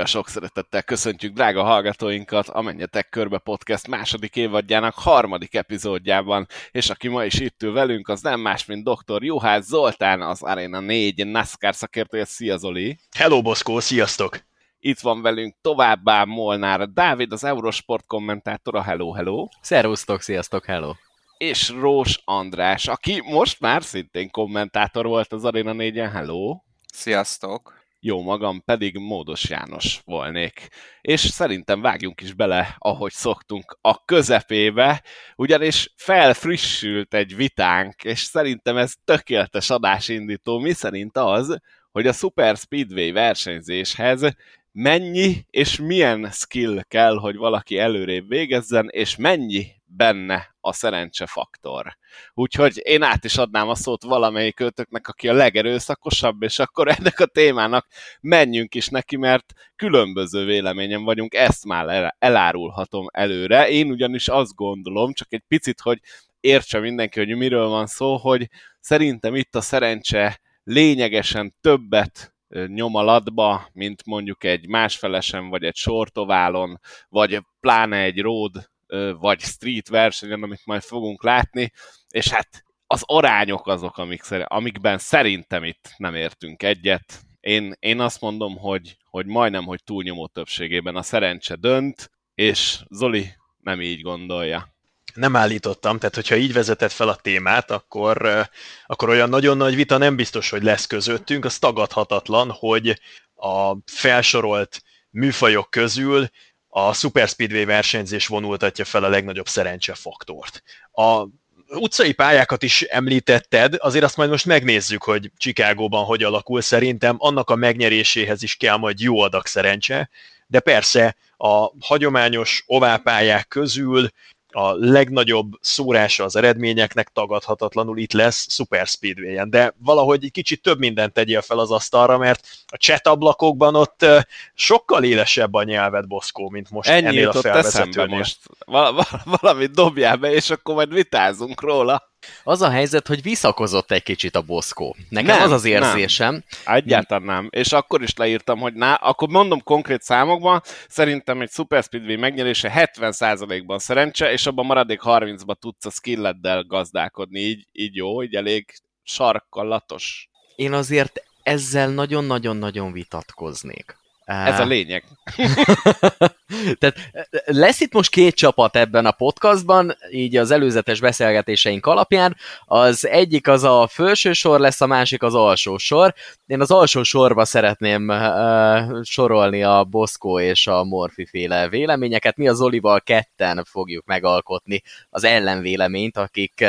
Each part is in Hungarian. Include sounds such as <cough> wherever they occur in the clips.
Újra sok szeretettel köszöntjük drága hallgatóinkat a Menjetek Körbe Podcast második évadjának harmadik epizódjában, és aki ma is itt ül velünk, az nem más, mint dr. Juhász Zoltán, az Arena 4 NASCAR szakértője. Szia Zoli! Hello Boszkó, sziasztok! Itt van velünk továbbá Molnár Dávid, az Eurosport kommentátora. Hello, hello! Szerusztok, sziasztok, hello! És Rós András, aki most már szintén kommentátor volt az Arena 4-en. Hello! Sziasztok! Jó magam pedig Módos János volnék. És szerintem vágjunk is bele, ahogy szoktunk, a közepébe, ugyanis felfrissült egy vitánk, és szerintem ez tökéletes adásindító, mi szerint az, hogy a Super Speedway versenyzéshez mennyi és milyen skill kell, hogy valaki előrébb végezzen, és mennyi benne a szerencsefaktor. Úgyhogy én át is adnám a szót valamelyik őtöknek, aki a legerőszakosabb, és akkor ennek a témának menjünk is neki, mert különböző véleményen vagyunk, ezt már elárulhatom előre. Én ugyanis azt gondolom, csak egy picit, hogy értse mindenki, hogy miről van szó, hogy szerintem itt a szerencse lényegesen többet nyom alatba, mint mondjuk egy másfelesen, vagy egy sortoválon, vagy pláne egy road vagy street versenyen, amit majd fogunk látni, és hát az arányok azok, amik, amikben szerintem itt nem értünk egyet. Én, én azt mondom, hogy, hogy majdnem, hogy túlnyomó többségében a szerencse dönt, és Zoli nem így gondolja. Nem állítottam, tehát hogyha így vezetett fel a témát, akkor, akkor olyan nagyon nagy vita nem biztos, hogy lesz közöttünk. Az tagadhatatlan, hogy a felsorolt műfajok közül a Super Speedway versenyzés vonultatja fel a legnagyobb szerencsefaktort. A utcai pályákat is említetted, azért azt majd most megnézzük, hogy Csikágóban hogy alakul. Szerintem annak a megnyeréséhez is kell majd jó adag szerencse, de persze a hagyományos oválpályák közül a legnagyobb szórása az eredményeknek tagadhatatlanul itt lesz Super Speedway-en, de valahogy egy kicsit több mindent tegyél fel az asztalra, mert a chat ablakokban ott sokkal élesebb a nyelved, Boszkó, mint most Ennyi ennél a felvezetőnél. most. Val- valamit dobjál be, és akkor majd vitázunk róla. Az a helyzet, hogy visszakozott egy kicsit a boszkó. Nekem nem, az az érzésem. Nem. Egyáltalán nem. És akkor is leírtam, hogy na, akkor mondom konkrét számokban, szerintem egy Super Speedway megnyerése 70%-ban szerencse, és abban maradék 30-ban tudsz a skilleddel gazdálkodni. Így, így jó, így elég sarkallatos. Én azért ezzel nagyon-nagyon-nagyon vitatkoznék. Ez a lényeg. <laughs> Tehát lesz itt most két csapat ebben a podcastban, így az előzetes beszélgetéseink alapján. Az egyik az a felső sor lesz, a másik az alsó sor. Én az alsó sorba szeretném uh, sorolni a Boszkó és a Morfi féle véleményeket. Mi az Olival ketten fogjuk megalkotni az ellenvéleményt, akik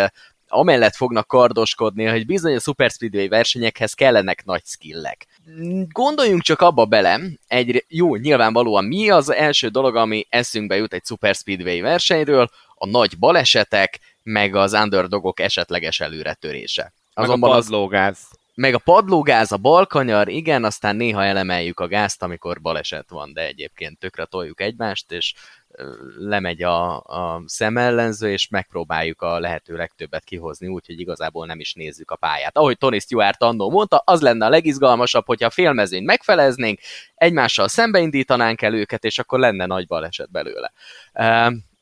amellett fognak kardoskodni, hogy bizony a Super Speedway versenyekhez kellenek nagy skillek. Gondoljunk csak abba bele, egy jó, nyilvánvalóan mi az első dolog, ami eszünkbe jut egy Super Speedway versenyről, a nagy balesetek, meg az underdogok esetleges előretörése. Azonban meg a padlógáz. Az, meg a padlógáz, a balkanyar, igen, aztán néha elemeljük a gázt, amikor baleset van, de egyébként tökre toljuk egymást, és lemegy a, a szemellenző, és megpróbáljuk a lehető legtöbbet kihozni, úgyhogy igazából nem is nézzük a pályát. Ahogy Tony Stewart annó mondta, az lenne a legizgalmasabb, hogyha a félmezőn megfeleznénk, egymással szembeindítanánk el őket, és akkor lenne nagy baleset belőle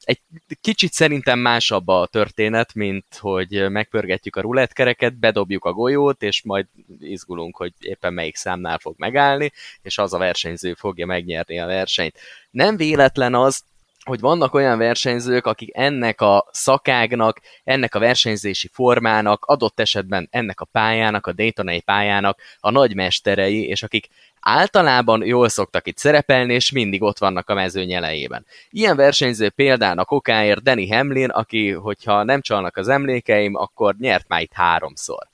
egy kicsit szerintem másabb a történet, mint hogy megpörgetjük a rulettkereket, bedobjuk a golyót, és majd izgulunk, hogy éppen melyik számnál fog megállni, és az a versenyző fogja megnyerni a versenyt. Nem véletlen az, hogy vannak olyan versenyzők, akik ennek a szakágnak, ennek a versenyzési formának, adott esetben ennek a pályának, a Daytonai pályának a nagymesterei, és akik általában jól szoktak itt szerepelni, és mindig ott vannak a mezőny elejében. Ilyen versenyző példának okáért Danny Hamlin, aki, hogyha nem csalnak az emlékeim, akkor nyert már itt háromszor.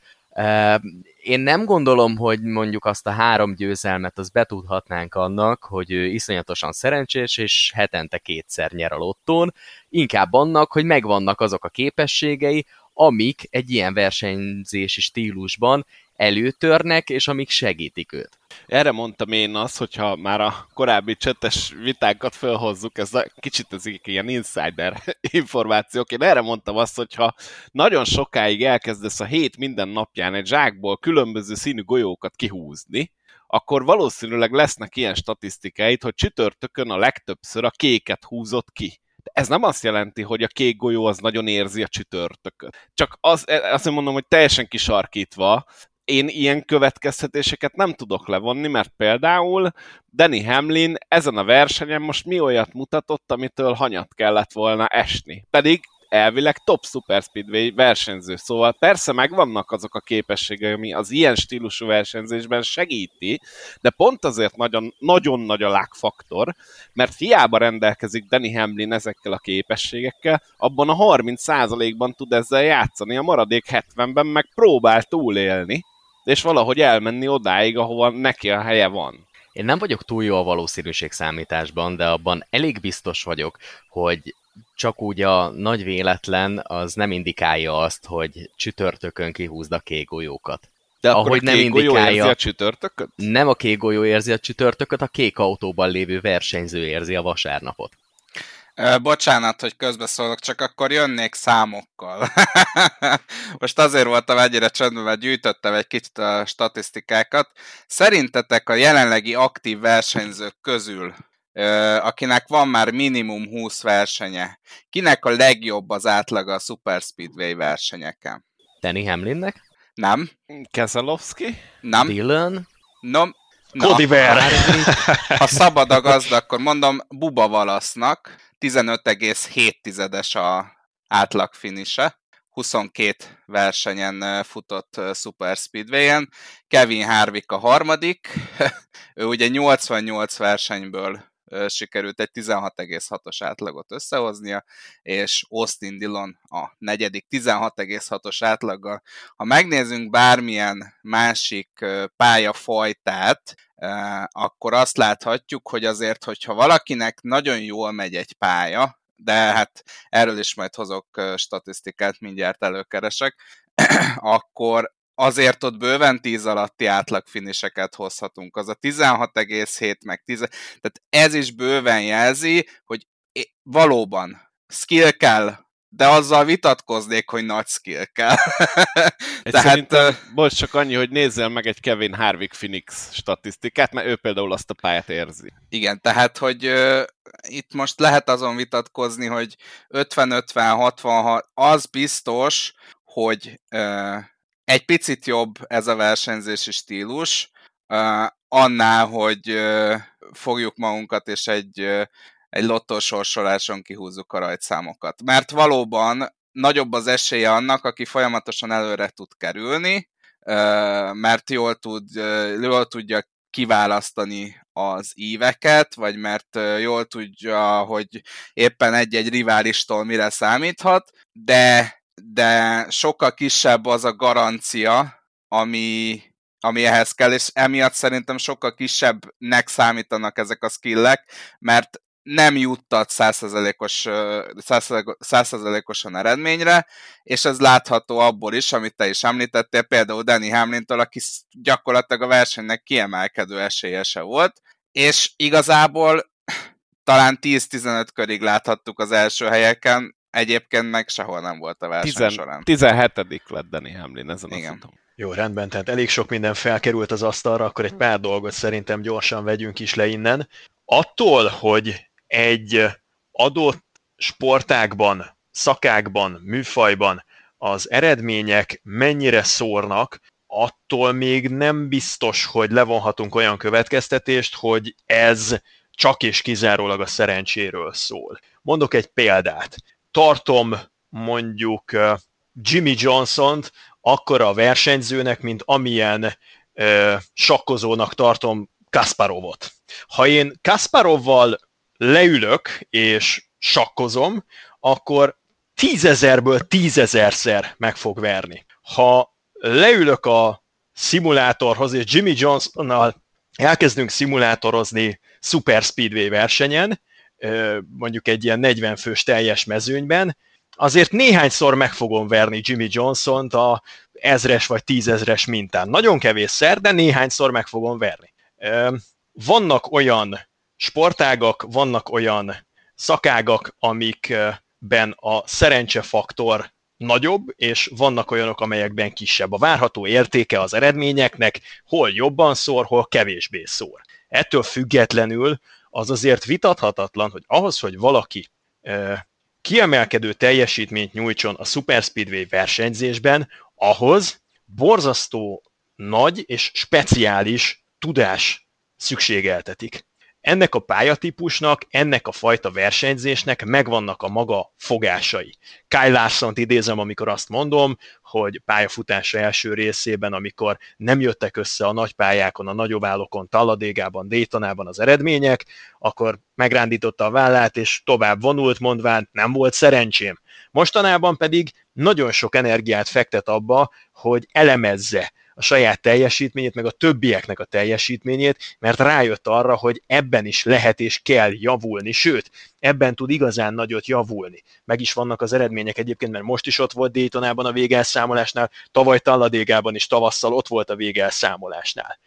Én nem gondolom, hogy mondjuk azt a három győzelmet az betudhatnánk annak, hogy ő iszonyatosan szerencsés, és hetente kétszer nyer a lottón, inkább annak, hogy megvannak azok a képességei, amik egy ilyen versenyzési stílusban előtörnek, és amik segítik őt. Erre mondtam én azt, hogyha már a korábbi csetes vitákat felhozzuk, ez a, kicsit ez ilyen insider <laughs> információk, én erre mondtam azt, hogyha nagyon sokáig elkezdesz a hét minden napján egy zsákból különböző színű golyókat kihúzni, akkor valószínűleg lesznek ilyen statisztikáid, hogy csütörtökön a legtöbbször a kéket húzott ki. Ez nem azt jelenti, hogy a kék golyó az nagyon érzi a csütörtököt. Csak az, e, azt mondom, hogy teljesen kisarkítva, én ilyen következtetéseket nem tudok levonni, mert például Danny Hamlin ezen a versenyen most mi olyat mutatott, amitől hanyat kellett volna esni. Pedig elvileg top super speedway versenyző. Szóval persze megvannak azok a képességek, ami az ilyen stílusú versenyzésben segíti, de pont azért nagyon, nagyon nagy a lágfaktor, mert hiába rendelkezik Danny Hamlin ezekkel a képességekkel, abban a 30%-ban tud ezzel játszani, a maradék 70-ben meg próbál túlélni, és valahogy elmenni odáig, ahova neki a helye van. Én nem vagyok túl jó a valószínűség számításban, de abban elég biztos vagyok, hogy csak úgy a nagy véletlen az nem indikálja azt, hogy csütörtökön kihúzd a kék golyókat. De akkor Ahogy a nem indikálja, érzi a csütörtököt? Nem a kék golyó érzi a csütörtököt, a kék autóban lévő versenyző érzi a vasárnapot. Bocsánat, hogy közbeszólok, csak akkor jönnék számokkal. <laughs> Most azért voltam ennyire csöndben, mert gyűjtöttem egy kicsit a statisztikákat. Szerintetek a jelenlegi aktív versenyzők közül, akinek van már minimum 20 versenye, kinek a legjobb az átlaga a Super Speedway versenyeken? Danny Hamlinnek? Nem. Keselowski? Nem. Dylan? No, Cody Ver. Ha szabad a gazda, akkor mondom Buba Valasznak 15,7-es a átlag finise. 22 versenyen futott Super Speedway-en. Kevin Harvick a harmadik, <laughs> ő ugye 88 versenyből sikerült egy 16,6-os átlagot összehoznia, és Austin Dillon a negyedik 16,6-os átlaggal. Ha megnézzünk bármilyen másik pályafajtát, akkor azt láthatjuk, hogy azért, hogyha valakinek nagyon jól megy egy pálya, de hát erről is majd hozok statisztikát, mindjárt előkeresek, <clears throat> akkor azért ott bőven 10 alatti átlagfiniseket hozhatunk. Az a 16,7 meg 10, tehát ez is bőven jelzi, hogy valóban skill kell, de azzal vitatkoznék, hogy nagy skill kell. <laughs> Tehát, most csak annyi, hogy nézzél meg egy Kevin Harvick Phoenix statisztikát, mert ő például azt a pályát érzi. Igen, tehát, hogy uh, itt most lehet azon vitatkozni, hogy 50-50-66, az biztos, hogy uh, egy picit jobb ez a versenyzési stílus, annál, hogy fogjuk magunkat, és egy, egy lottósorsoláson kihúzzuk a rajtszámokat. Mert valóban nagyobb az esélye annak, aki folyamatosan előre tud kerülni, mert jól, tud, jól tudja kiválasztani az íveket, vagy mert jól tudja, hogy éppen egy-egy riválistól mire számíthat, de de sokkal kisebb az a garancia, ami, ami ehhez kell, és emiatt szerintem sokkal kisebbnek számítanak ezek a skillek, mert nem juttat százszerzelékosan eredményre, és ez látható abból is, amit te is említettél, például Danny Hamlintől, aki gyakorlatilag a versenynek kiemelkedő esélyese volt, és igazából talán 10-15 körig láthattuk az első helyeken, Egyébként meg sehol nem volt a verseny Tizen, során. 17. lett Danny Hamlin ezen Igen. a Jó, rendben, tehát elég sok minden felkerült az asztalra, akkor egy pár dolgot szerintem gyorsan vegyünk is le innen. Attól, hogy egy adott sportákban, szakákban, műfajban az eredmények mennyire szórnak, attól még nem biztos, hogy levonhatunk olyan következtetést, hogy ez csak és kizárólag a szerencséről szól. Mondok egy példát tartom mondjuk Jimmy Johnson-t akkora a versenyzőnek, mint amilyen sakkozónak tartom Kasparovot. Ha én Kasparovval leülök és sakkozom, akkor tízezerből tízezerszer meg fog verni. Ha leülök a szimulátorhoz, és Jimmy Johnsonnal elkezdünk szimulátorozni Super Speedway versenyen, mondjuk egy ilyen 40 fős teljes mezőnyben, azért néhányszor meg fogom verni Jimmy Johnson-t a ezres vagy tízezres mintán. Nagyon kevésszer, de néhányszor meg fogom verni. Vannak olyan sportágak, vannak olyan szakágak, amikben a szerencsefaktor nagyobb, és vannak olyanok, amelyekben kisebb. A várható értéke az eredményeknek hol jobban szór, hol kevésbé szór. Ettől függetlenül az azért vitathatatlan, hogy ahhoz, hogy valaki kiemelkedő teljesítményt nyújtson a Super Speedway versenyzésben, ahhoz borzasztó nagy és speciális tudás szükségeltetik. Ennek a pályatípusnak, ennek a fajta versenyzésnek megvannak a maga fogásai. Kyle larson idézem, amikor azt mondom, hogy pályafutása első részében, amikor nem jöttek össze a nagy pályákon, a nagyobb állokon, Talladégában, Daytonában az eredmények, akkor megrándította a vállát, és tovább vonult, mondván nem volt szerencsém. Mostanában pedig nagyon sok energiát fektet abba, hogy elemezze a saját teljesítményét, meg a többieknek a teljesítményét, mert rájött arra, hogy ebben is lehet és kell javulni, sőt, ebben tud igazán nagyot javulni. Meg is vannak az eredmények egyébként, mert most is ott volt Daytonában a végelszámolásnál, tavaly Talladégában is tavasszal ott volt a végelszámolásnál.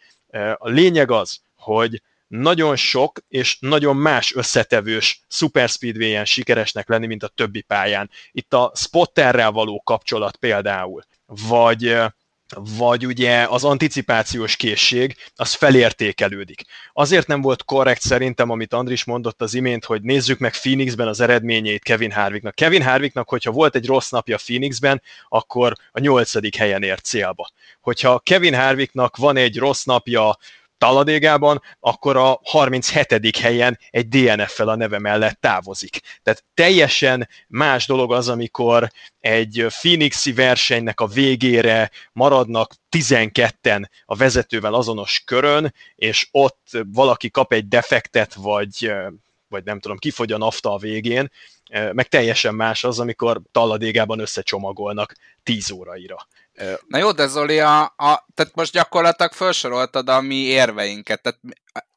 A lényeg az, hogy nagyon sok és nagyon más összetevős Super Speedway-en sikeresnek lenni, mint a többi pályán. Itt a spotterrel való kapcsolat például, vagy vagy ugye az anticipációs készség, az felértékelődik. Azért nem volt korrekt szerintem, amit Andris mondott az imént, hogy nézzük meg Phoenixben az eredményeit Kevin Harvicknak. Kevin Harvicknak, hogyha volt egy rossz napja Phoenixben, akkor a nyolcadik helyen ért célba. Hogyha Kevin Harvicknak van egy rossz napja Taladégában, akkor a 37. helyen egy DNF-fel a neve mellett távozik. Tehát teljesen más dolog az, amikor egy Phoenixi versenynek a végére maradnak 12-en a vezetővel azonos körön, és ott valaki kap egy defektet, vagy, vagy nem tudom, kifogy a nafta a végén, meg teljesen más az, amikor talladégában összecsomagolnak 10 óraira. Na jó, de Zoli, a, a, tehát most gyakorlatilag felsoroltad a mi érveinket, tehát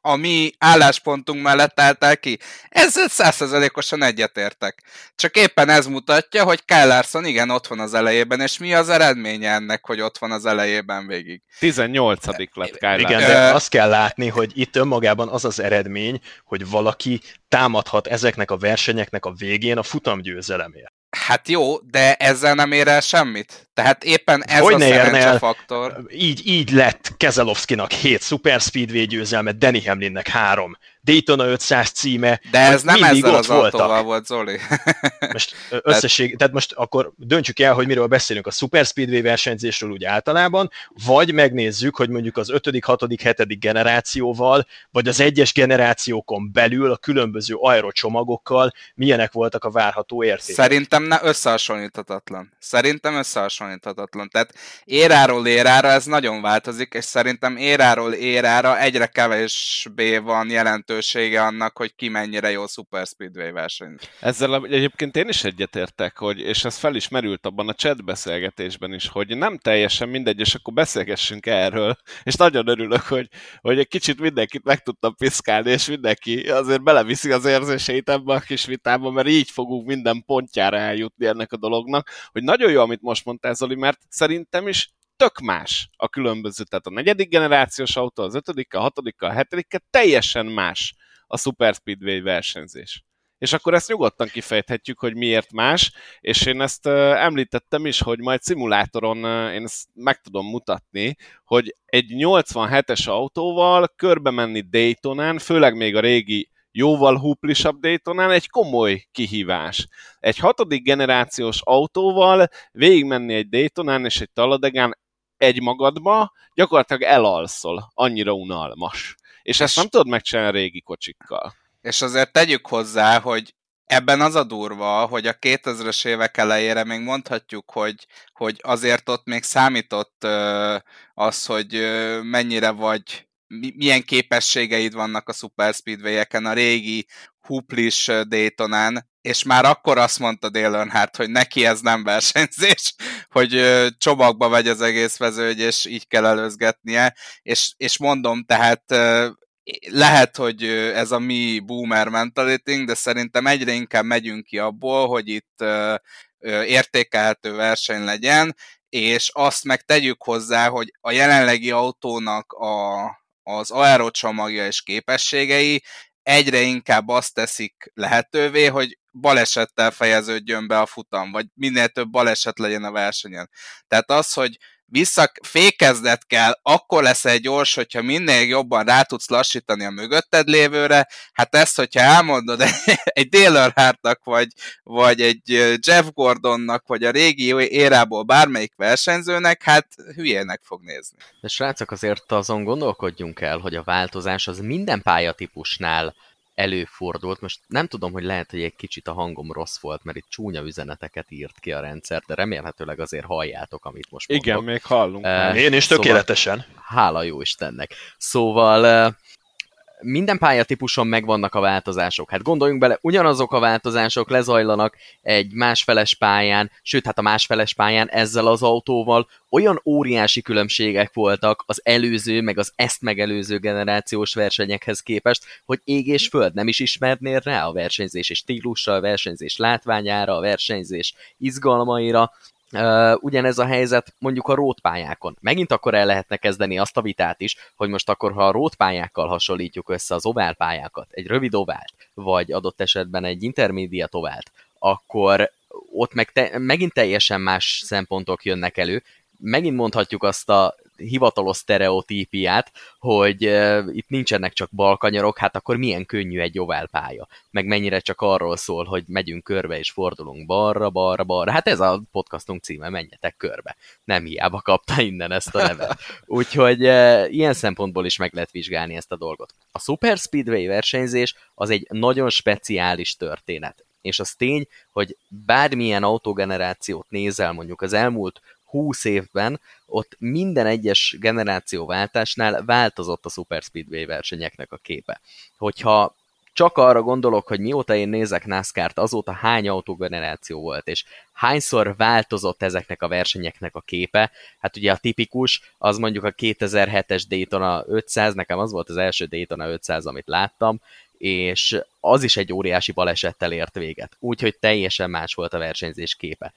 a mi álláspontunk mellett álltál ki. Ezzel százszerzelékosan egyetértek. Csak éppen ez mutatja, hogy Kyle Larson igen ott van az elejében, és mi az eredménye ennek, hogy ott van az elejében végig? 18 lett Kyle Igen, de azt kell látni, hogy itt önmagában az az eredmény, hogy valaki támadhat ezeknek a versenyeknek a végén a futamgyőzelemért. Hát jó, de ezzel nem ér el semmit. Tehát éppen ez hogy a szerencse faktor. Így, így lett Kezelovskinak 7 Super Speedway győzelme, Danny Hamlinnek 3. Daytona 500 címe. De ez nem ezzel az voltak. autóval volt, Zoli. <laughs> most összesség, tehát most akkor döntsük el, hogy miről beszélünk a Super Speedway versenyzésről úgy általában, vagy megnézzük, hogy mondjuk az 5., 6., 7. generációval, vagy az egyes generációkon belül a különböző aerocsomagokkal milyenek voltak a várható értékek. Szerintem ne összehasonlíthatatlan. Szerintem összehasonlíthatatlan. Tehát éráról érára ez nagyon változik, és szerintem éráról érára egyre kevésbé van jelentő jelentősége annak, hogy ki mennyire jó Super Speedway verseny. Ezzel egyébként én is egyetértek, hogy, és ez fel is merült abban a chat beszélgetésben is, hogy nem teljesen mindegy, és akkor beszélgessünk erről, és nagyon örülök, hogy, hogy egy kicsit mindenkit meg tudtam piszkálni, és mindenki azért beleviszi az érzéseit ebbe a kis vitába, mert így fogunk minden pontjára eljutni ennek a dolognak, hogy nagyon jó, amit most mondtál, Zoli, mert szerintem is tök más a különböző, tehát a negyedik generációs autó, az ötödik, a hatodik, a hetedik, teljesen más a Super Speedway versenyzés. És akkor ezt nyugodtan kifejthetjük, hogy miért más, és én ezt említettem is, hogy majd szimulátoron én ezt meg tudom mutatni, hogy egy 87-es autóval körbe menni Daytonán, főleg még a régi jóval húplisabb Daytonán egy komoly kihívás. Egy hatodik generációs autóval végigmenni egy Daytonán és egy Talladegán egy magadba, gyakorlatilag elalszol, annyira unalmas. És ezt nem tudod megcsinálni a régi kocsikkal. És azért tegyük hozzá, hogy ebben az a durva, hogy a 2000-es évek elejére még mondhatjuk, hogy, hogy azért ott még számított az, hogy mennyire vagy milyen képességeid vannak a Super Speedway-eken, a régi huplis Daytonán, és már akkor azt mondta Dale Earnhardt, hogy neki ez nem versenyzés, <laughs> hogy csomagba vegy az egész vezőgy, és így kell előzgetnie, és, és mondom, tehát lehet, hogy ez a mi boomer mentality, de szerintem egyre inkább megyünk ki abból, hogy itt értékelhető verseny legyen, és azt meg tegyük hozzá, hogy a jelenlegi autónak a, az aerocsomagja és képességei egyre inkább azt teszik lehetővé, hogy balesettel fejeződjön be a futam, vagy minél több baleset legyen a versenyen. Tehát az, hogy vissza, fékezdet kell, akkor lesz egy gyors, hogyha minél jobban rá tudsz lassítani a mögötted lévőre, hát ezt, hogyha elmondod <laughs> egy Dale Earnhardtnak, vagy, vagy egy Jeff Gordonnak, vagy a régi érából bármelyik versenyzőnek, hát hülyének fog nézni. De srácok, azért azon gondolkodjunk el, hogy a változás az minden pályatípusnál előfordult. Most nem tudom, hogy lehet, hogy egy kicsit a hangom rossz volt, mert itt csúnya üzeneteket írt ki a rendszer, de remélhetőleg azért halljátok, amit most mondok. Igen, még hallunk. Uh, Én is szóval, tökéletesen. Hála jó Istennek. Szóval uh, minden pályatípuson megvannak a változások. Hát gondoljunk bele, ugyanazok a változások lezajlanak egy másfeles pályán, sőt, hát a másfeles pályán ezzel az autóval olyan óriási különbségek voltak az előző, meg az ezt megelőző generációs versenyekhez képest, hogy ég és föld nem is ismernél rá a versenyzés és stílusra, a versenyzés látványára, a versenyzés izgalmaira, Uh, ugyanez a helyzet mondjuk a rótpályákon. Megint akkor el lehetne kezdeni azt a vitát is, hogy most akkor, ha a rótpályákkal hasonlítjuk össze az oválpályákat, egy rövid ovált, vagy adott esetben egy intermédiát ovált, akkor ott meg te, megint teljesen más szempontok jönnek elő. Megint mondhatjuk azt a hivatalos sztereotípiát, hogy uh, itt nincsenek csak balkanyarok, hát akkor milyen könnyű egy oválpálya, meg mennyire csak arról szól, hogy megyünk körbe és fordulunk balra, balra, balra. Hát ez a podcastunk címe, menjetek körbe. Nem hiába kapta innen ezt a nevet. <laughs> Úgyhogy uh, ilyen szempontból is meg lehet vizsgálni ezt a dolgot. A Super Speedway versenyzés az egy nagyon speciális történet. És az tény, hogy bármilyen autogenerációt nézel mondjuk az elmúlt 20 évben ott minden egyes generációváltásnál változott a Super Speedway versenyeknek a képe. Hogyha csak arra gondolok, hogy mióta én nézek NASCAR-t, azóta hány autógeneráció volt, és hányszor változott ezeknek a versenyeknek a képe. Hát ugye a tipikus, az mondjuk a 2007-es Daytona 500, nekem az volt az első Daytona 500, amit láttam, és az is egy óriási balesettel ért véget. Úgyhogy teljesen más volt a versenyzés képe.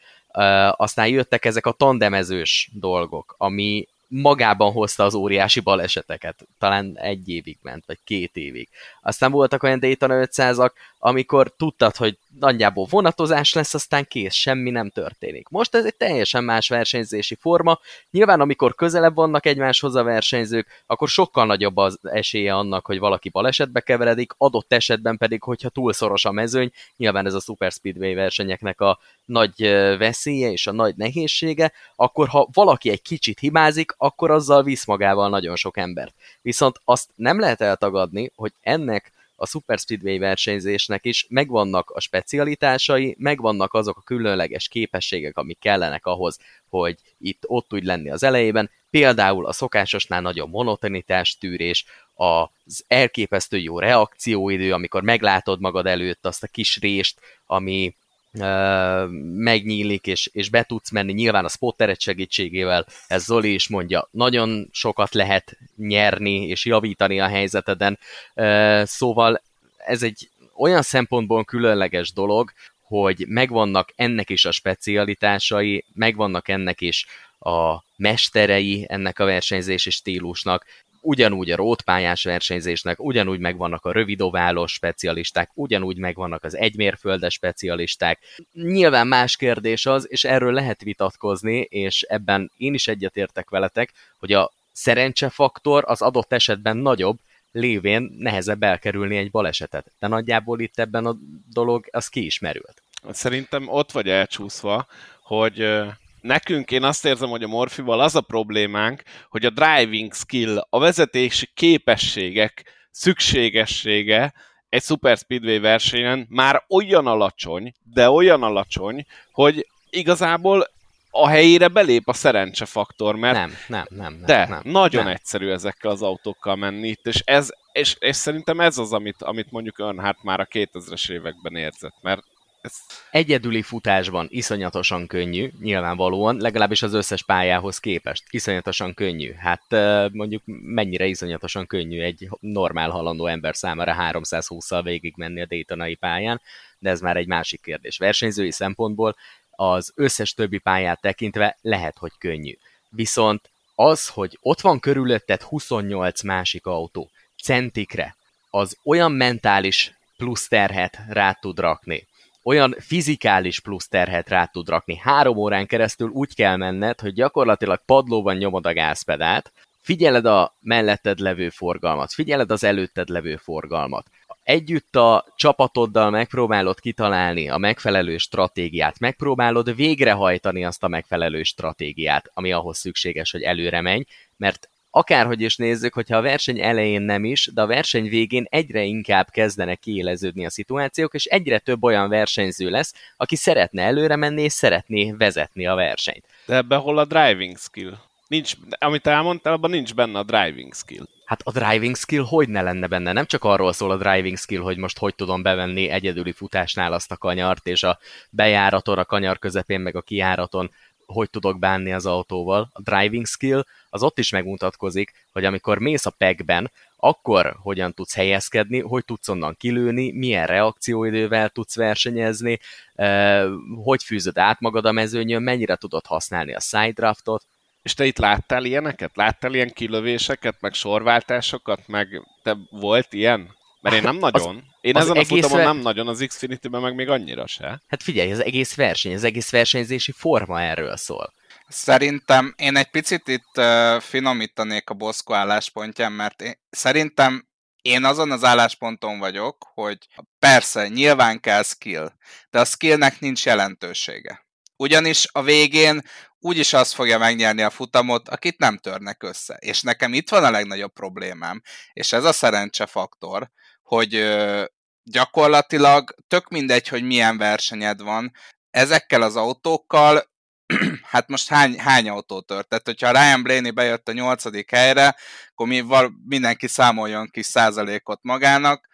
Aztán jöttek ezek a tandemezős dolgok, ami magában hozta az óriási baleseteket. Talán egy évig ment, vagy két évig. Aztán voltak olyan Daytona 500-ak, amikor tudtad, hogy nagyjából vonatozás lesz, aztán kész, semmi nem történik. Most ez egy teljesen más versenyzési forma. Nyilván, amikor közelebb vannak egymáshoz a versenyzők, akkor sokkal nagyobb az esélye annak, hogy valaki balesetbe keveredik, adott esetben pedig, hogyha túl szoros a mezőny, nyilván ez a Super Speedway versenyeknek a nagy veszélye és a nagy nehézsége, akkor ha valaki egy kicsit hibázik, akkor azzal visz magával nagyon sok embert. Viszont azt nem lehet eltagadni, hogy ennek a Super Speedway versenyzésnek is. Megvannak a specialitásai, megvannak azok a különleges képességek, amik kellenek ahhoz, hogy itt ott úgy lenni az elejében, például a szokásosnál nagyobb monotonitás tűrés, az elképesztő jó reakcióidő, amikor meglátod magad előtt azt a kis rést, ami megnyílik, és, és be tudsz menni, nyilván a spotteret segítségével, ez Zoli is mondja, nagyon sokat lehet nyerni és javítani a helyzeteden, szóval ez egy olyan szempontból különleges dolog, hogy megvannak ennek is a specialitásai, megvannak ennek is a mesterei ennek a versenyzési stílusnak, ugyanúgy a rótpályás versenyzésnek, ugyanúgy megvannak a rövidoválos specialisták, ugyanúgy megvannak az egymérföldes specialisták. Nyilván más kérdés az, és erről lehet vitatkozni, és ebben én is egyetértek veletek, hogy a szerencsefaktor az adott esetben nagyobb, lévén nehezebb elkerülni egy balesetet. De nagyjából itt ebben a dolog az kiismerült. Szerintem ott vagy elcsúszva, hogy nekünk én azt érzem, hogy a Morfival az a problémánk, hogy a driving skill, a vezetési képességek szükségessége egy Super Speedway versenyen már olyan alacsony, de olyan alacsony, hogy igazából a helyére belép a szerencsefaktor, mert nem, nem, nem, nem, de nem, nagyon nem. egyszerű ezekkel az autókkal menni itt, és, ez, és, és szerintem ez az, amit, amit mondjuk Earnhardt már a 2000-es években érzett, mert ez... Egyedüli futásban iszonyatosan könnyű, nyilvánvalóan, legalábbis az összes pályához képest. Iszonyatosan könnyű. Hát mondjuk mennyire iszonyatosan könnyű egy normál halandó ember számára 320-szal végig menni a Daytonai pályán, de ez már egy másik kérdés. Versenyzői szempontból az összes többi pályát tekintve lehet, hogy könnyű. Viszont az, hogy ott van körülötted 28 másik autó, centikre, az olyan mentális plusz terhet rá tud rakni, olyan fizikális plusz terhet rá tud rakni. Három órán keresztül úgy kell menned, hogy gyakorlatilag padlóban nyomod a gázpedált, figyeled a melletted levő forgalmat, figyeled az előtted levő forgalmat. Együtt a csapatoddal megpróbálod kitalálni a megfelelő stratégiát, megpróbálod végrehajtani azt a megfelelő stratégiát, ami ahhoz szükséges, hogy előre menj, mert akárhogy is nézzük, hogyha a verseny elején nem is, de a verseny végén egyre inkább kezdenek kiéleződni a szituációk, és egyre több olyan versenyző lesz, aki szeretne előre menni, és szeretné vezetni a versenyt. De ebben hol a driving skill? Nincs, amit elmondtál, abban nincs benne a driving skill. Hát a driving skill hogy ne lenne benne? Nem csak arról szól a driving skill, hogy most hogy tudom bevenni egyedüli futásnál azt a kanyart, és a bejáraton, a kanyar közepén, meg a kiáraton hogy tudok bánni az autóval. A driving skill az ott is megmutatkozik, hogy amikor mész a pegben, akkor hogyan tudsz helyezkedni, hogy tudsz onnan kilőni, milyen reakcióidővel tudsz versenyezni, hogy fűzöd át magad a mezőnyön, mennyire tudod használni a side draftot, és te itt láttál ilyeneket? Láttál ilyen kilövéseket, meg sorváltásokat, meg te volt ilyen? Mert én nem nagyon. Én az ezen a futamon ver... nem nagyon, az Xfinity-ben meg még annyira se. Hát figyelj, az egész verseny, az egész versenyzési forma erről szól. Szerintem én egy picit itt uh, finomítanék a Boszko álláspontján, mert én, szerintem én azon az állásponton vagyok, hogy persze, nyilván kell skill, de a skillnek nincs jelentősége. Ugyanis a végén úgyis az fogja megnyerni a futamot, akit nem törnek össze. És nekem itt van a legnagyobb problémám, és ez a szerencse faktor, hogy gyakorlatilag tök mindegy, hogy milyen versenyed van, ezekkel az autókkal, <clears throat> hát most hány, hány autó tört? Tehát, hogyha Ryan Blaney bejött a nyolcadik helyre, akkor mi, val, mindenki számoljon kis százalékot magának.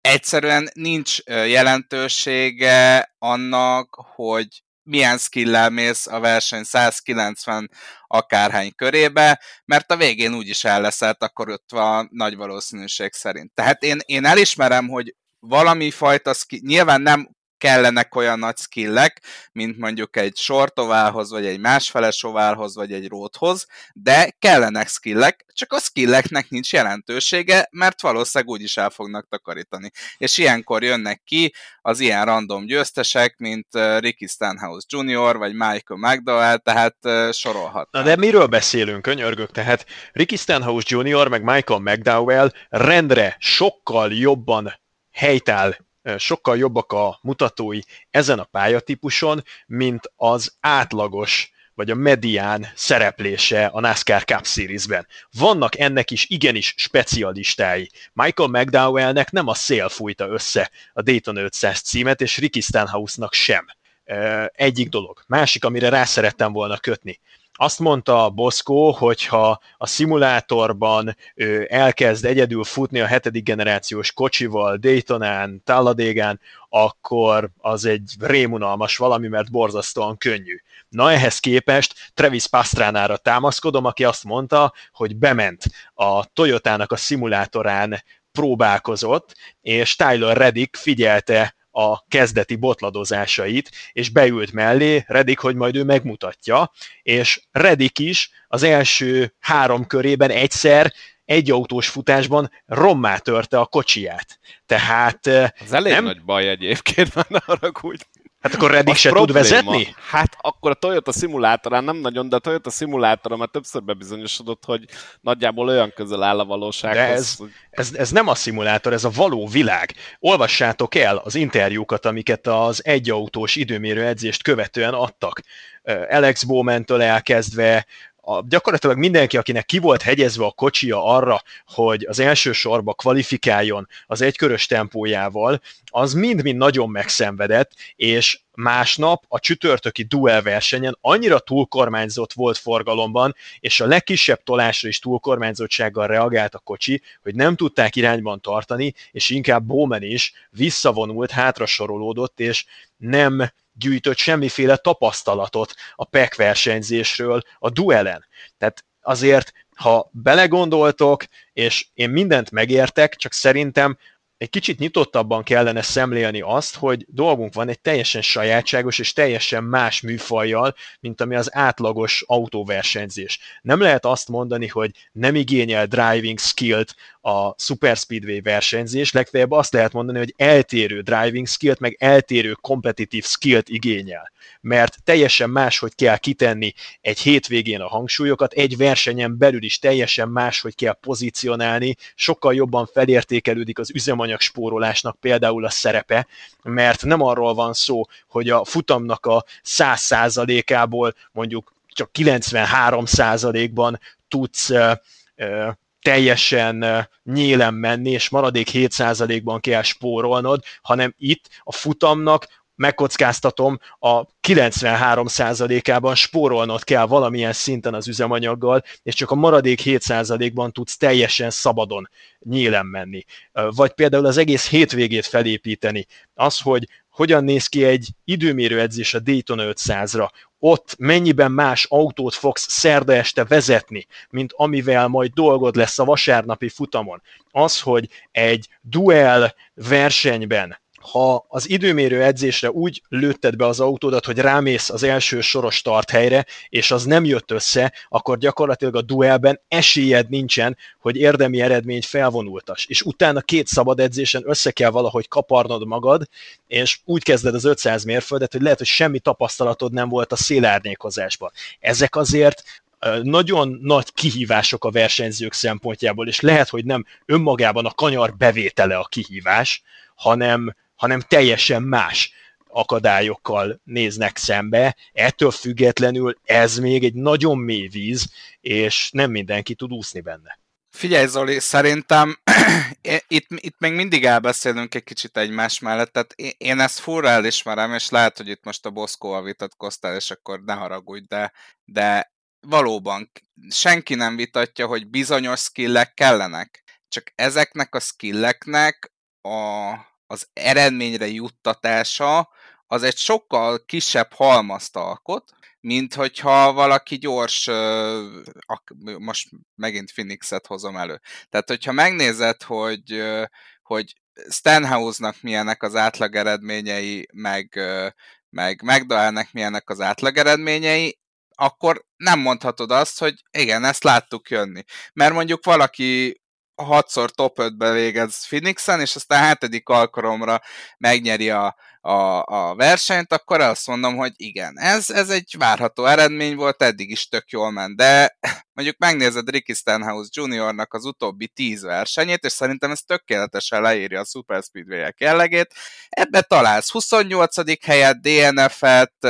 Egyszerűen nincs jelentősége annak, hogy milyen skill mész a verseny 190 akárhány körébe, mert a végén úgyis elleszelt, akkor ott van nagy valószínűség szerint. Tehát én, én elismerem, hogy valami fajta skill, nyilván nem kellenek olyan nagy skillek, mint mondjuk egy sortovához, vagy egy másfeles oválhoz, vagy egy róthoz, de kellenek skillek, csak a skilleknek nincs jelentősége, mert valószínűleg úgyis el fognak takarítani. És ilyenkor jönnek ki az ilyen random győztesek, mint Ricky Stenhouse Jr., vagy Michael McDowell, tehát sorolhat. Na de miről beszélünk, könyörgök? Tehát Ricky Stenhouse Jr., meg Michael McDowell rendre sokkal jobban helytáll sokkal jobbak a mutatói ezen a pályatípuson, mint az átlagos vagy a medián szereplése a NASCAR Cup Series-ben. Vannak ennek is igenis specialistái. Michael McDowellnek nem a szél fújta össze a Dayton 500 címet, és Ricky Stenhouse-nak sem. Egyik dolog. Másik, amire rá szerettem volna kötni. Azt mondta Boszkó, hogyha a szimulátorban ő elkezd egyedül futni a hetedik generációs kocsival, Daytonán, Talladégán, akkor az egy rémunalmas valami, mert borzasztóan könnyű. Na ehhez képest Travis Pastránára támaszkodom, aki azt mondta, hogy bement a Toyotának a szimulátorán próbálkozott, és Tyler Reddick figyelte a kezdeti botladozásait, és beült mellé Redik, hogy majd ő megmutatja, és Redik is az első három körében egyszer egy autós futásban rommá törte a kocsiját. Tehát... Az elég nem... nagy baj egyébként, már ne haragudj. Hát akkor Reddick se probléma. tud vezetni? Hát akkor a Toyota szimulátorán nem nagyon, de a Toyota szimulátora már többször bebizonyosodott, hogy nagyjából olyan közel áll a valósághoz. De ez, ez, ez nem a szimulátor, ez a való világ. Olvassátok el az interjúkat, amiket az egyautós időmérő edzést követően adtak. Alex Bowman-től elkezdve a, gyakorlatilag mindenki, akinek ki volt hegyezve a kocsia arra, hogy az első sorba kvalifikáljon az egykörös tempójával, az mind-mind nagyon megszenvedett, és másnap a csütörtöki duel versenyen annyira túlkormányzott volt forgalomban, és a legkisebb tolásra is túlkormányzottsággal reagált a kocsi, hogy nem tudták irányban tartani, és inkább Bowman is visszavonult, hátrasorolódott, és nem gyűjtött semmiféle tapasztalatot a PEC versenyzésről a duelen. Tehát azért, ha belegondoltok, és én mindent megértek, csak szerintem egy kicsit nyitottabban kellene szemlélni azt, hogy dolgunk van egy teljesen sajátságos és teljesen más műfajjal, mint ami az átlagos autóversenyzés. Nem lehet azt mondani, hogy nem igényel driving skillt a Super Speedway versenyzés, legfeljebb azt lehet mondani, hogy eltérő driving skillt, meg eltérő kompetitív skillt igényel. Mert teljesen más, hogy kell kitenni egy hétvégén a hangsúlyokat, egy versenyen belül is teljesen más, hogy kell pozícionálni, sokkal jobban felértékelődik az üzemanyag spórolásnak például a szerepe, mert nem arról van szó, hogy a futamnak a 100%-ából mondjuk csak 93%-ban tudsz teljesen nyílen menni, és maradék 7%-ban kell spórolnod, hanem itt a futamnak megkockáztatom, a 93%-ában spórolnod kell valamilyen szinten az üzemanyaggal, és csak a maradék 7%-ban tudsz teljesen szabadon nyílen menni. Vagy például az egész hétvégét felépíteni. Az, hogy hogyan néz ki egy időmérő edzés a Daytona 500-ra, ott mennyiben más autót fogsz szerda este vezetni, mint amivel majd dolgod lesz a vasárnapi futamon. Az, hogy egy duel versenyben ha az időmérő edzésre úgy lőtted be az autódat, hogy rámész az első soros tarthelyre, és az nem jött össze, akkor gyakorlatilag a duelben esélyed nincsen, hogy érdemi eredményt felvonultas. És utána két szabad edzésen össze kell valahogy kaparnod magad, és úgy kezded az 500 mérföldet, hogy lehet, hogy semmi tapasztalatod nem volt a szélárnyékozásban. Ezek azért nagyon nagy kihívások a versenyzők szempontjából, és lehet, hogy nem önmagában a kanyar bevétele a kihívás, hanem hanem teljesen más akadályokkal néznek szembe. Ettől függetlenül ez még egy nagyon mély víz, és nem mindenki tud úszni benne. Figyelj Zoli, szerintem <clears throat> itt, itt még mindig elbeszélünk egy kicsit egymás mellett, tehát én ezt furra elismerem, és lehet, hogy itt most a Boszkóval vitatkoztál, és akkor ne haragudj, de, de valóban senki nem vitatja, hogy bizonyos skillek kellenek. Csak ezeknek a skilleknek a, az eredményre juttatása az egy sokkal kisebb halmazt alkot, mint hogyha valaki gyors, most megint Phoenixet hozom elő. Tehát, hogyha megnézed, hogy, hogy Stenhouse-nak milyenek az átlag eredményei, meg, meg McDowell-nek milyenek az átlag eredményei, akkor nem mondhatod azt, hogy igen, ezt láttuk jönni. Mert mondjuk valaki hatszor top 5-be végez Phoenixen, és aztán hetedik alkalomra megnyeri a, a, a versenyt, akkor azt mondom, hogy igen, ez, ez egy várható eredmény volt, eddig is tök jól ment, de <laughs> mondjuk megnézed Ricky Stenhouse Juniornak az utóbbi tíz versenyét, és szerintem ez tökéletesen leírja a Super speedway jellegét. Ebbe találsz 28. helyet, DNF-et,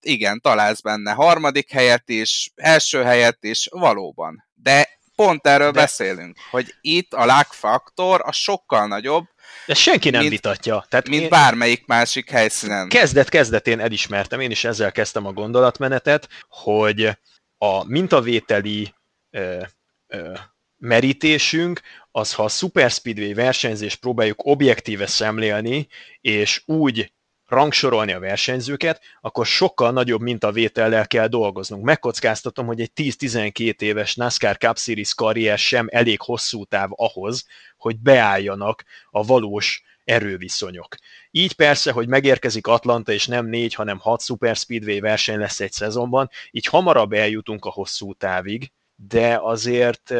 igen, találsz benne harmadik helyet is, első helyet is, valóban. De pont erről de... beszélünk, hogy itt a lag faktor a sokkal nagyobb, de senki nem mint, vitatja. Tehát mint én bármelyik másik helyszínen. Kezdet-kezdetén elismertem, én is ezzel kezdtem a gondolatmenetet, hogy a mintavételi ö, ö, merítésünk, az ha a Super Speedway versenyzést próbáljuk objektíve szemlélni, és úgy rangsorolni a versenyzőket, akkor sokkal nagyobb mintavétellel kell dolgoznunk. Megkockáztatom, hogy egy 10-12 éves NASCAR Cup Series karrier sem elég hosszú táv ahhoz, hogy beálljanak a valós erőviszonyok. Így persze, hogy megérkezik Atlanta, és nem négy, hanem hat Super Speedway verseny lesz egy szezonban, így hamarabb eljutunk a hosszú távig, de azért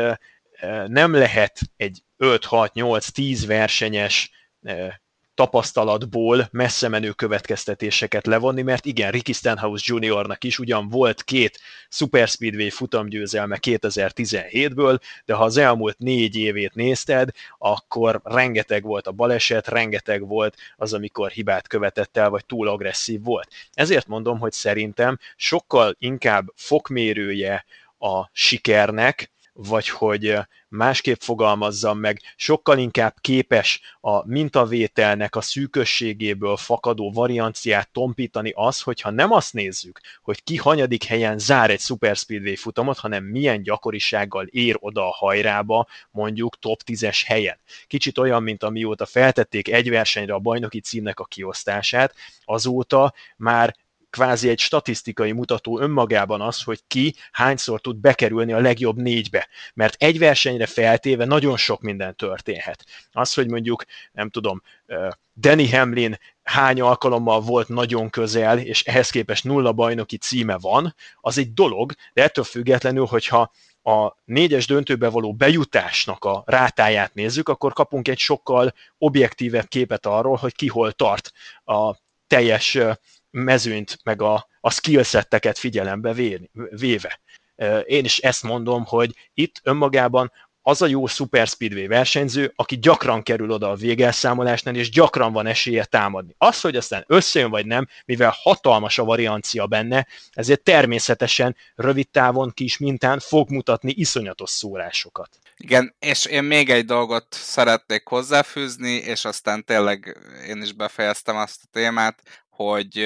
nem lehet egy 5-6-8-10 versenyes tapasztalatból messze menő következtetéseket levonni, mert igen, Ricky Stenhouse Juniornak is ugyan volt két Super Speedway futamgyőzelme 2017-ből, de ha az elmúlt négy évét nézted, akkor rengeteg volt a baleset, rengeteg volt az, amikor hibát követett el, vagy túl agresszív volt. Ezért mondom, hogy szerintem sokkal inkább fokmérője a sikernek, vagy hogy másképp fogalmazzam meg, sokkal inkább képes a mintavételnek a szűkösségéből fakadó varianciát tompítani az, hogyha nem azt nézzük, hogy ki hanyadik helyen zár egy Super Speedway futamot, hanem milyen gyakorisággal ér oda a hajrába, mondjuk top 10-es helyen. Kicsit olyan, mint amióta feltették egy versenyre a bajnoki címnek a kiosztását, azóta már kvázi egy statisztikai mutató önmagában az, hogy ki hányszor tud bekerülni a legjobb négybe. Mert egy versenyre feltéve nagyon sok minden történhet. Az, hogy mondjuk, nem tudom, Danny Hamlin hány alkalommal volt nagyon közel, és ehhez képest nulla bajnoki címe van, az egy dolog, de ettől függetlenül, hogyha a négyes döntőbe való bejutásnak a rátáját nézzük, akkor kapunk egy sokkal objektívebb képet arról, hogy ki hol tart a teljes mezőnyt, meg a, a skillsetteket figyelembe véve. Én is ezt mondom, hogy itt önmagában az a jó Super Speedway versenyző, aki gyakran kerül oda a végelszámolásnál, és gyakran van esélye támadni. Az, hogy aztán összejön vagy nem, mivel hatalmas a variancia benne, ezért természetesen rövid távon kis mintán fog mutatni iszonyatos szórásokat. Igen, és én még egy dolgot szeretnék hozzáfűzni, és aztán tényleg én is befejeztem azt a témát, hogy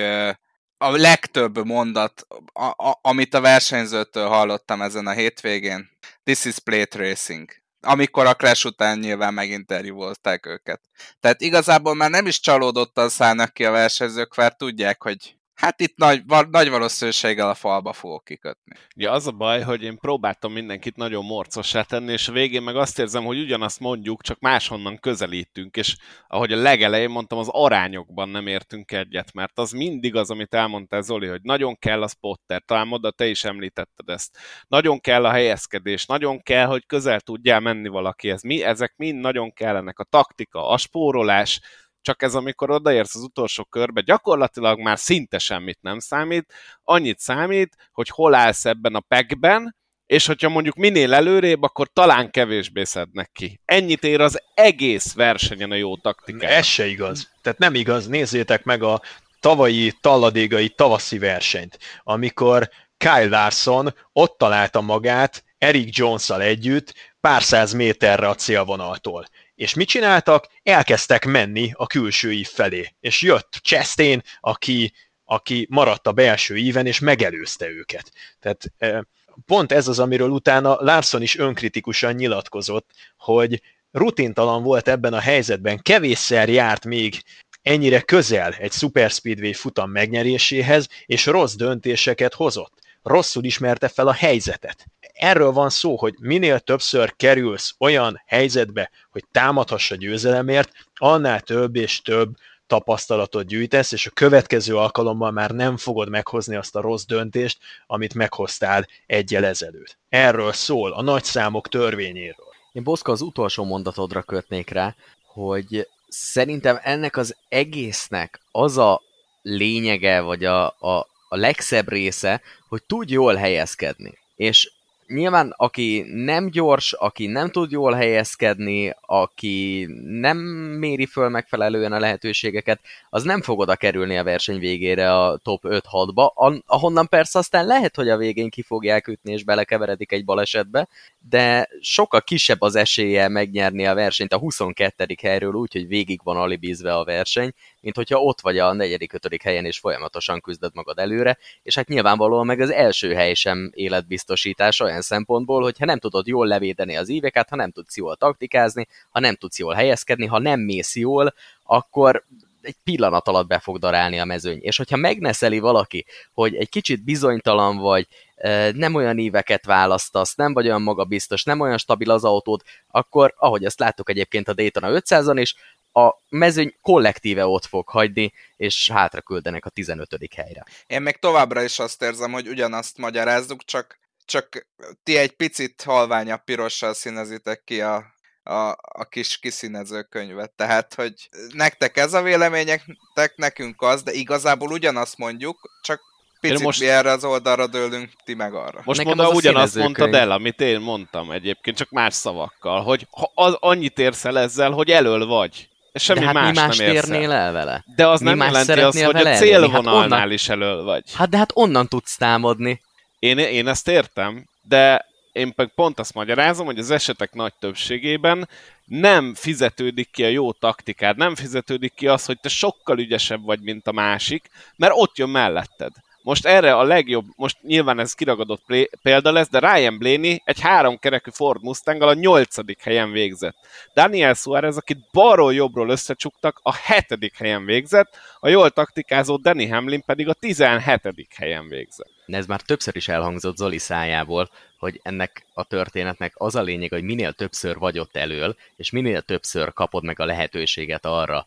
a legtöbb mondat, a, a, amit a versenyzőtől hallottam ezen a hétvégén, this is plate racing. Amikor a Crash után nyilván meginterjúvolták őket. Tehát igazából már nem is csalódottan szállnak ki a versenyzők, mert tudják, hogy Hát itt nagy, nagy valószínűséggel a falba fogok kikötni. Ja, az a baj, hogy én próbáltam mindenkit nagyon morcossá tenni, és a végén meg azt érzem, hogy ugyanazt mondjuk, csak máshonnan közelítünk, és ahogy a legelején mondtam, az arányokban nem értünk egyet, mert az mindig az, amit elmondtál Zoli, hogy nagyon kell a spotter, talán oda te is említetted ezt. Nagyon kell a helyezkedés, nagyon kell, hogy közel tudjál menni valakihez. Mi, ezek mind nagyon kellenek. A taktika, a spórolás, csak ez amikor odaérsz az utolsó körbe, gyakorlatilag már szinte semmit nem számít, annyit számít, hogy hol állsz ebben a pekben, és hogyha mondjuk minél előrébb, akkor talán kevésbé szednek ki. Ennyit ér az egész versenyen a jó taktika. Ez se igaz. Tehát nem igaz. Nézzétek meg a tavalyi talladégai tavaszi versenyt, amikor Kyle Larson ott találta magát Eric jones együtt pár száz méterre a célvonaltól. És mit csináltak? Elkezdtek menni a külső ív felé. És jött Chastain, aki, aki maradt a belső íven, és megelőzte őket. Tehát pont ez az, amiről utána Larson is önkritikusan nyilatkozott, hogy rutintalan volt ebben a helyzetben, kevésszer járt még ennyire közel egy Super Speedway futam megnyeréséhez, és rossz döntéseket hozott. Rosszul ismerte fel a helyzetet erről van szó, hogy minél többször kerülsz olyan helyzetbe, hogy támadhass a győzelemért, annál több és több tapasztalatot gyűjtesz, és a következő alkalommal már nem fogod meghozni azt a rossz döntést, amit meghoztál egyel ezelőtt. Erről szól, a nagy számok törvényéről. Én Boszka az utolsó mondatodra kötnék rá, hogy szerintem ennek az egésznek az a lényege, vagy a, a, a legszebb része, hogy tudj jól helyezkedni. És nyilván aki nem gyors, aki nem tud jól helyezkedni, aki nem méri föl megfelelően a lehetőségeket, az nem fog oda kerülni a verseny végére a top 5-6-ba, ahonnan persze aztán lehet, hogy a végén ki fogják ütni és belekeveredik egy balesetbe, de sokkal kisebb az esélye megnyerni a versenyt a 22. helyről úgy, hogy végig van alibízve a verseny, mint hogyha ott vagy a negyedik, ötödik helyen és folyamatosan küzdöd magad előre, és hát nyilvánvalóan meg az első hely sem életbiztosítás olyan szempontból, hogy ha nem tudod jól levédeni az éveket, ha nem tudsz jól taktikázni, ha nem tudsz jól helyezkedni, ha nem mész jól, akkor egy pillanat alatt be fog darálni a mezőny. És hogyha megneszeli valaki, hogy egy kicsit bizonytalan vagy, nem olyan éveket választasz, nem vagy olyan magabiztos, nem olyan stabil az autód, akkor, ahogy azt láttuk egyébként a Daytona 500-on is, a mezőny kollektíve ott fog hagyni, és hátra küldenek a 15. helyre. Én még továbbra is azt érzem, hogy ugyanazt magyarázzuk, csak, csak ti egy picit halványabb pirossal színezitek ki a, a, a kis kiszínező könyvet. Tehát, hogy nektek ez a véleményektek, nekünk az, de igazából ugyanazt mondjuk, csak picit most... mi erre az oldalra dőlünk, ti meg arra. Most mondom, ugyanazt mondtad el, amit én mondtam egyébként, csak más szavakkal, hogy ha az, annyit érsz el ezzel, hogy elől vagy. Semmi de hát más mi nem érnél el vele? De az mi nem jelenti azt, hogy a célvonalnál hát onnan... is elől vagy. Hát de hát onnan tudsz támadni. Én, én ezt értem, de én pont azt magyarázom, hogy az esetek nagy többségében nem fizetődik ki a jó taktikád, nem fizetődik ki az, hogy te sokkal ügyesebb vagy, mint a másik, mert ott jön melletted. Most erre a legjobb, most nyilván ez kiragadott példa lesz, de Ryan Blaney egy háromkerekű Ford mustang a nyolcadik helyen végzett. Daniel Suarez, akit balról jobbról összecsuktak, a hetedik helyen végzett, a jól taktikázó Danny Hamlin pedig a tizenhetedik helyen végzett. Ez már többször is elhangzott Zoli szájából, hogy ennek a történetnek az a lényeg, hogy minél többször vagy ott elől, és minél többször kapod meg a lehetőséget arra,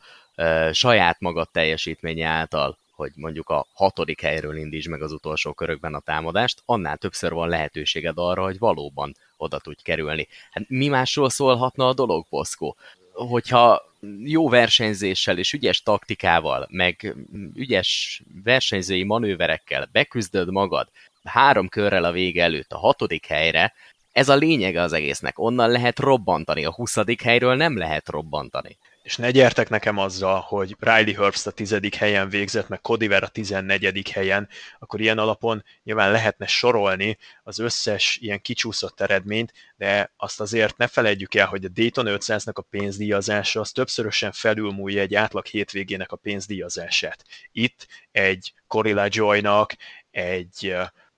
saját magad teljesítménye által, hogy mondjuk a hatodik helyről indíts meg az utolsó körökben a támadást, annál többször van lehetőséged arra, hogy valóban oda tudj kerülni. Hát mi másról szólhatna a dolog, Boszkó? Hogyha jó versenyzéssel és ügyes taktikával, meg ügyes versenyzői manőverekkel beküzdöd magad három körrel a vége előtt a hatodik helyre, ez a lényege az egésznek. Onnan lehet robbantani, a huszadik helyről nem lehet robbantani. És ne gyertek nekem azzal, hogy Riley Herbst a tizedik helyen végzett, meg Codiver a tizennegyedik helyen, akkor ilyen alapon nyilván lehetne sorolni az összes ilyen kicsúszott eredményt, de azt azért ne felejtjük el, hogy a Dayton 500-nak a pénzdíjazása az többszörösen felülmúlja egy átlag hétvégének a pénzdíjazását. Itt egy Corilla Joy-nak, egy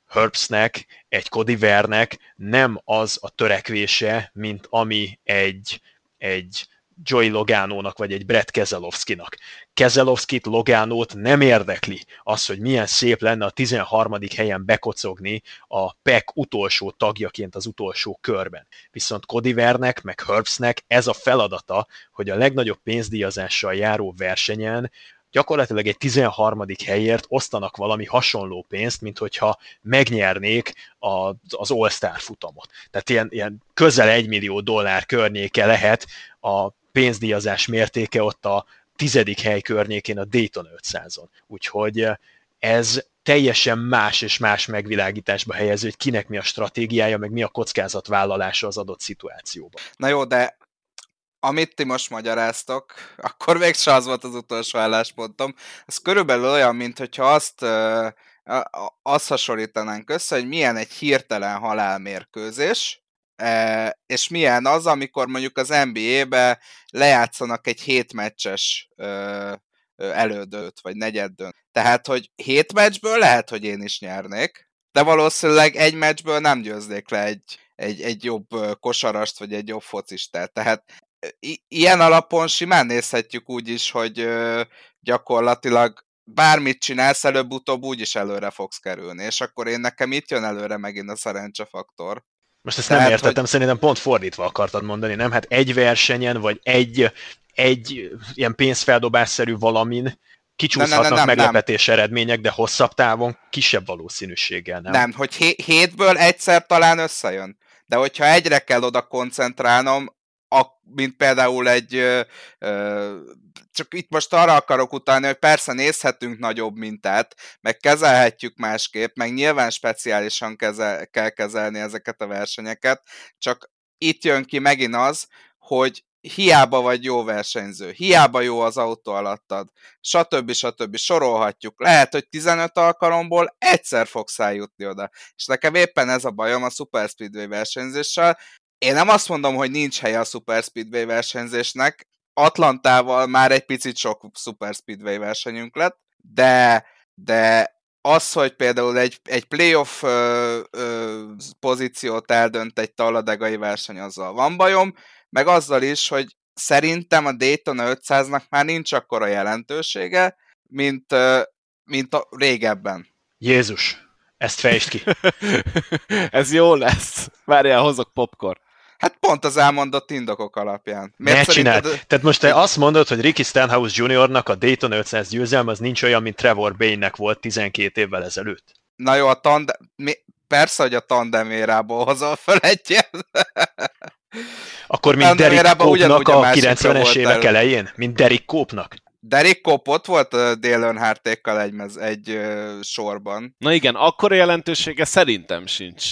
Herbstnek, egy Codivernek nem az a törekvése, mint ami egy, egy Joey Logánónak, vagy egy Brett Keselowski-nak. Keselowskit, Logánót nem érdekli az, hogy milyen szép lenne a 13. helyen bekocogni a PEC utolsó tagjaként az utolsó körben. Viszont Codivernek, meg Herbstnek ez a feladata, hogy a legnagyobb pénzdíjazással járó versenyen gyakorlatilag egy 13. helyért osztanak valami hasonló pénzt, mint hogyha megnyernék a, az All-Star futamot. Tehát ilyen, ilyen közel egy millió dollár környéke lehet a pénzdíjazás mértéke ott a tizedik hely környékén a Dayton 500-on. Úgyhogy ez teljesen más és más megvilágításba helyező, hogy kinek mi a stratégiája, meg mi a kockázatvállalása az adott szituációban. Na jó, de amit ti most magyaráztok, <laughs> akkor mégsem az volt az utolsó álláspontom. Ez körülbelül olyan, mint hogyha azt, azt hasonlítanánk össze, hogy milyen egy hirtelen halálmérkőzés, és milyen az, amikor mondjuk az NBA-be lejátszanak egy hétmeccses elődőt, vagy negyeddőn. Tehát, hogy hét meccsből lehet, hogy én is nyernék, de valószínűleg egy meccsből nem győznék le egy, egy, egy jobb kosarast, vagy egy jobb focistát. Tehát i- ilyen alapon simán nézhetjük úgy is, hogy gyakorlatilag bármit csinálsz, előbb-utóbb úgyis előre fogsz kerülni, és akkor én nekem itt jön előre megint a szerencsefaktor. Most ezt Tehát, nem értettem, hogy... szerintem pont fordítva akartad mondani, nem? Hát egy versenyen, vagy egy, egy ilyen pénzfeldobásszerű valamin kicsúszhatnak nem, nem, nem, meglepetés nem. eredmények, de hosszabb távon kisebb valószínűséggel, nem? Nem, hogy hé- hétből egyszer talán összejön. De hogyha egyre kell oda koncentrálnom, a, mint például egy, ö, ö, csak itt most arra akarok utalni, hogy persze nézhetünk nagyobb mintát, meg kezelhetjük másképp, meg nyilván speciálisan kezel, kell kezelni ezeket a versenyeket, csak itt jön ki megint az, hogy hiába vagy jó versenyző, hiába jó az autó alattad, stb. stb. sorolhatjuk. Lehet, hogy 15 alkalomból egyszer fogsz eljutni oda. És nekem éppen ez a bajom a Super Speedway versenyzéssel, én nem azt mondom, hogy nincs helye a Super Speedway versenyzésnek, Atlantával már egy picit sok Super Speedway versenyünk lett, de, de az, hogy például egy, egy playoff ö, ö, pozíciót eldönt egy taladegai verseny, azzal van bajom, meg azzal is, hogy szerintem a Daytona 500-nak már nincs akkora jelentősége, mint, ö, mint a régebben. Jézus, ezt fejtsd ki. <laughs> Ez jó lesz. Várjál, hozok popcorn. Hát pont az elmondott indokok alapján. Miért ne szerinted... csináld. Tehát most te azt mondod, hogy Ricky Stenhouse Jr.-nak a Dayton 500 győzelme az nincs olyan, mint Trevor Bain-nek volt 12 évvel ezelőtt. Na jó, a tandem... Mi... Persze, hogy a tandemérából hozol fel egy <laughs> Akkor mint Derek Cope-nak a 90-es évek el. elején? Mint Derek Cope-nak? Derek Cope ott volt Dale Earnhardtékkal egy, mez, egy sorban. Na igen, akkor jelentősége szerintem sincs.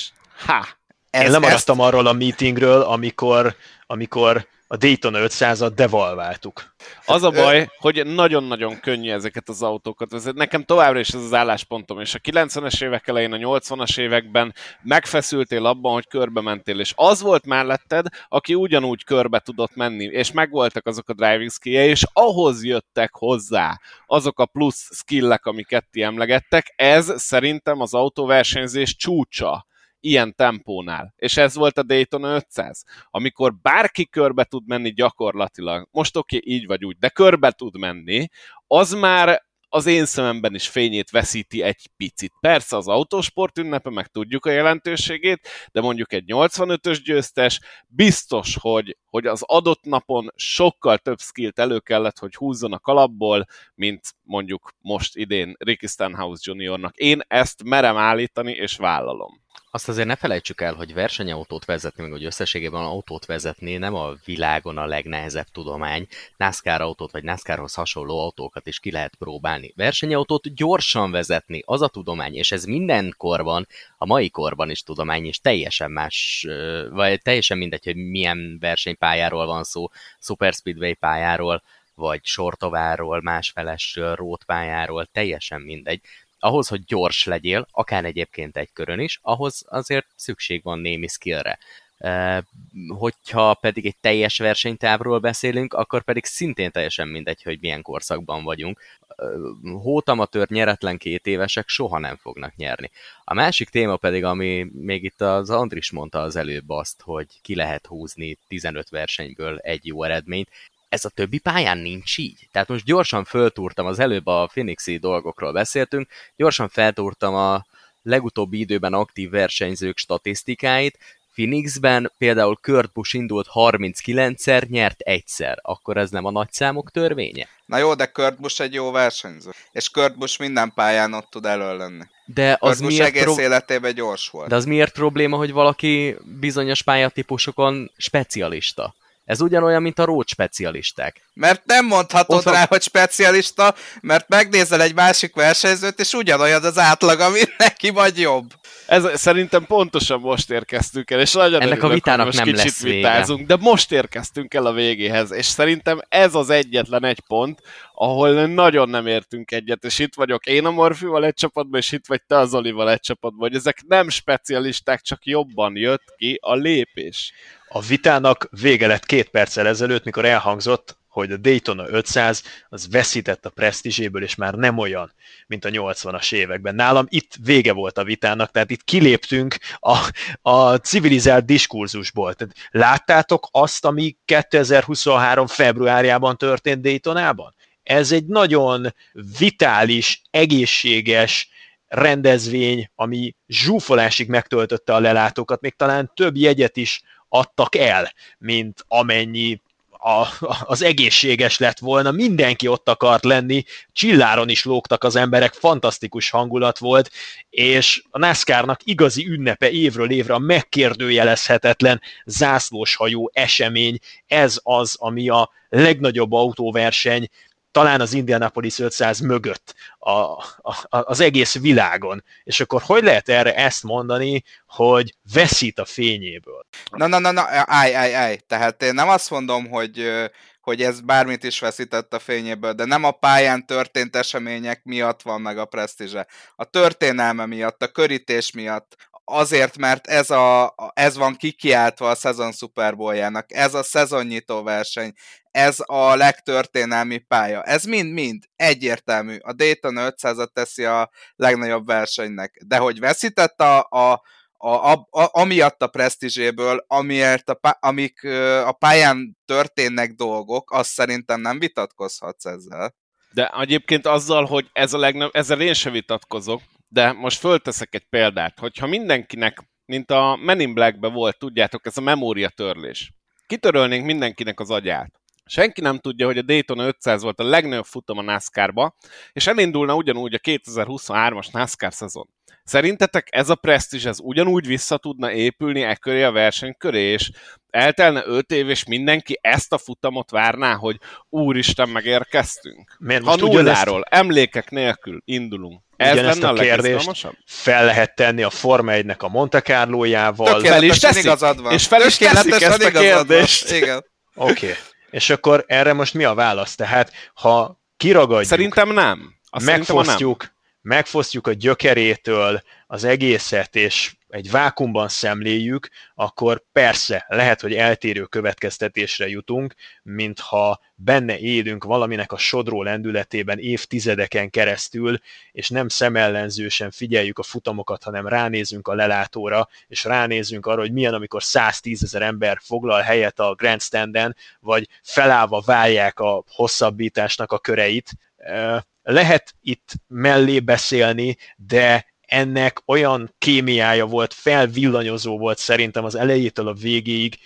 Ha! Ez, Én lemaradtam ezt... arról a meetingről, amikor, amikor a Dayton 500-at devalváltuk. Az a baj, hogy nagyon-nagyon könnyű ezeket az autókat vezetni. Nekem továbbra is ez az álláspontom, és a 90-es évek elején, a 80-as években megfeszültél abban, hogy körbe mentél, és az volt melletted, aki ugyanúgy körbe tudott menni, és megvoltak azok a driving skill és ahhoz jöttek hozzá azok a plusz skillek, amiket ti emlegettek, ez szerintem az autóversenyzés csúcsa ilyen tempónál. És ez volt a Dayton 500, amikor bárki körbe tud menni gyakorlatilag, most oké, okay, így vagy úgy, de körbe tud menni, az már az én szememben is fényét veszíti egy picit. Persze az autósport ünnepe, meg tudjuk a jelentőségét, de mondjuk egy 85-ös győztes biztos, hogy, hogy az adott napon sokkal több skillt elő kellett, hogy húzzon a kalapból, mint mondjuk most idén Ricky Stenhouse Juniornak. Én ezt merem állítani, és vállalom. Azt azért ne felejtsük el, hogy versenyautót vezetni, meg hogy összességében autót vezetni nem a világon a legnehezebb tudomány. NASCAR autót vagy NASCARhoz hasonló autókat is ki lehet próbálni. Versenyautót gyorsan vezetni, az a tudomány, és ez minden korban, a mai korban is tudomány, és teljesen más, vagy teljesen mindegy, hogy milyen versenypályáról van szó, Super Speedway pályáról, vagy sortováról, másfelesről, rótpályáról, teljesen mindegy ahhoz, hogy gyors legyél, akár egyébként egy körön is, ahhoz azért szükség van némi skillre. Hogyha pedig egy teljes versenytávról beszélünk, akkor pedig szintén teljesen mindegy, hogy milyen korszakban vagyunk. Hótamatőr nyeretlen két évesek soha nem fognak nyerni. A másik téma pedig, ami még itt az Andris mondta az előbb azt, hogy ki lehet húzni 15 versenyből egy jó eredményt ez a többi pályán nincs így. Tehát most gyorsan föltúrtam, az előbb a Phoenixi dolgokról beszéltünk, gyorsan feltúrtam a legutóbbi időben aktív versenyzők statisztikáit, Phoenixben például Kurt Busch indult 39-szer, nyert egyszer. Akkor ez nem a nagyszámok törvénye? Na jó, de Kurt Busch egy jó versenyző. És Kurt Busch minden pályán ott tud elő lenni. De az Kurt miért egész pro- életében gyors volt. De az miért probléma, hogy valaki bizonyos pályatípusokon specialista? Ez ugyanolyan, mint a rót specialisták. Mert nem mondhatod Ott van- rá, hogy specialista, mert megnézel egy másik versenyzőt, és ugyanolyan az átlag, ami <laughs> neki vagy jobb. Ez, szerintem pontosan most érkeztünk el, és nagyon Ennek a örülök, vitának hogy most nem kicsit lesz vége. vitázunk, de most érkeztünk el a végéhez, és szerintem ez az egyetlen egy pont, ahol nagyon nem értünk egyet, és itt vagyok én a Morfival egy csapatban, és itt vagy te az Olival egy csapatban, hogy ezek nem specialisták, csak jobban jött ki a lépés. A vitának vége lett két perccel ezelőtt, mikor elhangzott, hogy a Daytona 500 az veszített a presztízséből, és már nem olyan, mint a 80-as években. Nálam itt vége volt a vitának, tehát itt kiléptünk a, a civilizált diskurzusból. Tehát láttátok azt, ami 2023. februárjában történt Daytonában? Ez egy nagyon vitális, egészséges, rendezvény, ami zsúfolásig megtöltötte a lelátókat, még talán több jegyet is adtak el, mint amennyi a, az egészséges lett volna, mindenki ott akart lenni, csilláron is lógtak az emberek, fantasztikus hangulat volt, és a NASCAR-nak igazi ünnepe évről évre a megkérdőjelezhetetlen zászlóshajó esemény, ez az, ami a legnagyobb autóverseny, talán az Indianapolis 500 mögött a, a, az egész világon. És akkor hogy lehet erre ezt mondani, hogy veszít a fényéből? Na, na, na, na, állj, állj, állj. Tehát én nem azt mondom, hogy, hogy ez bármit is veszített a fényéből, de nem a pályán történt események miatt van meg a presztízse. A történelme miatt, a körítés miatt, azért, mert ez, a, ez van kikiáltva a szezon Super ez a szezonnyitó verseny, ez a legtörténelmi pálya. Ez mind-mind egyértelmű. A Daytona 500-at teszi a legnagyobb versenynek. De hogy veszített a, a, a, a, a, amiatt a presztízséből, amiért a, amik a pályán történnek dolgok, azt szerintem nem vitatkozhatsz ezzel. De egyébként azzal, hogy ez a legnagyobb, ezzel én sem vitatkozok, de most fölteszek egy példát, hogyha mindenkinek, mint a Men in Black-be volt, tudjátok, ez a memóriatörlés. Kitörölnénk mindenkinek az agyát. Senki nem tudja, hogy a Daytona 500 volt a legnagyobb futam a NASCAR-ba, és elindulna ugyanúgy a 2023-as NASCAR szezon. Szerintetek ez a presztízs, ez ugyanúgy vissza tudna épülni e köré a verseny köré, és eltelne 5 év, és mindenki ezt a futamot várná, hogy úristen, megérkeztünk? Miért Ha nulláról, emlékek nélkül indulunk. Ez Ugyanezt lenne a a kérdést fel lehet tenni a Forma 1-nek a Monte Carlo-jával. fel is teszik, igazad van. és fel is teszik ezt a kérdést. Igen. <laughs> Oké. Okay. És akkor erre most mi a válasz? Tehát, ha kiragadjuk, Szerintem nem. Azt szerintem nem. megfosztjuk, megfosztjuk a gyökerétől az egészet, és egy vákumban szemléljük, akkor persze lehet, hogy eltérő következtetésre jutunk, mintha benne élünk valaminek a sodró lendületében évtizedeken keresztül, és nem szemellenzősen figyeljük a futamokat, hanem ránézünk a lelátóra, és ránézünk arra, hogy milyen, amikor 110 ezer ember foglal helyet a grandstanden, vagy felállva válják a hosszabbításnak a köreit. Lehet itt mellé beszélni, de ennek olyan kémiája volt, felvillanyozó volt szerintem az elejétől a végéig,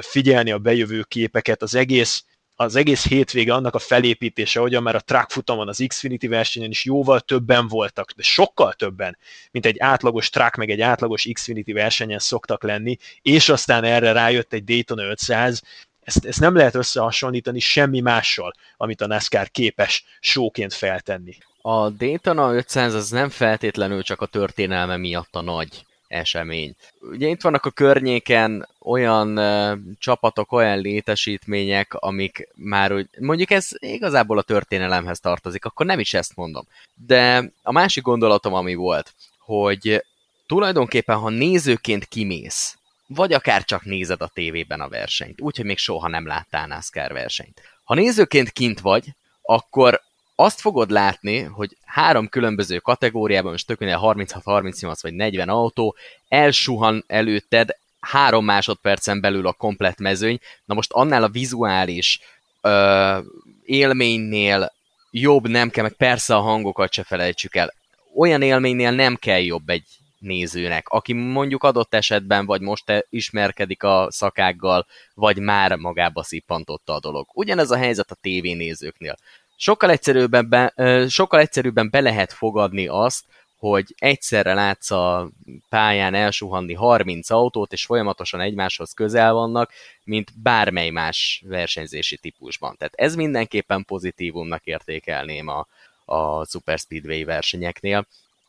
figyelni a bejövő képeket, az egész az egész hétvége annak a felépítése, ahogyan már a track futamon, az Xfinity versenyen is jóval többen voltak, de sokkal többen, mint egy átlagos track, meg egy átlagos Xfinity versenyen szoktak lenni, és aztán erre rájött egy Daytona 500, ezt, ezt nem lehet összehasonlítani semmi mással, amit a NASCAR képes sóként feltenni. A Daytona 500 az nem feltétlenül csak a történelme miatt a nagy esemény. Ugye itt vannak a környéken olyan uh, csapatok, olyan létesítmények, amik már úgy, mondjuk ez igazából a történelemhez tartozik, akkor nem is ezt mondom. De a másik gondolatom, ami volt, hogy tulajdonképpen, ha nézőként kimész, vagy akár csak nézed a tévében a versenyt, úgyhogy még soha nem láttál NASCAR versenyt. Ha nézőként kint vagy, akkor azt fogod látni, hogy három különböző kategóriában, most tökéletesen 36, 38 vagy 40 autó, elsuhan előtted három másodpercen belül a komplet mezőny. Na most annál a vizuális ö, élménynél jobb nem kell, meg persze a hangokat se felejtsük el. Olyan élménynél nem kell jobb egy nézőnek, aki mondjuk adott esetben vagy most ismerkedik a szakággal, vagy már magába szippantotta a dolog. Ugyanez a helyzet a tévénézőknél sokkal egyszerűbben, be, sokkal egyszerűbben be lehet fogadni azt, hogy egyszerre látsz a pályán elsuhanni 30 autót, és folyamatosan egymáshoz közel vannak, mint bármely más versenyzési típusban. Tehát ez mindenképpen pozitívumnak értékelném a, a Super Speedway versenyeknél.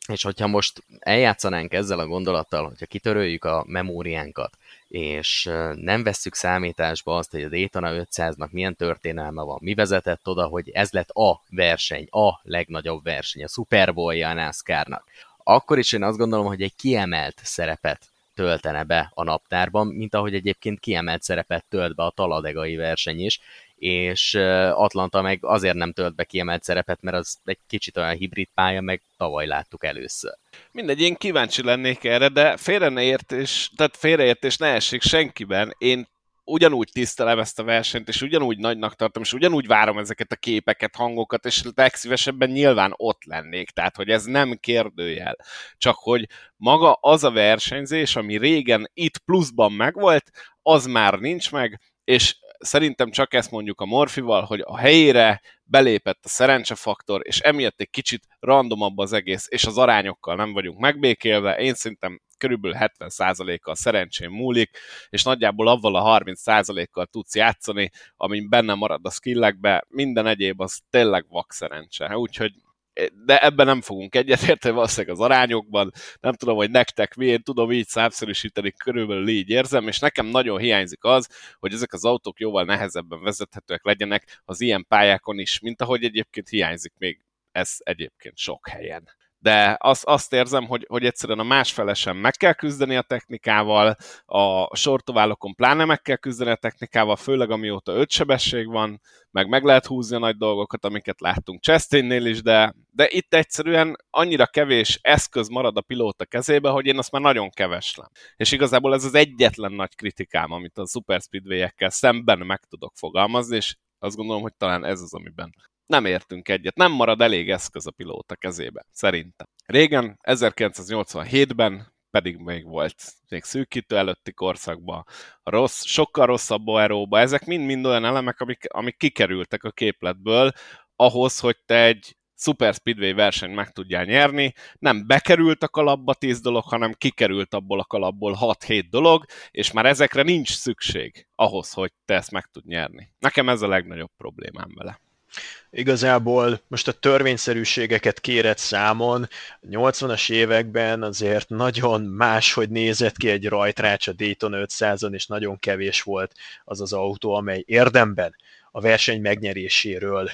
És hogyha most eljátszanánk ezzel a gondolattal, hogyha kitöröljük a memóriánkat, és nem vesszük számításba azt, hogy a Daytona 500-nak milyen történelme van, mi vezetett oda, hogy ez lett a verseny, a legnagyobb verseny, a Super Bowl-ja a NASCAR-nak, akkor is én azt gondolom, hogy egy kiemelt szerepet töltene be a naptárban, mint ahogy egyébként kiemelt szerepet tölt be a taladegai verseny is, és Atlanta meg azért nem tölt be kiemelt szerepet, mert az egy kicsit olyan hibrid pálya, meg tavaly láttuk először. Mindegy, én kíváncsi lennék erre, de félre ne értés, tehát félreértés ne essék senkiben. Én ugyanúgy tisztelem ezt a versenyt, és ugyanúgy nagynak tartom, és ugyanúgy várom ezeket a képeket, hangokat, és legszívesebben nyilván ott lennék, tehát hogy ez nem kérdőjel. Csak hogy maga az a versenyzés, ami régen itt pluszban megvolt, az már nincs meg, és szerintem csak ezt mondjuk a Morfival, hogy a helyére belépett a szerencsefaktor, és emiatt egy kicsit randomabb az egész, és az arányokkal nem vagyunk megbékélve. Én szerintem körülbelül 70%-a a szerencsém múlik, és nagyjából avval a 30%-kal tudsz játszani, ami benne marad a skillekbe, minden egyéb az tényleg vak szerencse. Úgyhogy de ebben nem fogunk egyetérteni valószínűleg az arányokban, nem tudom, hogy nektek mi, én tudom így számszerűsíteni, körülbelül így érzem, és nekem nagyon hiányzik az, hogy ezek az autók jóval nehezebben vezethetőek legyenek az ilyen pályákon is, mint ahogy egyébként hiányzik még ez egyébként sok helyen de azt, azt érzem, hogy, hogy egyszerűen a másfelesen meg kell küzdeni a technikával, a sortoválokon pláne meg kell küzdeni a technikával, főleg amióta öt sebesség van, meg meg lehet húzni a nagy dolgokat, amiket láttunk Chastainnél is, de, de itt egyszerűen annyira kevés eszköz marad a pilóta kezébe, hogy én azt már nagyon keveslem. És igazából ez az egyetlen nagy kritikám, amit a Super Speedway-ekkel szemben meg tudok fogalmazni, és azt gondolom, hogy talán ez az, amiben nem értünk egyet. Nem marad elég eszköz a pilóta kezébe, szerintem. Régen, 1987-ben pedig még volt, még szűkítő előtti korszakban, rossz, sokkal rosszabb aeróba, ezek mind-mind olyan elemek, amik, amik kikerültek a képletből, ahhoz, hogy te egy Super Speedway versenyt meg tudjál nyerni, nem bekerült a kalapba 10 dolog, hanem kikerült abból a kalapból 6-7 dolog, és már ezekre nincs szükség ahhoz, hogy te ezt meg tud nyerni. Nekem ez a legnagyobb problémám vele. Igazából most a törvényszerűségeket kéret számon, 80-as években azért nagyon máshogy nézett ki egy rajtrács a Dayton 500-on, és nagyon kevés volt az az autó, amely érdemben a verseny megnyeréséről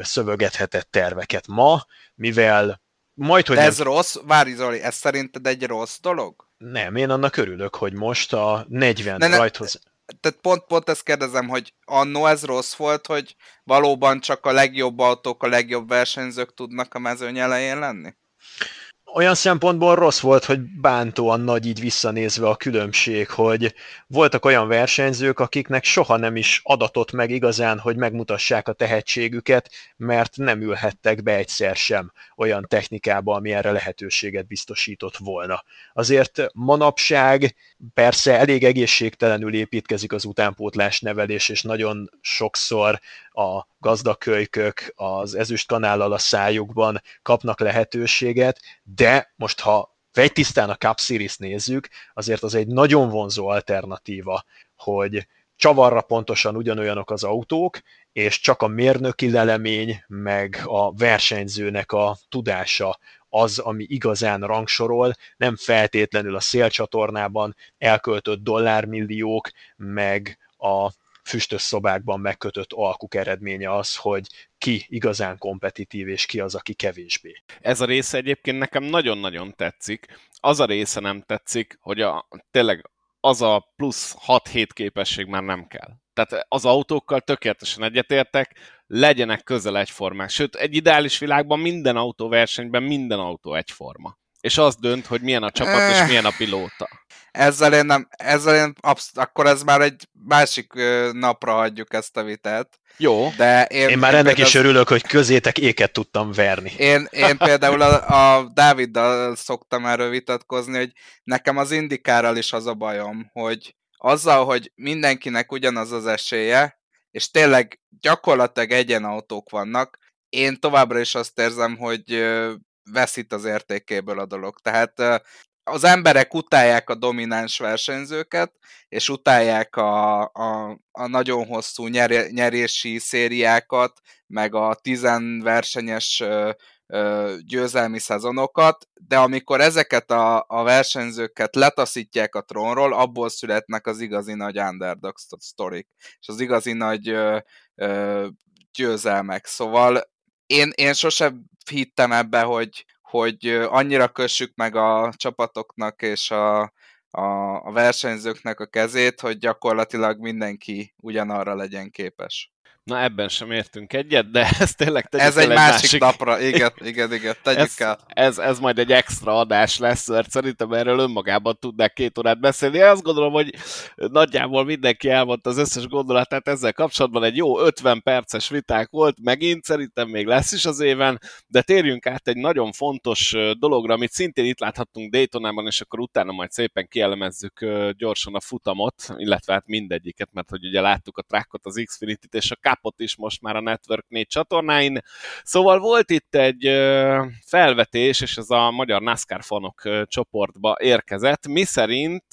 szövögethetett terveket. Ma, mivel majd, hogy De ez nem... rossz? Várj Zoli, ez szerinted egy rossz dolog? Nem, én annak örülök, hogy most a 40 ne, rajthoz tehát pont, pont ezt kérdezem, hogy annó ez rossz volt, hogy valóban csak a legjobb autók, a legjobb versenyzők tudnak a mezőny elején lenni? Olyan szempontból rossz volt, hogy bántóan nagy így visszanézve a különbség, hogy voltak olyan versenyzők, akiknek soha nem is adatott meg igazán, hogy megmutassák a tehetségüket, mert nem ülhettek be egyszer sem olyan technikába, ami erre lehetőséget biztosított volna. Azért manapság persze elég egészségtelenül építkezik az utánpótlás nevelés, és nagyon sokszor a gazdakölykök az ezüst kanállal a szájukban kapnak lehetőséget, de most ha tisztán a Cup Series nézzük, azért az egy nagyon vonzó alternatíva, hogy csavarra pontosan ugyanolyanok az autók, és csak a mérnöki lelemény, meg a versenyzőnek a tudása az, ami igazán rangsorol, nem feltétlenül a szélcsatornában elköltött dollármilliók, meg a füstös szobákban megkötött alkuk eredménye az, hogy ki igazán kompetitív, és ki az, aki kevésbé. Ez a része egyébként nekem nagyon-nagyon tetszik. Az a része nem tetszik, hogy a, tényleg az a plusz 6-7 képesség már nem kell. Tehát az autókkal tökéletesen egyetértek, legyenek közel egyformák. Sőt, egy ideális világban minden autóversenyben minden autó egyforma. És az dönt, hogy milyen a csapat és milyen a pilóta. Ezzel én nem, ezzel én absz- akkor ez már egy másik napra hagyjuk ezt a vitát. Jó, de én, én már én ennek is örülök, hogy közétek éket tudtam verni. Én, én például a, a Dáviddal szoktam erről vitatkozni, hogy nekem az indikárral is az a bajom, hogy azzal, hogy mindenkinek ugyanaz az esélye, és tényleg gyakorlatilag egyenautók vannak, én továbbra is azt érzem, hogy veszít az értékéből a dolog. Tehát az emberek utálják a domináns versenyzőket, és utálják a, a, a nagyon hosszú nyer, nyerési szériákat, meg a tizenversenyes győzelmi szezonokat, de amikor ezeket a, a versenyzőket letaszítják a trónról, abból születnek az igazi nagy underdog sztorik, és az igazi nagy ö, ö, győzelmek. Szóval én, én sosem hittem ebbe, hogy, hogy annyira kössük meg a csapatoknak és a, a, a versenyzőknek a kezét, hogy gyakorlatilag mindenki ugyanarra legyen képes. Na ebben sem értünk egyet, de <laughs> ez tényleg tegyük Ez egy, egy másik, másik napra, igen, igen, igen, tegyük ez, el. Ez, ez majd egy extra adás lesz, mert szerintem erről önmagában tudnák két órát beszélni. Én azt gondolom, hogy nagyjából mindenki elmondta az összes gondolatát ezzel kapcsolatban. Egy jó 50 perces viták volt, megint szerintem még lesz is az éven, de térjünk át egy nagyon fontos dologra, amit szintén itt láthattunk Daytonában, és akkor utána majd szépen kielemezzük gyorsan a futamot, illetve hát mindegyiket, mert hogy ugye láttuk a trackot, az Xfinity-t és a Cupot is most már a Network 4 csatornáin. Szóval volt itt egy felvetés, és ez a magyar NASCAR fanok csoportba érkezett, mi szerint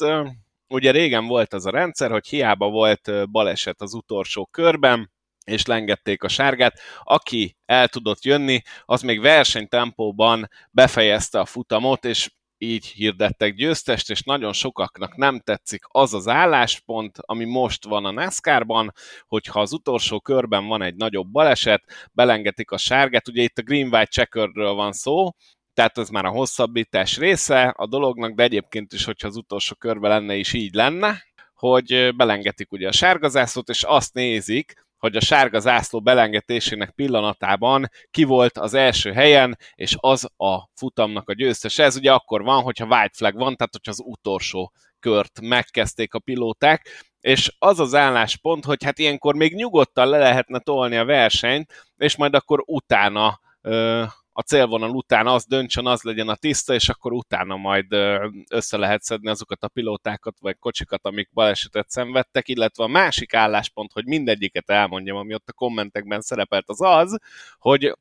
ugye régen volt az a rendszer, hogy hiába volt baleset az utolsó körben, és lengették a sárgát. Aki el tudott jönni, az még versenytempóban befejezte a futamot, és így hirdettek győztest, és nagyon sokaknak nem tetszik az az álláspont, ami most van a NASCAR-ban, hogyha az utolsó körben van egy nagyobb baleset, belengetik a sárgát, ugye itt a Green-White Checkerről van szó, tehát ez már a hosszabbítás része a dolognak, de egyébként is, hogyha az utolsó körben lenne is így lenne, hogy belengetik ugye a sárgazászót, és azt nézik, hogy a sárga zászló belengetésének pillanatában ki volt az első helyen, és az a futamnak a győztes. Ez ugye akkor van, hogyha white flag van, tehát hogyha az utolsó kört megkezdték a pilóták, és az az álláspont, hogy hát ilyenkor még nyugodtan le lehetne tolni a versenyt, és majd akkor utána a célvonal után az döntsön, az legyen a tiszta, és akkor utána majd össze lehet szedni azokat a pilótákat, vagy kocsikat, amik balesetet szenvedtek, illetve a másik álláspont, hogy mindegyiket elmondjam, ami ott a kommentekben szerepelt, az az, hogy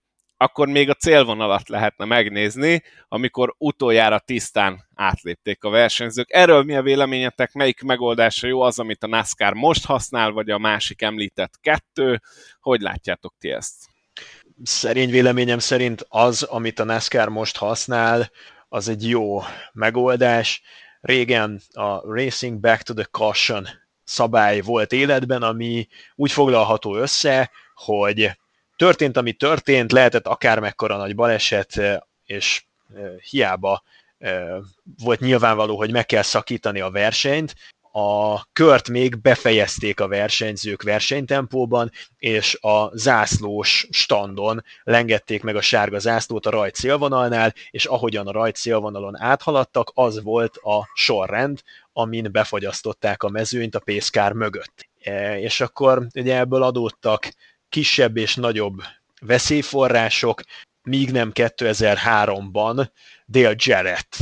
akkor még a célvonalat lehetne megnézni, amikor utoljára tisztán átlépték a versenyzők. Erről mi a véleményetek, melyik megoldása jó az, amit a NASCAR most használ, vagy a másik említett kettő? Hogy látjátok ti ezt? Szerény véleményem szerint az, amit a NASCAR most használ, az egy jó megoldás. Régen a Racing Back to the Caution szabály volt életben, ami úgy foglalható össze, hogy történt, ami történt, lehetett akármekkora nagy baleset, és hiába volt nyilvánvaló, hogy meg kell szakítani a versenyt, a kört még befejezték a versenyzők versenytempóban, és a zászlós standon lengették meg a sárga zászlót a rajt szélvonalnál, és ahogyan a rajt szélvonalon áthaladtak, az volt a sorrend, amin befagyasztották a mezőnyt a pészkár mögött. E, és akkor ugye ebből adódtak kisebb és nagyobb veszélyforrások, míg nem 2003-ban Dale Jarrett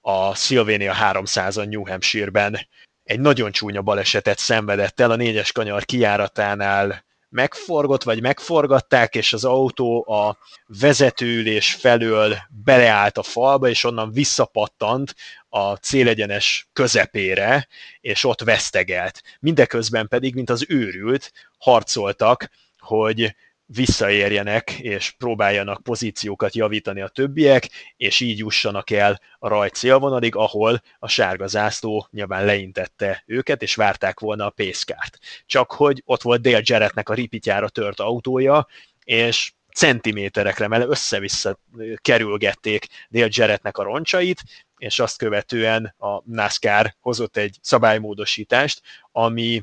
a Sylvania 300-on New Hampshire-ben egy nagyon csúnya balesetet szenvedett el a négyes kanyar kiáratánál megforgott, vagy megforgatták, és az autó a vezetőülés felől beleállt a falba, és onnan visszapattant a célegyenes közepére, és ott vesztegelt. Mindeközben pedig, mint az őrült, harcoltak, hogy visszaérjenek és próbáljanak pozíciókat javítani a többiek, és így jussanak el a rajt célvonalig, ahol a sárga zászló nyilván leintette őket, és várták volna a pészkárt. Csak hogy ott volt Dale Jarrettnek a ripityára tört autója, és centiméterekre, mert össze-vissza kerülgették Dale Jarrettnek a roncsait, és azt követően a NASCAR hozott egy szabálymódosítást, ami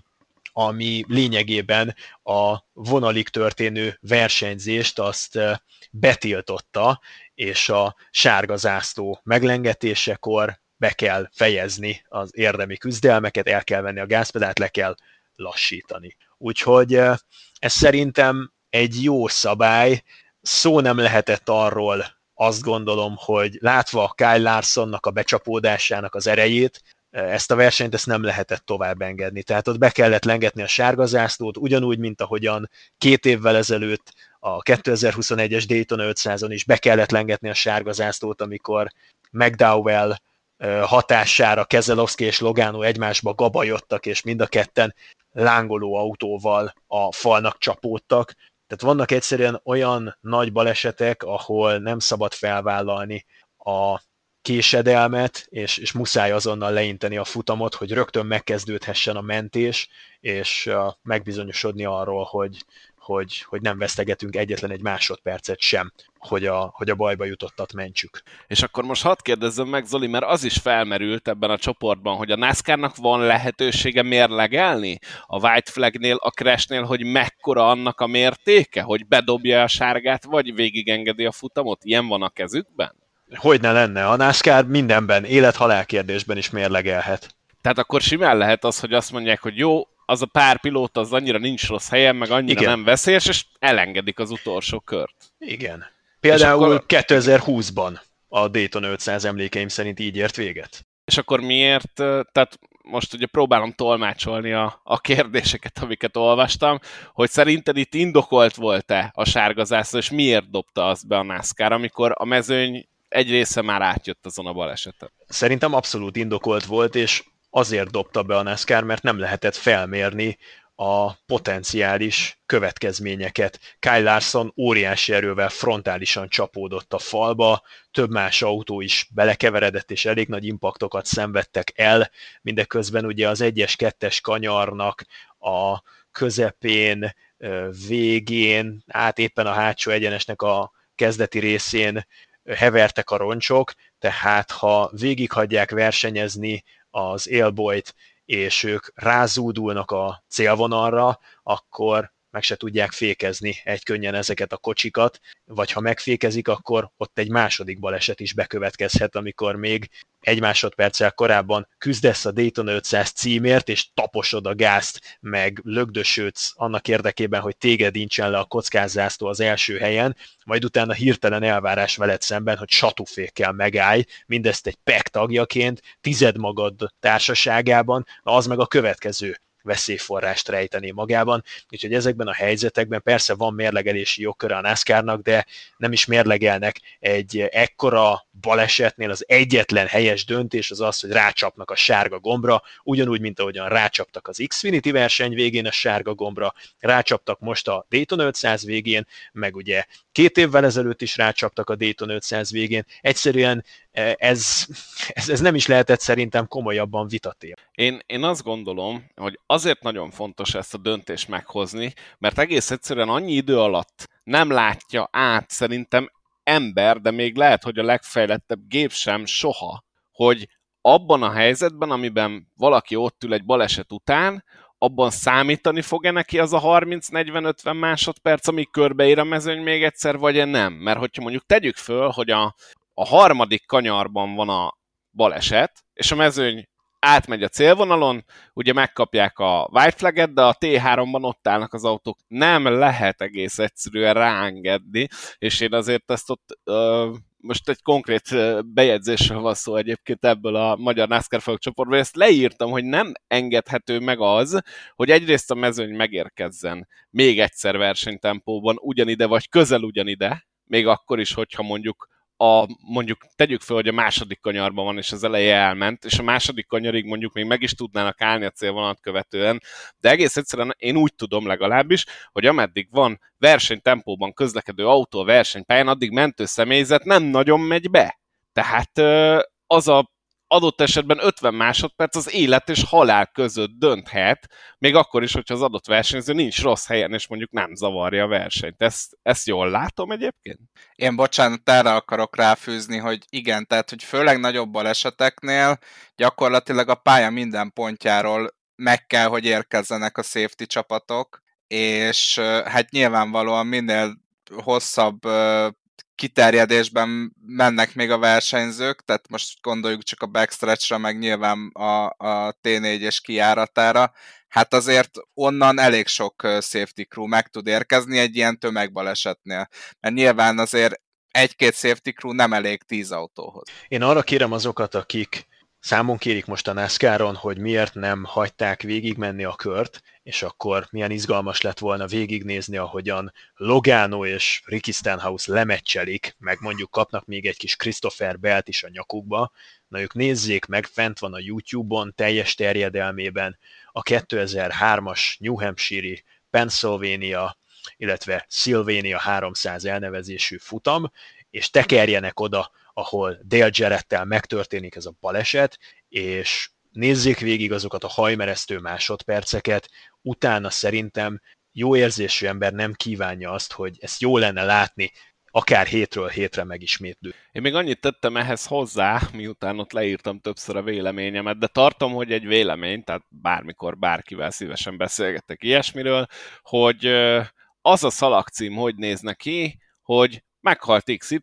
ami lényegében a vonalig történő versenyzést azt betiltotta, és a sárga zászló meglengetésekor be kell fejezni az érdemi küzdelmeket, el kell venni a gázpedált, le kell lassítani. Úgyhogy ez szerintem egy jó szabály, szó nem lehetett arról, azt gondolom, hogy látva Kyle Larsonnak a becsapódásának az erejét, ezt a versenyt ezt nem lehetett tovább engedni. Tehát ott be kellett lengetni a sárga zászlót, ugyanúgy, mint ahogyan két évvel ezelőtt a 2021-es Daytona 500-on is be kellett lengetni a sárga zászlót, amikor McDowell hatására Kezelowski és Logano egymásba gabajodtak, és mind a ketten lángoló autóval a falnak csapódtak. Tehát vannak egyszerűen olyan nagy balesetek, ahol nem szabad felvállalni a késedelmet, és, és muszáj azonnal leinteni a futamot, hogy rögtön megkezdődhessen a mentés, és uh, megbizonyosodni arról, hogy, hogy, hogy nem vesztegetünk egyetlen egy másodpercet sem, hogy a, hogy a bajba jutottat mentsük. És akkor most hadd kérdezzem meg, Zoli, mert az is felmerült ebben a csoportban, hogy a NASCAR-nak van lehetősége mérlegelni a White Flagnél, a Crashnél, hogy mekkora annak a mértéke, hogy bedobja a sárgát, vagy végigengedi a futamot? Ilyen van a kezükben? Hogy ne lenne, a NASCAR mindenben, élet-halál kérdésben is mérlegelhet. Tehát akkor simán lehet az, hogy azt mondják, hogy jó, az a pár pilóta az annyira nincs rossz helyen, meg annyira Igen. nem veszélyes, és elengedik az utolsó kört. Igen. Például akkor... 2020-ban a Dayton 500 emlékeim szerint így ért véget. És akkor miért, tehát most ugye próbálom tolmácsolni a, a kérdéseket, amiket olvastam, hogy szerinted itt indokolt volt-e a sárgazászló, és miért dobta azt be a NASCAR, amikor a mezőny egy része már átjött azon a baleseten. Szerintem abszolút indokolt volt, és azért dobta be a NASCAR, mert nem lehetett felmérni a potenciális következményeket. Kyle Larson óriási erővel frontálisan csapódott a falba, több más autó is belekeveredett, és elég nagy impaktokat szenvedtek el, mindeközben ugye az egyes kettes kanyarnak a közepén, végén, át éppen a hátsó egyenesnek a kezdeti részén hevertek a roncsok, tehát ha végighagyják versenyezni az élbolyt, és ők rázúdulnak a célvonalra, akkor meg se tudják fékezni egy könnyen ezeket a kocsikat, vagy ha megfékezik, akkor ott egy második baleset is bekövetkezhet, amikor még egy másodperccel korábban küzdesz a Dayton 500 címért, és taposod a gázt, meg lögdösödsz annak érdekében, hogy téged nincsen le a kockázásztó az első helyen, majd utána hirtelen elvárás veled szemben, hogy satufékkel megállj, mindezt egy PEC tagjaként, tized magad társaságában, az meg a következő veszélyforrást rejteni magában, úgyhogy ezekben a helyzetekben persze van mérlegelési jogköre a NASCAR-nak, de nem is mérlegelnek egy ekkora balesetnél az egyetlen helyes döntés az az, hogy rácsapnak a sárga gombra, ugyanúgy, mint ahogyan rácsaptak az Xfinity verseny végén a sárga gombra, rácsaptak most a Dayton 500 végén, meg ugye két évvel ezelőtt is rácsaptak a Dayton 500 végén. Egyszerűen ez, ez, ez nem is lehetett szerintem komolyabban vitatér. Én, én azt gondolom, hogy azért nagyon fontos ezt a döntést meghozni, mert egész egyszerűen annyi idő alatt nem látja át szerintem ember, de még lehet, hogy a legfejlettebb gép sem soha, hogy abban a helyzetben, amiben valaki ott ül egy baleset után, abban számítani fog-e neki az a 30-40-50 másodperc, amíg körbeír a mezőny még egyszer, vagy nem? Mert hogyha mondjuk tegyük föl, hogy a, a harmadik kanyarban van a baleset, és a mezőny átmegy a célvonalon, ugye megkapják a white flaget, de a T3-ban ott állnak az autók. Nem lehet egész egyszerűen ráengedni, és én azért ezt ott ö, most egy konkrét bejegyzésről van szó egyébként ebből a Magyar NASCAR csoportból, ezt leírtam, hogy nem engedhető meg az, hogy egyrészt a mezőny megérkezzen még egyszer versenytempóban ugyanide, vagy közel ugyanide, még akkor is, hogyha mondjuk a, mondjuk tegyük fel, hogy a második kanyarban van, és az eleje elment, és a második kanyarig mondjuk még meg is tudnának állni a célvonalat követően, de egész egyszerűen én úgy tudom legalábbis, hogy ameddig van versenytempóban közlekedő autó a versenypályán, addig mentő személyzet nem nagyon megy be. Tehát az a adott esetben 50 másodperc az élet és halál között dönthet, még akkor is, hogyha az adott versenyző nincs rossz helyen, és mondjuk nem zavarja a versenyt. Ezt, ezt jól látom egyébként? Én bocsánat, erre akarok ráfűzni, hogy igen, tehát, hogy főleg nagyobb baleseteknél gyakorlatilag a pálya minden pontjáról meg kell, hogy érkezzenek a safety csapatok, és hát nyilvánvalóan minél hosszabb kiterjedésben mennek még a versenyzők, tehát most gondoljuk csak a backstretchre, meg nyilván a, a T4-es kiáratára, hát azért onnan elég sok safety crew meg tud érkezni egy ilyen tömegbalesetnél. Mert nyilván azért egy-két safety crew nem elég tíz autóhoz. Én arra kérem azokat, akik számon kérik most a NASCAR-on, hogy miért nem hagyták végigmenni a kört, és akkor milyen izgalmas lett volna végignézni, ahogyan Logano és Ricky Stenhouse lemeccselik, meg mondjuk kapnak még egy kis Christopher Belt is a nyakukba. Na ők nézzék meg, fent van a YouTube-on, teljes terjedelmében a 2003-as New Hampshire-i Pennsylvania, illetve Sylvania 300 elnevezésű futam, és tekerjenek oda, ahol Dale Jarrettel megtörténik ez a baleset, és nézzék végig azokat a hajmeresztő másodperceket, utána szerintem jó érzésű ember nem kívánja azt, hogy ezt jó lenne látni, akár hétről hétre megismétlő. Én még annyit tettem ehhez hozzá, miután ott leírtam többször a véleményemet, de tartom, hogy egy vélemény, tehát bármikor bárkivel szívesen beszélgetek ilyesmiről, hogy az a szalagcím hogy néz neki, hogy meghalt XY,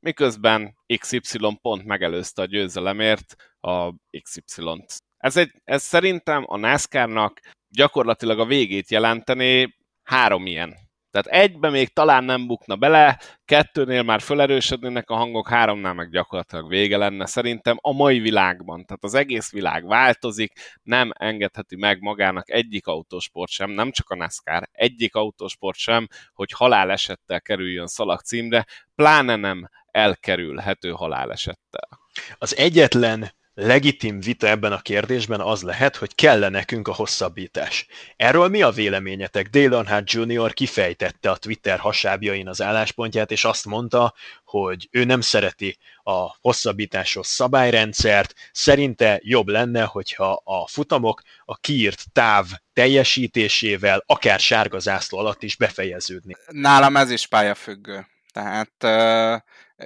miközben XY pont megelőzte a győzelemért a XY-t. Ez, egy, ez szerintem a NASCAR-nak gyakorlatilag a végét jelenteni három ilyen. Tehát egybe még talán nem bukna bele, kettőnél már felerősödnének a hangok, háromnál meg gyakorlatilag vége lenne szerintem a mai világban. Tehát az egész világ változik, nem engedheti meg magának egyik autósport sem, nem csak a NASCAR, egyik autósport sem, hogy halálesettel kerüljön szalag címre, pláne nem elkerülhető halálesettel. Az egyetlen legitim vita ebben a kérdésben az lehet, hogy kell nekünk a hosszabbítás. Erről mi a véleményetek? Dale Earnhardt Jr. kifejtette a Twitter hasábjain az álláspontját, és azt mondta, hogy ő nem szereti a hosszabbításos szabályrendszert, szerinte jobb lenne, hogyha a futamok a kiírt táv teljesítésével akár sárga zászló alatt is befejeződni. Nálam ez is pályafüggő. Tehát uh,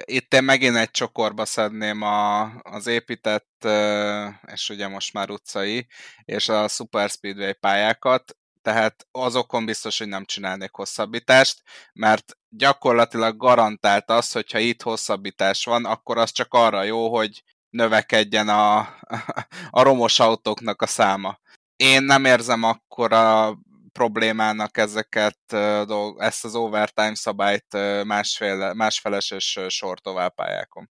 itt én megint egy csokorba szedném a, az épített, és ugye most már utcai, és a Super Speedway pályákat, tehát azokon biztos, hogy nem csinálnék hosszabbítást, mert gyakorlatilag garantált az, hogyha itt hosszabbítás van, akkor az csak arra jó, hogy növekedjen a, <laughs> a romos autóknak a száma. Én nem érzem akkora problémának ezeket, ezt az overtime szabályt másféle, másfeleses sor továbbpályákon.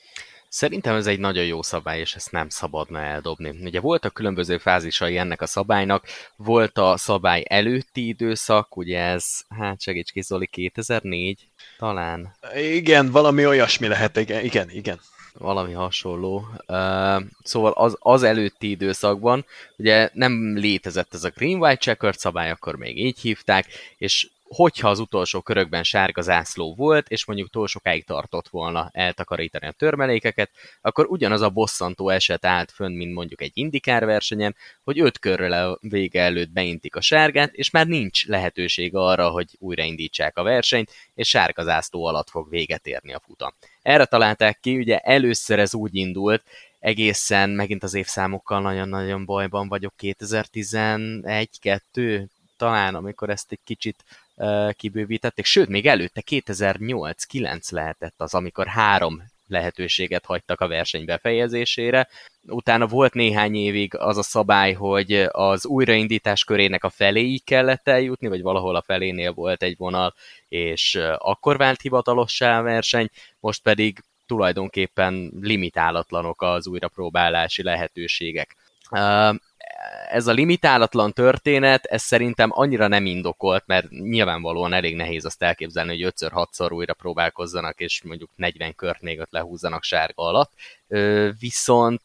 Szerintem ez egy nagyon jó szabály, és ezt nem szabadna eldobni. Ugye voltak különböző fázisai ennek a szabálynak, volt a szabály előtti időszak, ugye ez, hát segíts ki Zoli, 2004 talán? Igen, valami olyasmi lehet, igen, igen. igen valami hasonló. Uh, szóval az, az előtti időszakban ugye nem létezett ez a Green-White Checkered szabály, akkor még így hívták, és hogyha az utolsó körökben sárga zászló volt, és mondjuk túl sokáig tartott volna eltakarítani a törmelékeket, akkor ugyanaz a bosszantó eset állt fönn, mint mondjuk egy indikár versenyen, hogy öt körrel a vége előtt beintik a sárgát, és már nincs lehetőség arra, hogy újraindítsák a versenyt, és sárga zászló alatt fog véget érni a futam. Erre találták ki, ugye először ez úgy indult, egészen megint az évszámokkal nagyon-nagyon bajban vagyok, 2011-2 talán, amikor ezt egy kicsit kibővítették, sőt, még előtte 2008-9 lehetett az, amikor három lehetőséget hagytak a verseny befejezésére. Utána volt néhány évig az a szabály, hogy az újraindítás körének a feléig kellett eljutni, vagy valahol a felénél volt egy vonal, és akkor vált hivatalossá a verseny, most pedig tulajdonképpen limitálatlanok az újrapróbálási lehetőségek ez a limitálatlan történet, ez szerintem annyira nem indokolt, mert nyilvánvalóan elég nehéz azt elképzelni, hogy 5-6-szor újra próbálkozzanak, és mondjuk 40 kört még ott lehúzzanak sárga alatt. Viszont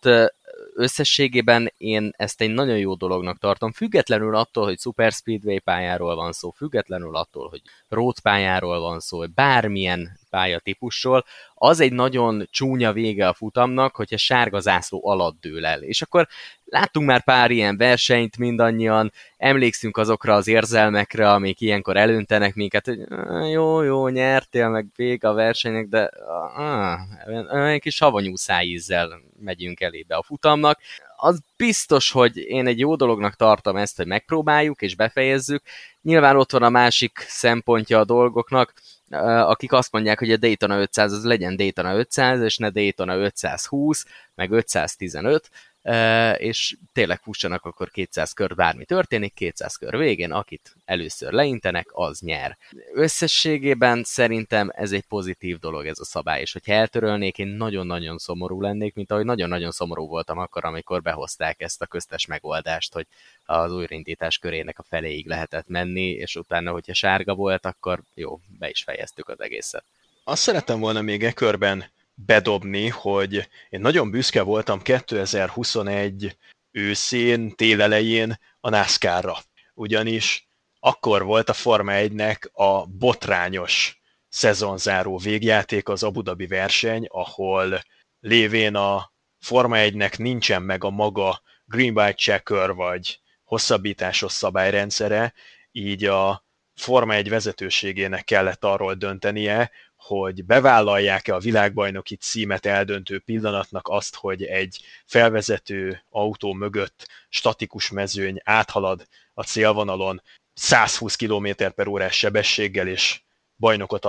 összességében én ezt egy nagyon jó dolognak tartom, függetlenül attól, hogy Super Speedway pályáról van szó, függetlenül attól, hogy road pályáról van szó, bármilyen pályatípusról, az egy nagyon csúnya vége a futamnak, hogyha sárga zászló alatt dől el. És akkor láttunk már pár ilyen versenyt mindannyian, emlékszünk azokra az érzelmekre, amik ilyenkor elöntenek minket, hogy jó, jó, nyertél, meg vége a versenynek, de ah, egy kis havanyú szájízzel megyünk elébe a futamnak. Az biztos, hogy én egy jó dolognak tartom ezt, hogy megpróbáljuk és befejezzük. Nyilván ott van a másik szempontja a dolgoknak, akik azt mondják, hogy a Daytona 500 az legyen Daytona 500, és ne Daytona 520, meg 515, és tényleg fussanak akkor 200 kör, bármi történik, 200 kör végén, akit először leintenek, az nyer. Összességében szerintem ez egy pozitív dolog ez a szabály, és hogyha eltörölnék, én nagyon-nagyon szomorú lennék, mint ahogy nagyon-nagyon szomorú voltam akkor, amikor behozták ezt a köztes megoldást, hogy az újraindítás körének a feléig lehetett menni, és utána, hogyha sárga volt, akkor jó, be is fejeztük az egészet. Azt szerettem volna még e körben bedobni, hogy én nagyon büszke voltam 2021 őszén, télelején a NASCAR-ra. Ugyanis akkor volt a Forma 1-nek a botrányos szezonzáró végjáték az Abu Dhabi verseny, ahol lévén a Forma 1-nek nincsen meg a maga green by checker vagy hosszabbításos szabályrendszere, így a Forma 1 vezetőségének kellett arról döntenie, hogy bevállalják-e a világbajnoki címet eldöntő pillanatnak azt, hogy egy felvezető autó mögött statikus mezőny áthalad a célvonalon 120 km per órás sebességgel, és bajnokot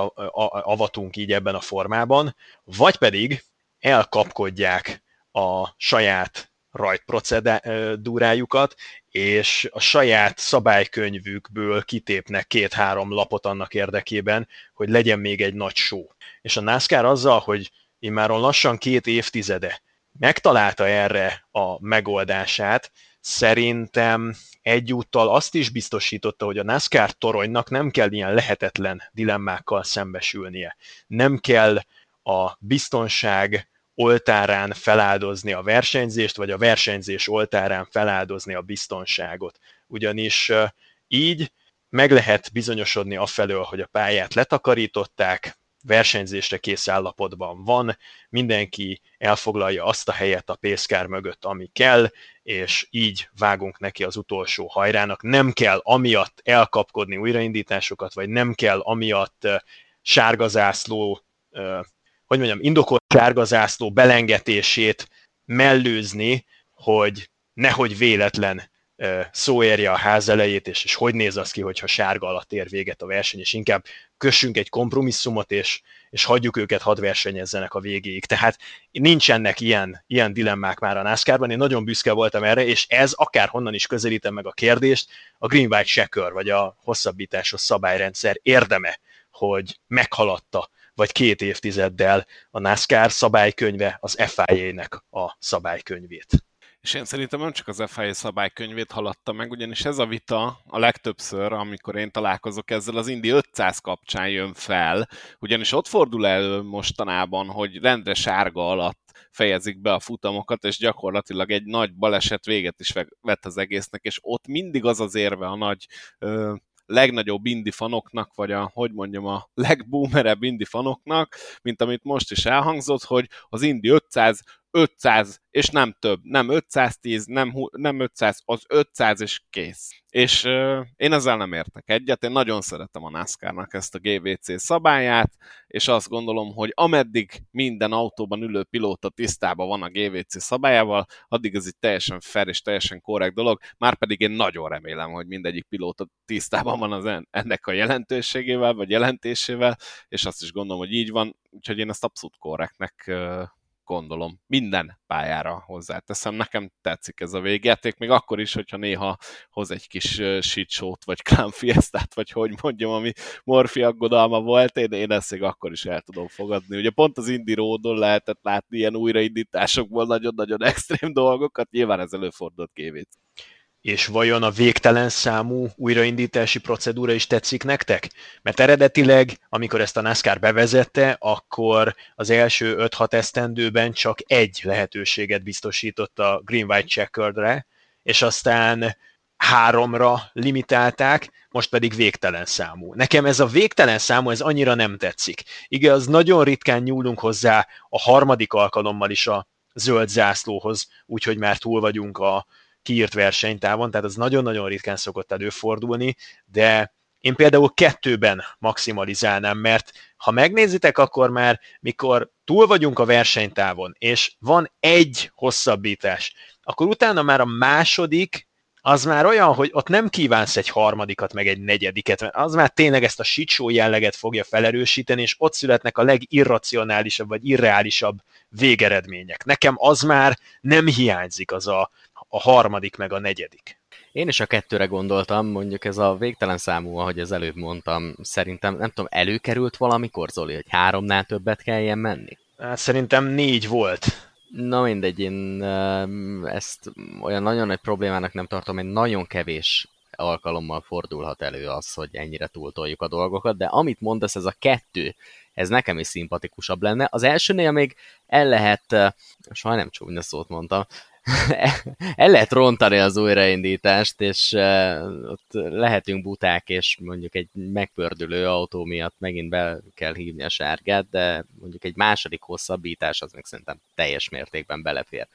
avatunk így ebben a formában, vagy pedig elkapkodják a saját rajtprocedúrájukat, és a saját szabálykönyvükből kitépnek két-három lapot annak érdekében, hogy legyen még egy nagy show. És a NASCAR azzal, hogy immáron lassan két évtizede megtalálta erre a megoldását, szerintem egyúttal azt is biztosította, hogy a NASCAR toronynak nem kell ilyen lehetetlen dilemmákkal szembesülnie. Nem kell a biztonság oltárán feláldozni a versenyzést, vagy a versenyzés oltárán feláldozni a biztonságot. Ugyanis így meg lehet bizonyosodni afelől, hogy a pályát letakarították, versenyzésre kész állapotban van, mindenki elfoglalja azt a helyet a pészkár mögött, ami kell, és így vágunk neki az utolsó hajrának. Nem kell amiatt elkapkodni újraindításokat, vagy nem kell amiatt sárgazászló hogy mondjam, indokolt sárgazászló belengetését mellőzni, hogy nehogy véletlen szó érje a ház elejét, és, és hogy néz az ki, hogyha sárga alatt ér véget a verseny, és inkább kössünk egy kompromisszumot, és, és hagyjuk őket hadd versenyezzenek a végéig. Tehát nincsenek ilyen, ilyen dilemmák már a NASCAR-ban, én nagyon büszke voltam erre, és ez akár honnan is közelítem meg a kérdést, a Green White Checker, vagy a hosszabbításos szabályrendszer érdeme, hogy meghaladta vagy két évtizeddel a NASCAR szabálykönyve az FIA-nek a szabálykönyvét. És én szerintem nem csak az FIA szabálykönyvét haladta meg, ugyanis ez a vita a legtöbbször, amikor én találkozok ezzel, az Indi 500 kapcsán jön fel, ugyanis ott fordul elő mostanában, hogy rendre sárga alatt fejezik be a futamokat, és gyakorlatilag egy nagy baleset véget is vett az egésznek, és ott mindig az az érve a nagy ö, legnagyobb indi fanoknak, vagy a, hogy mondjam, a legboomerebb indi fanoknak, mint amit most is elhangzott, hogy az indi 500 500, és nem több, nem 510, nem, nem 500, az 500 és kész. És uh, én ezzel nem értek egyet, én nagyon szeretem a NASCAR-nak ezt a GVC szabályát, és azt gondolom, hogy ameddig minden autóban ülő pilóta tisztában van a GVC szabályával, addig ez egy teljesen fair és teljesen korrekt dolog, már pedig én nagyon remélem, hogy mindegyik pilóta tisztában van az en- ennek a jelentőségével, vagy jelentésével, és azt is gondolom, hogy így van, úgyhogy én ezt abszolút korrektnek gondolom. Minden pályára hozzáteszem. Nekem tetszik ez a végjáték, még akkor is, hogyha néha hoz egy kis shit show-t, vagy clown fiestát, vagy hogy mondjam, ami Morfi aggodalma volt, én, én ezt még akkor is el tudom fogadni. Ugye pont az Indie Roadon lehetett látni ilyen újraindításokból nagyon-nagyon extrém dolgokat, nyilván ez előfordult kévét. És vajon a végtelen számú újraindítási procedúra is tetszik nektek? Mert eredetileg, amikor ezt a NASCAR bevezette, akkor az első 5-6 esztendőben csak egy lehetőséget biztosított a Green-White Checkeredre, és aztán háromra limitálták, most pedig végtelen számú. Nekem ez a végtelen számú, ez annyira nem tetszik. Igen, az nagyon ritkán nyúlunk hozzá a harmadik alkalommal is a zöld zászlóhoz, úgyhogy már túl vagyunk a, kiírt versenytávon, tehát az nagyon-nagyon ritkán szokott előfordulni, de én például kettőben maximalizálnám, mert ha megnézitek, akkor már mikor túl vagyunk a versenytávon, és van egy hosszabbítás, akkor utána már a második az már olyan, hogy ott nem kívánsz egy harmadikat, meg egy negyediket, mert az már tényleg ezt a shitshow jelleget fogja felerősíteni, és ott születnek a legirracionálisabb, vagy irreálisabb végeredmények. Nekem az már nem hiányzik az a, a harmadik, meg a negyedik. Én is a kettőre gondoltam, mondjuk ez a végtelen számú, ahogy az előbb mondtam, szerintem, nem tudom, előkerült valamikor, Zoli, hogy háromnál többet kelljen menni? Hát szerintem négy volt. Na mindegy, én ezt olyan nagyon nagy problémának nem tartom, hogy nagyon kevés alkalommal fordulhat elő az, hogy ennyire túltoljuk a dolgokat, de amit mondasz, ez a kettő, ez nekem is szimpatikusabb lenne. Az elsőnél még el lehet, sajnálom nem csúnya szót mondtam, <laughs> el lehet rontani az újraindítást, és ott lehetünk buták, és mondjuk egy megpördülő autó miatt megint be kell hívni a sárgát, de mondjuk egy második hosszabbítás az meg szerintem teljes mértékben belefér.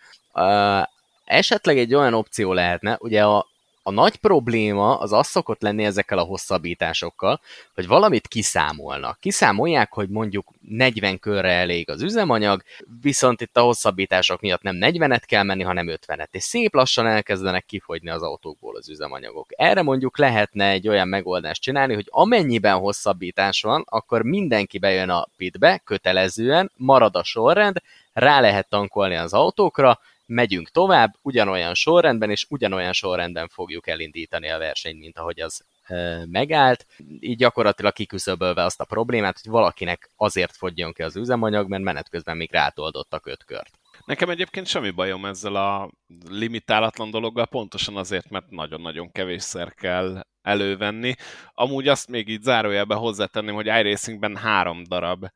esetleg egy olyan opció lehetne, ugye a a nagy probléma az az szokott lenni ezekkel a hosszabbításokkal, hogy valamit kiszámolnak. Kiszámolják, hogy mondjuk 40 körre elég az üzemanyag, viszont itt a hosszabbítások miatt nem 40-et kell menni, hanem 50-et, és szép lassan elkezdenek kifogyni az autókból az üzemanyagok. Erre mondjuk lehetne egy olyan megoldást csinálni, hogy amennyiben hosszabbítás van, akkor mindenki bejön a pitbe, kötelezően, marad a sorrend, rá lehet tankolni az autókra, megyünk tovább, ugyanolyan sorrendben, és ugyanolyan sorrendben fogjuk elindítani a versenyt, mint ahogy az megállt. Így gyakorlatilag kiküszöbölve azt a problémát, hogy valakinek azért fogjon ki az üzemanyag, mert menet közben még rátoldottak öt kört. Nekem egyébként semmi bajom ezzel a limitálatlan dologgal, pontosan azért, mert nagyon-nagyon kevésszer kell elővenni. Amúgy azt még így zárójelben hozzátenném, hogy iRacingben három darab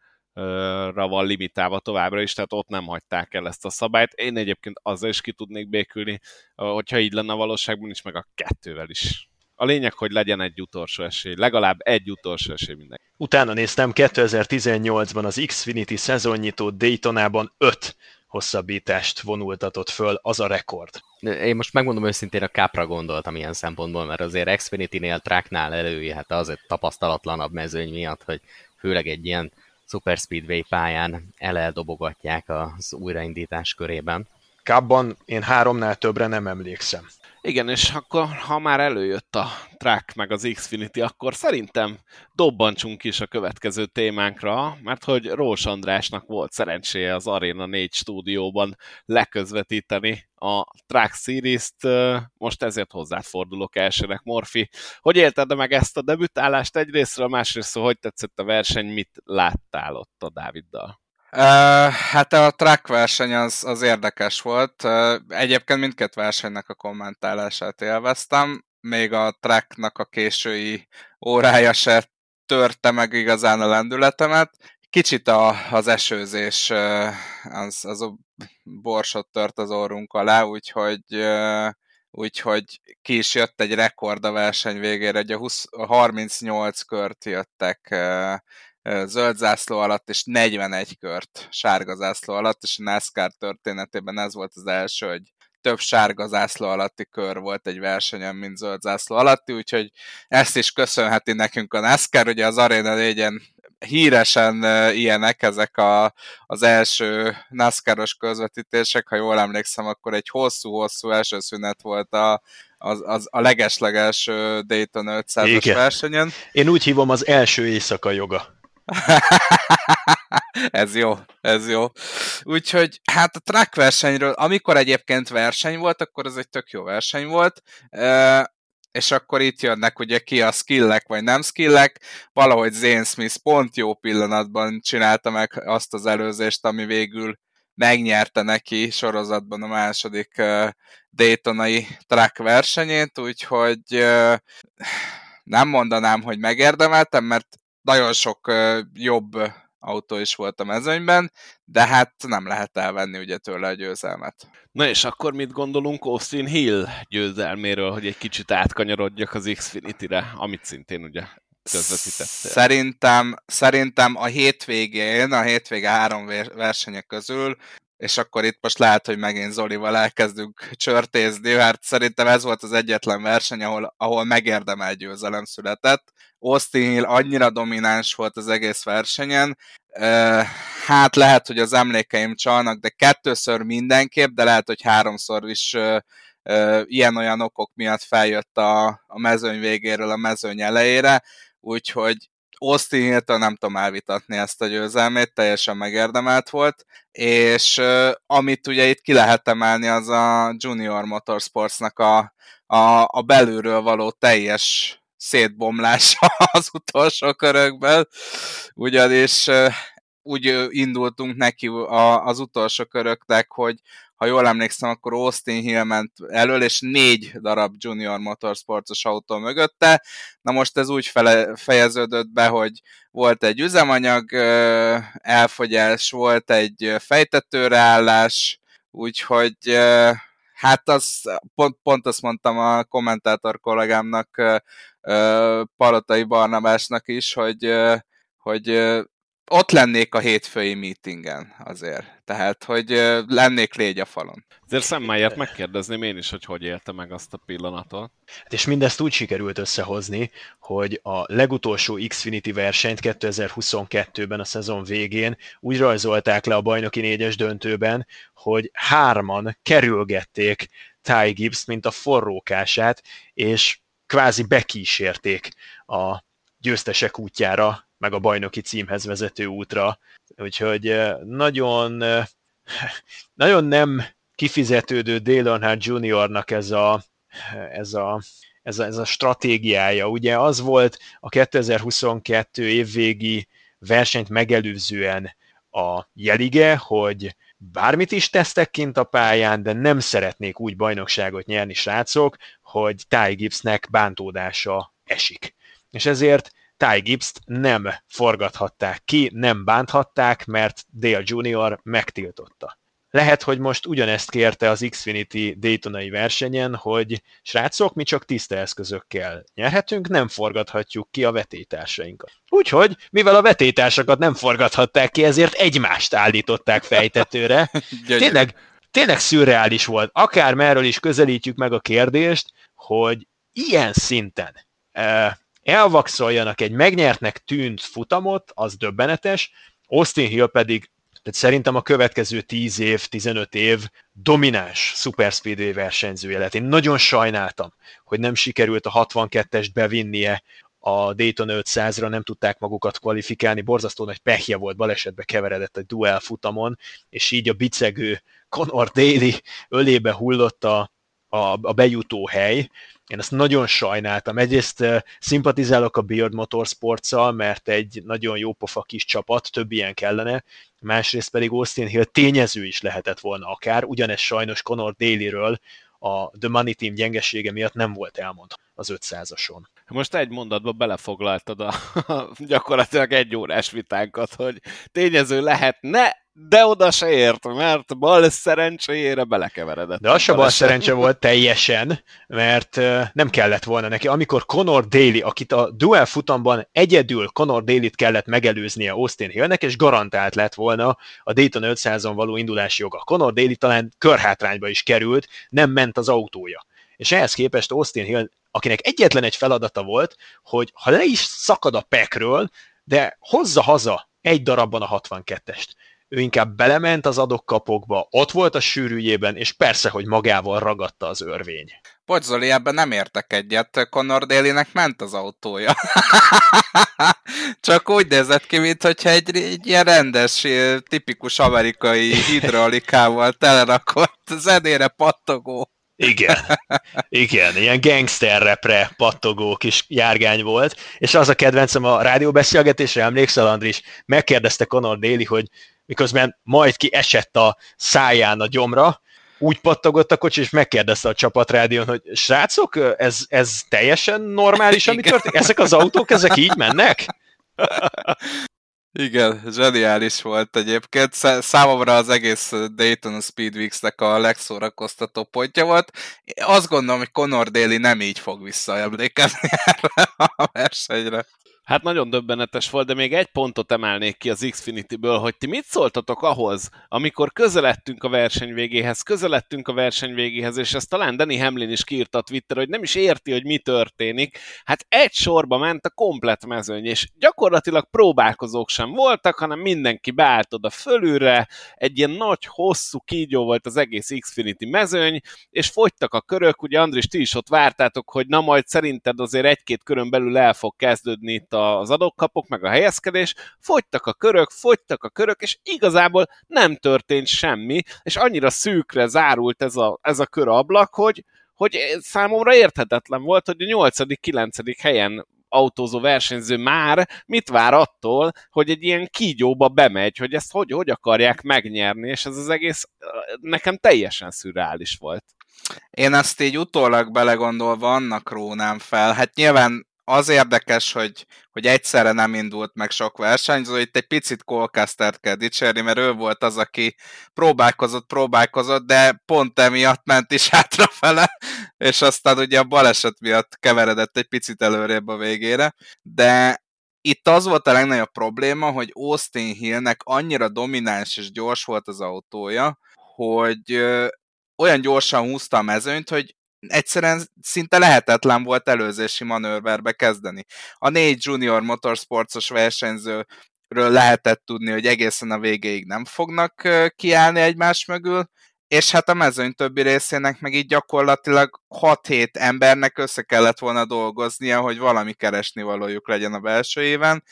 ra van limitálva továbbra is, tehát ott nem hagyták el ezt a szabályt. Én egyébként azzal is ki tudnék békülni, hogyha így lenne a valóságban is, meg a kettővel is. A lényeg, hogy legyen egy utolsó esély, legalább egy utolsó esély minden. Utána néztem, 2018-ban az Xfinity szezonnyitó Daytonában 5 hosszabbítást vonultatott föl, az a rekord. Én most megmondom őszintén, a Capra gondoltam ilyen szempontból, mert azért Xfinity-nél, tracknál előjöhet az egy tapasztalatlanabb mezőny miatt, hogy főleg egy ilyen Super Speedway pályán eleldobogatják az újraindítás körében. Kábban én háromnál többre nem emlékszem. Igen, és akkor, ha már előjött a track meg az Xfinity, akkor szerintem dobbantsunk is a következő témánkra, mert hogy Rós Andrásnak volt szerencséje az Arena 4 stúdióban leközvetíteni a Track Series-t, most ezért hozzád fordulok elsőnek, Morfi. Hogy élted meg ezt a debütálást egyrésztről, másrészt hogy tetszett a verseny, mit láttál ott a Dáviddal? Uh, hát a track verseny az, az érdekes volt. Egyébként mindkét versenynek a kommentálását élveztem. Még a tracknak a késői órája se törte meg igazán a lendületemet. Kicsit a, az esőzés az, az a borsot tört az orrunk alá, úgyhogy úgyhogy ki is jött egy rekord a verseny végére, hogy a, 20, a 38 kört jöttek zöld zászló alatt, és 41 kört sárga zászló alatt, és a NASCAR történetében ez volt az első, hogy több sárga zászló alatti kör volt egy versenyen, mint zöld zászló alatti, úgyhogy ezt is köszönheti nekünk a NASCAR, ugye az Arena 4 híresen ilyenek ezek a, az első NASCAR-os közvetítések, ha jól emlékszem, akkor egy hosszú-hosszú első szünet volt a, az, az a legesleges Dayton 500-as versenyen. Én úgy hívom az első éjszaka joga. <laughs> ez jó, ez jó. Úgyhogy hát a track versenyről, amikor egyébként verseny volt, akkor ez egy tök jó verseny volt, és akkor itt jönnek ugye ki a skillek vagy nem skillek, valahogy Zane Smith pont jó pillanatban csinálta meg azt az előzést, ami végül megnyerte neki sorozatban a második Daytonai track versenyét, úgyhogy nem mondanám, hogy megérdemeltem, mert nagyon sok jobb autó is volt a mezőnyben, de hát nem lehet elvenni ugye tőle a győzelmet. Na és akkor mit gondolunk Austin Hill győzelméről, hogy egy kicsit átkanyarodjak az Xfinity-re, amit szintén ugye közvetítettél? Szerintem, szerintem a hétvégén, a hétvége három versenyek közül és akkor itt most lehet, hogy megint Zolival elkezdünk csörtézni, mert szerintem ez volt az egyetlen verseny, ahol, ahol megérdemel győzelem született. Austin Hill annyira domináns volt az egész versenyen, hát lehet, hogy az emlékeim csalnak, de kettőször mindenképp, de lehet, hogy háromszor is ilyen-olyan okok miatt feljött a, a mezőny végéről a mezőny elejére, úgyhogy Austin hill nem tudom elvitatni ezt a győzelmét, teljesen megérdemelt volt, és amit ugye itt ki lehet emelni, az a Junior Motorsportsnak a, a, a belülről való teljes szétbomlása <laughs> az utolsó körökben, ugyanis úgy indultunk neki az utolsó köröknek, hogy ha jól emlékszem, akkor Austin Hill ment elől, és négy darab Junior Motorsportos autó mögötte. Na most ez úgy fele, fejeződött be, hogy volt egy üzemanyag elfogyás, volt egy fejtetőreállás, úgyhogy hát az, pont, pont azt mondtam a kommentátor kollégámnak, Palotai Barnabásnak is, hogy, hogy ott lennék a hétfői meetingen azért. Tehát, hogy lennék légy a falon. Azért szemmáját megkérdezném én is, hogy hogy élte meg azt a pillanatot. Hát és mindezt úgy sikerült összehozni, hogy a legutolsó Xfinity versenyt 2022-ben a szezon végén úgy rajzolták le a bajnoki négyes döntőben, hogy hárman kerülgették Ty Gibbs, mint a forrókását, és kvázi bekísérték a győztesek útjára meg a bajnoki címhez vezető útra. Úgyhogy nagyon, <laughs> nagyon nem kifizetődő Dale Earnhardt Juniornak ez a, ez a, ez a, ez a stratégiája. Ugye az volt a 2022 évvégi versenyt megelőzően a jelige, hogy bármit is tesztek kint a pályán, de nem szeretnék úgy bajnokságot nyerni srácok, hogy Ty Gibbsnek bántódása esik. És ezért Ty Gibbs-t nem forgathatták ki, nem bánthatták, mert Dale Junior megtiltotta. Lehet, hogy most ugyanezt kérte az Xfinity Daytonai versenyen, hogy srácok, mi csak tiszta eszközökkel nyerhetünk, nem forgathatjuk ki a vetétársainkat. Úgyhogy, mivel a vetétársakat nem forgathatták ki, ezért egymást állították <laughs> fejtetőre. tényleg, tényleg szürreális volt. Akár merről is közelítjük meg a kérdést, hogy ilyen szinten eh, elvakszoljanak egy megnyertnek tűnt futamot, az döbbenetes, Austin Hill pedig tehát szerintem a következő 10 év, 15 év domináns Super versenyzője lett. Én nagyon sajnáltam, hogy nem sikerült a 62-est bevinnie a Dayton 500-ra, nem tudták magukat kvalifikálni, borzasztó nagy pehje volt, balesetbe keveredett egy duel futamon, és így a bicegő Conor Daly ölébe hullott a, a, a bejutó hely, én ezt nagyon sajnáltam. Egyrészt szimpatizálok a Beard motorsports mert egy nagyon jó pofa kis csapat, több ilyen kellene, másrészt pedig Austin Hill tényező is lehetett volna akár, ugyanez sajnos Conor Daly-ről a The Money Team gyengesége miatt nem volt elmondva az 500-ason. Most egy mondatba belefoglaltad a, a <laughs> gyakorlatilag egy órás vitánkat, hogy tényező lehetne, de oda se ért, mert bal szerencséjére belekeveredett. De az se bal szerencse volt teljesen, mert nem kellett volna neki. Amikor Conor Daly, akit a duel futamban egyedül Conor Daly-t kellett megelőznie Austin Hillnek, és garantált lett volna a Dayton 500-on való indulási joga. Conor Daly talán körhátrányba is került, nem ment az autója. És ehhez képest Austin Hill, akinek egyetlen egy feladata volt, hogy ha le is szakad a pekről, de hozza haza egy darabban a 62-est ő inkább belement az adokkapokba, ott volt a sűrűjében, és persze, hogy magával ragadta az örvény. Bocs Zoli, ebben nem értek egyet. Conor Daly-nek ment az autója. <laughs> Csak úgy nézett ki, mintha egy, egy ilyen rendes, tipikus amerikai hidraulikával telerakott zenére pattogó. Igen, igen, ilyen gangster repre pattogó kis járgány volt, és az a kedvencem a rádióbeszélgetésre, emlékszel Andris, megkérdezte Conor Daly, hogy miközben majd ki esett a száján a gyomra, úgy pattogott a kocsi, és megkérdezte a csapatrádión, hogy srácok, ez, ez teljesen normális, ami történik? Ezek az autók, ezek így mennek? <laughs> Igen, zseniális volt egyébként. Számomra az egész Dayton Speedweeks-nek a legszórakoztató pontja volt. Azt gondolom, hogy Conor Daly nem így fog visszaemlékezni <laughs> erre a versenyre. Hát nagyon döbbenetes volt, de még egy pontot emelnék ki az Xfinity-ből, hogy ti mit szóltatok ahhoz, amikor közeledtünk a verseny végéhez, közeledtünk a verseny végéhez, és ezt talán Danny Hamlin is kiírta a Twitter, hogy nem is érti, hogy mi történik. Hát egy sorba ment a komplet mezőny, és gyakorlatilag próbálkozók sem voltak, hanem mindenki beállt oda fölülre, egy ilyen nagy, hosszú kígyó volt az egész Xfinity mezőny, és fogytak a körök, ugye Andris, ti is ott vártátok, hogy na majd szerinted azért egy-két körön belül el fog kezdődni az adókapok, meg a helyezkedés, fogytak a körök, fogytak a körök, és igazából nem történt semmi, és annyira szűkre zárult ez a, ez a körablak, hogy, hogy számomra érthetetlen volt, hogy a 8.-9. helyen autózó versenyző már mit vár attól, hogy egy ilyen kígyóba bemegy, hogy ezt hogy, hogy akarják megnyerni, és ez az egész nekem teljesen szürreális volt. Én ezt így utólag belegondolva annak rónám fel. Hát nyilván az érdekes, hogy, hogy egyszerre nem indult meg sok versenyző, itt egy picit Colcastert kell dicsérni, mert ő volt az, aki próbálkozott, próbálkozott, de pont emiatt ment is <laughs> hátrafele, és aztán ugye a baleset miatt keveredett egy picit előrébb a végére, de itt az volt a legnagyobb probléma, hogy Austin Hillnek annyira domináns és gyors volt az autója, hogy olyan gyorsan húzta a mezőnyt, hogy egyszerűen szinte lehetetlen volt előzési manőverbe kezdeni. A négy junior motorsportos versenyzőről lehetett tudni, hogy egészen a végéig nem fognak kiállni egymás mögül, és hát a mezőny többi részének meg így gyakorlatilag 6-7 embernek össze kellett volna dolgoznia, hogy valami keresni valójuk legyen a belső éven.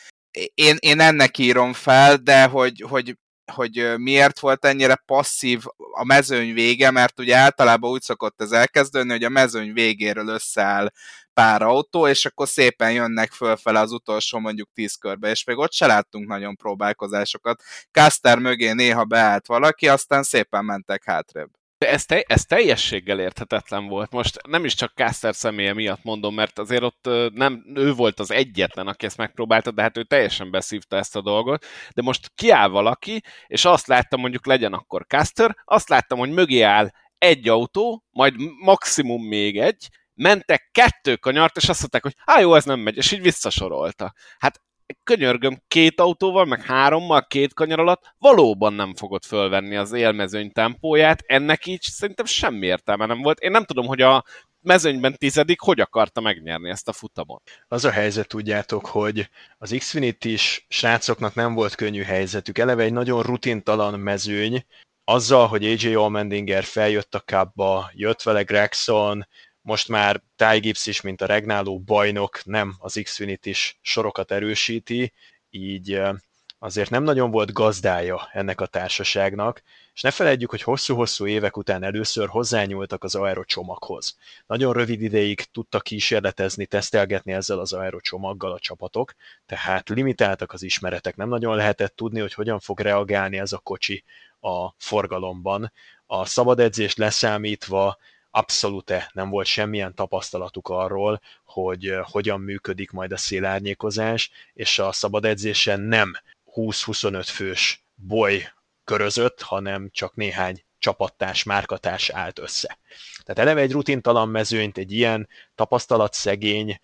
Én, én ennek írom fel, de hogy, hogy hogy miért volt ennyire passzív a mezőny vége, mert ugye általában úgy szokott ez elkezdődni, hogy a mezőny végéről összeáll pár autó, és akkor szépen jönnek fölfele az utolsó mondjuk tíz körbe, és még ott se láttunk nagyon próbálkozásokat. Caster mögé néha beállt valaki, aztán szépen mentek hátrébb. De ez, te, ez teljességgel érthetetlen volt. Most nem is csak Caster személye miatt mondom, mert azért ott nem ő volt az egyetlen, aki ezt megpróbálta, de hát ő teljesen beszívta ezt a dolgot. De most kiáll valaki, és azt láttam, mondjuk legyen akkor Caster, azt láttam, hogy mögé áll egy autó, majd maximum még egy, mentek kettő kanyart, és azt mondták, hogy hát jó, ez nem megy, és így visszasorolta. Hát könyörgöm, két autóval, meg hárommal, két kanyar alatt valóban nem fogod fölvenni az élmezőny tempóját, ennek így szerintem semmi értelme nem volt. Én nem tudom, hogy a mezőnyben tizedik hogy akarta megnyerni ezt a futamot. Az a helyzet, tudjátok, hogy az Xfinity is srácoknak nem volt könnyű helyzetük. Eleve egy nagyon rutintalan mezőny, azzal, hogy AJ Allmendinger feljött a kábba, jött vele Gregson, most már Ty Gibbs is, mint a regnáló bajnok, nem az Xfinity is sorokat erősíti, így azért nem nagyon volt gazdája ennek a társaságnak, és ne felejtjük, hogy hosszú-hosszú évek után először hozzányúltak az aerocsomaghoz. Nagyon rövid ideig tudtak kísérletezni, tesztelgetni ezzel az aerocsomaggal a csapatok, tehát limitáltak az ismeretek, nem nagyon lehetett tudni, hogy hogyan fog reagálni ez a kocsi a forgalomban. A szabad edzést leszámítva abszolút nem volt semmilyen tapasztalatuk arról, hogy hogyan működik majd a szélárnyékozás, és a szabad edzésen nem 20-25 fős boly körözött, hanem csak néhány csapattás, márkatás állt össze. Tehát eleve egy rutintalan mezőnyt egy ilyen tapasztalatszegény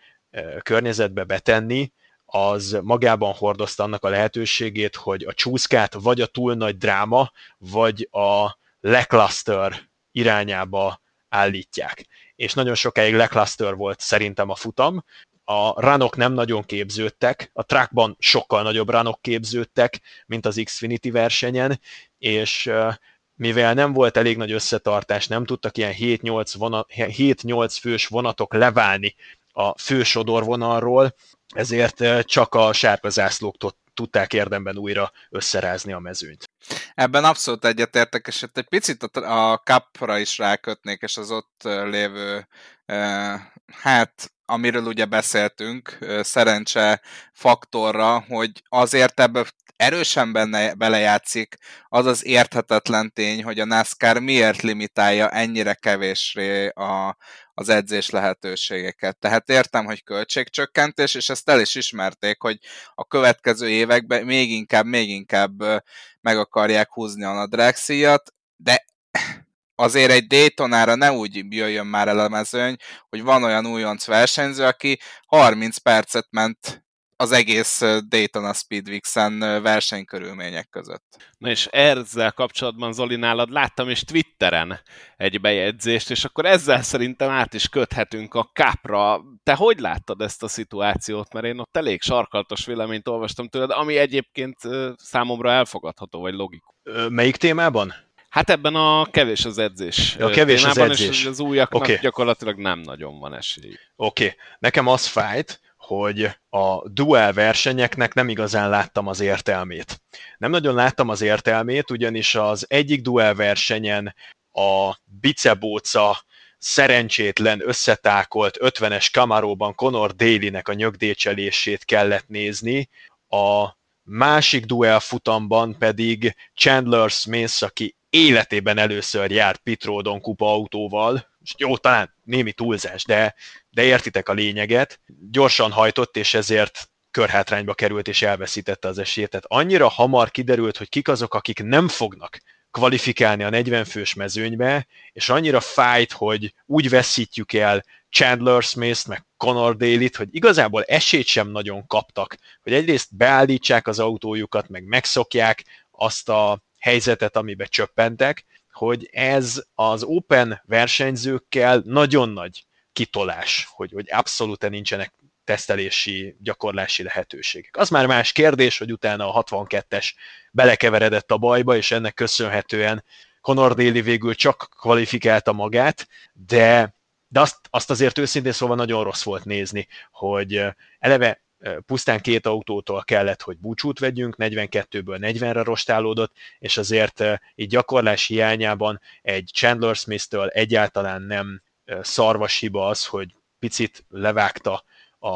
környezetbe betenni, az magában hordozta annak a lehetőségét, hogy a csúszkát vagy a túl nagy dráma, vagy a lackluster irányába állítják. És nagyon sokáig lackluster volt szerintem a futam, a ranok nem nagyon képződtek, a trackban sokkal nagyobb ranok képződtek, mint az Xfinity versenyen, és mivel nem volt elég nagy összetartás, nem tudtak ilyen 7-8, vonat, 7-8 fős vonatok leválni a fősodorvonalról, ezért csak a sárga zászlók tudták érdemben újra összerázni a mezőnyt. Ebben abszolút egyetértek, és itt egy picit a kapra is rákötnék, és az ott lévő, hát amiről ugye beszéltünk, szerencse faktorra, hogy azért ebbe erősen benne belejátszik az az érthetetlen tény, hogy a NASCAR miért limitálja ennyire kevésre a, az edzés lehetőségeket. Tehát értem, hogy költségcsökkentés, és ezt el is ismerték, hogy a következő években még inkább, még inkább meg akarják húzni a nadrágszíjat, de azért egy Daytonára ne úgy jöjjön már el a mezőny, hogy van olyan újonc versenyző, aki 30 percet ment az egész Daytona Speedwix-en versenykörülmények között. Na és ezzel kapcsolatban, Zoli, nálad láttam is Twitteren egy bejegyzést, és akkor ezzel szerintem át is köthetünk a kápra. Te hogy láttad ezt a szituációt? Mert én ott elég sarkaltos véleményt olvastam tőled, ami egyébként számomra elfogadható, vagy logikus. Melyik témában? Hát ebben a kevés az edzés. A kevés témában, az edzés. És az újaknak okay. gyakorlatilag nem nagyon van esély. Oké, okay. nekem az fájt, hogy a duel versenyeknek nem igazán láttam az értelmét. Nem nagyon láttam az értelmét, ugyanis az egyik duel versenyen a bicebóca szerencsétlen, összetákolt 50-es kamaróban Conor Daly-nek a nyögdécselését kellett nézni, a másik duel futamban pedig Chandler Smith, aki életében először járt Pitrodon kupa autóval, jó, talán némi túlzás, de, de értitek a lényeget, gyorsan hajtott, és ezért körhátrányba került, és elveszítette az esélyt. Tehát annyira hamar kiderült, hogy kik azok, akik nem fognak kvalifikálni a 40 fős mezőnybe, és annyira fájt, hogy úgy veszítjük el Chandler Smith-t, meg Conor Daly-t, hogy igazából esélyt sem nagyon kaptak, hogy egyrészt beállítsák az autójukat, meg megszokják azt a helyzetet, amibe csöppentek, hogy ez az Open versenyzőkkel nagyon nagy kitolás, hogy, hogy abszolút nincsenek tesztelési, gyakorlási lehetőségek. Az már más kérdés, hogy utána a 62-es belekeveredett a bajba, és ennek köszönhetően Conor Daly végül csak kvalifikálta magát, de, de azt, azt azért őszintén szóval nagyon rossz volt nézni, hogy eleve pusztán két autótól kellett, hogy búcsút vegyünk, 42-ből 40-re rostálódott, és azért így gyakorlás hiányában egy Chandler Smith-től egyáltalán nem szarvas hiba az, hogy picit levágta a,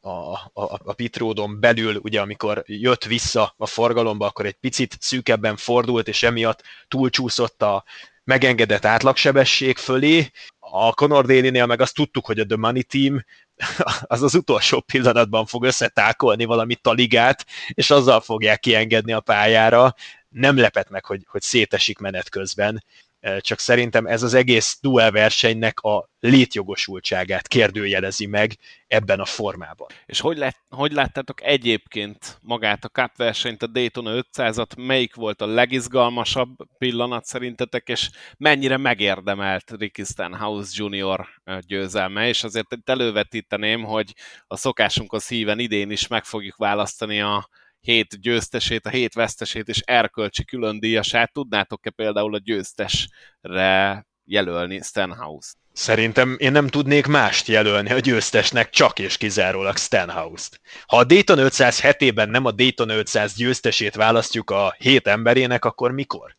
a, a, a pitródon belül, ugye amikor jött vissza a forgalomba, akkor egy picit szűkebben fordult, és emiatt túlcsúszott a megengedett átlagsebesség fölé. A Conor Daly-nél meg azt tudtuk, hogy a The Money Team az az utolsó pillanatban fog összetákolni valami taligát, és azzal fogják kiengedni a pályára. Nem lepett meg, hogy, hogy szétesik menet közben, csak szerintem ez az egész duel versenynek a létjogosultságát kérdőjelezi meg ebben a formában. És hogy, lett, hogy láttátok egyébként magát a Cup versenyt, a Daytona 500-at, melyik volt a legizgalmasabb pillanat szerintetek, és mennyire megérdemelt Ricky Stenhouse Jr. győzelme, és azért itt elővetíteném, hogy a szokásunkhoz híven idén is meg fogjuk választani a hét győztesét, a hét vesztesét és erkölcsi külön díjasát. Tudnátok-e például a győztesre jelölni Stenhouse? Szerintem én nem tudnék mást jelölni a győztesnek, csak és kizárólag Stenhouse-t. Ha a Dayton 500 hetében nem a Dayton 500 győztesét választjuk a hét emberének, akkor mikor?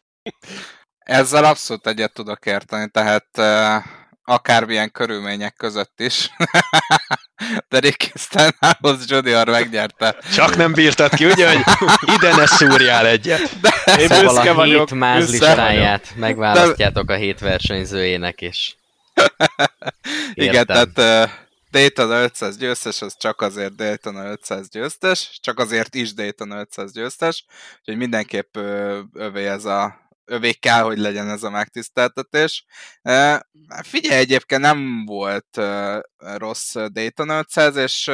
Ezzel abszolút egyet tudok érteni, tehát uh akármilyen körülmények között is. <laughs> De Ricky Stenhouse Junior megnyerte. Csak nem bírtad ki, ugye, hogy ide ne szúrjál egyet. De Én szóval a vagyok, hét máz listáját megválasztjátok a hét versenyzőjének is. <laughs> Igen, tehát Daytona 500 győztes, az csak azért Daytona 500 győztes, csak azért is Daytona 500 győztes, úgyhogy mindenképp övé ez a övé kell, hogy legyen ez a megtiszteltetés. Figyelj, egyébként nem volt rossz Daytona 500, és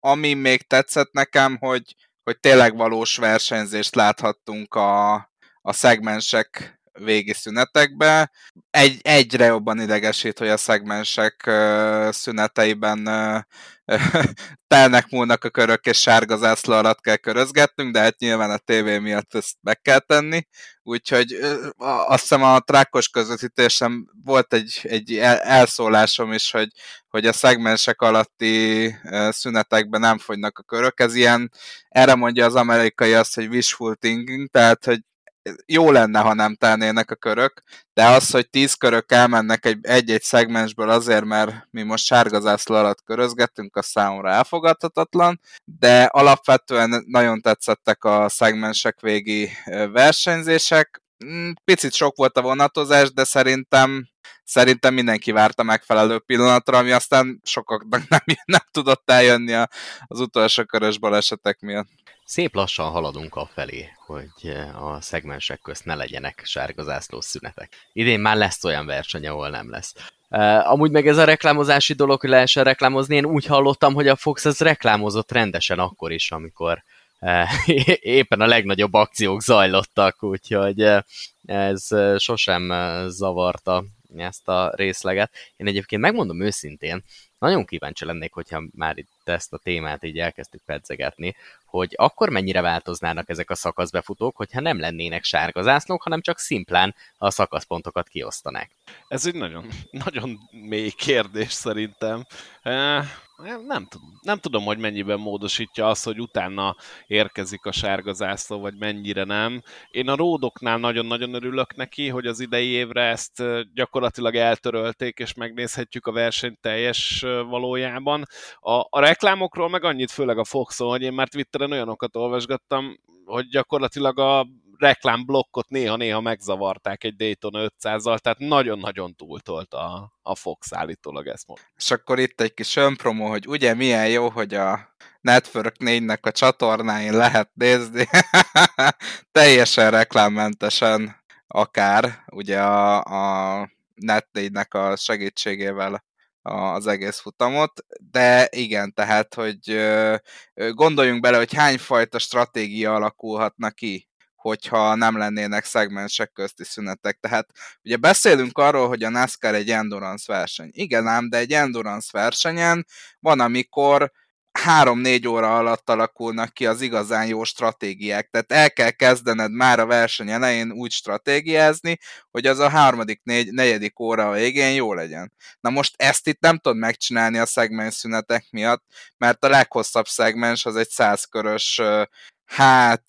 ami még tetszett nekem, hogy, hogy tényleg valós versenyzést láthattunk a, a szegmensek végi szünetekbe. Egy, egyre jobban idegesít, hogy a szegmensek szüneteiben <laughs> telnek múlnak a körök, és sárga zászló alatt kell körözgetnünk, de hát nyilván a tévé miatt ezt meg kell tenni. Úgyhogy azt hiszem a trákos közvetítésem volt egy, egy elszólásom is, hogy, hogy a szegmensek alatti szünetekben nem fogynak a körök. Ez ilyen, erre mondja az amerikai azt, hogy wishful thinking, tehát hogy jó lenne, ha nem tennének a körök, de az, hogy tíz körök elmennek egy, egy-egy szegmensből azért, mert mi most sárgazászló alatt körözgettünk, a számomra elfogadhatatlan, de alapvetően nagyon tetszettek a szegmensek végi versenyzések. Mm, picit sok volt a vonatozás, de szerintem szerintem mindenki várta megfelelő pillanatra, ami aztán sokaknak <laughs> nem, nem tudott eljönni az utolsó körös balesetek miatt szép lassan haladunk a felé, hogy eh, a szegmensek közt ne legyenek sárgazászlós szünetek. Idén már lesz olyan verseny, ahol nem lesz. Uh, amúgy meg ez a reklámozási dolog, hogy lehessen reklámozni, én úgy hallottam, hogy a Fox ez reklámozott rendesen akkor is, amikor uh, <laughs> éppen a legnagyobb akciók zajlottak, úgyhogy ez sosem zavarta ezt a részleget. Én egyébként megmondom őszintén, nagyon kíváncsi lennék, hogyha már itt ezt a témát így elkezdtük pedzegetni, hogy akkor mennyire változnának ezek a szakaszbefutók, hogyha nem lennének sárga zászlók, hanem csak szimplán a szakaszpontokat kiosztanák. Ez egy nagyon, nagyon mély kérdés szerintem. Nem tudom, nem tudom, hogy mennyiben módosítja az, hogy utána érkezik a sárga zászló, vagy mennyire nem. Én a ródoknál nagyon-nagyon örülök neki, hogy az idei évre ezt gyakorlatilag eltörölték, és megnézhetjük a versenyt teljes valójában. A, a reklámokról meg annyit, főleg a Foxon, hogy én már Twitteren olyanokat olvasgattam, hogy gyakorlatilag a reklámblokkot néha-néha megzavarták egy Daytona 500-zal, tehát nagyon-nagyon túltolt a, a Fox állítólag ezt mond. És akkor itt egy kis önpromó, hogy ugye milyen jó, hogy a Network 4-nek a csatornáin lehet nézni, <laughs> teljesen reklámmentesen akár, ugye a, a Net 4-nek a segítségével az egész futamot, de igen, tehát, hogy gondoljunk bele, hogy hányfajta stratégia alakulhatna ki hogyha nem lennének szegmensek közti szünetek. Tehát ugye beszélünk arról, hogy a NASCAR egy endurance verseny. Igen ám, de egy endurance versenyen van, amikor három-négy óra alatt alakulnak ki az igazán jó stratégiák. Tehát el kell kezdened már a verseny elején úgy stratégiázni, hogy az a harmadik, négy, negyedik óra a végén jó legyen. Na most ezt itt nem tudod megcsinálni a szegmens szünetek miatt, mert a leghosszabb szegmens az egy százkörös, hát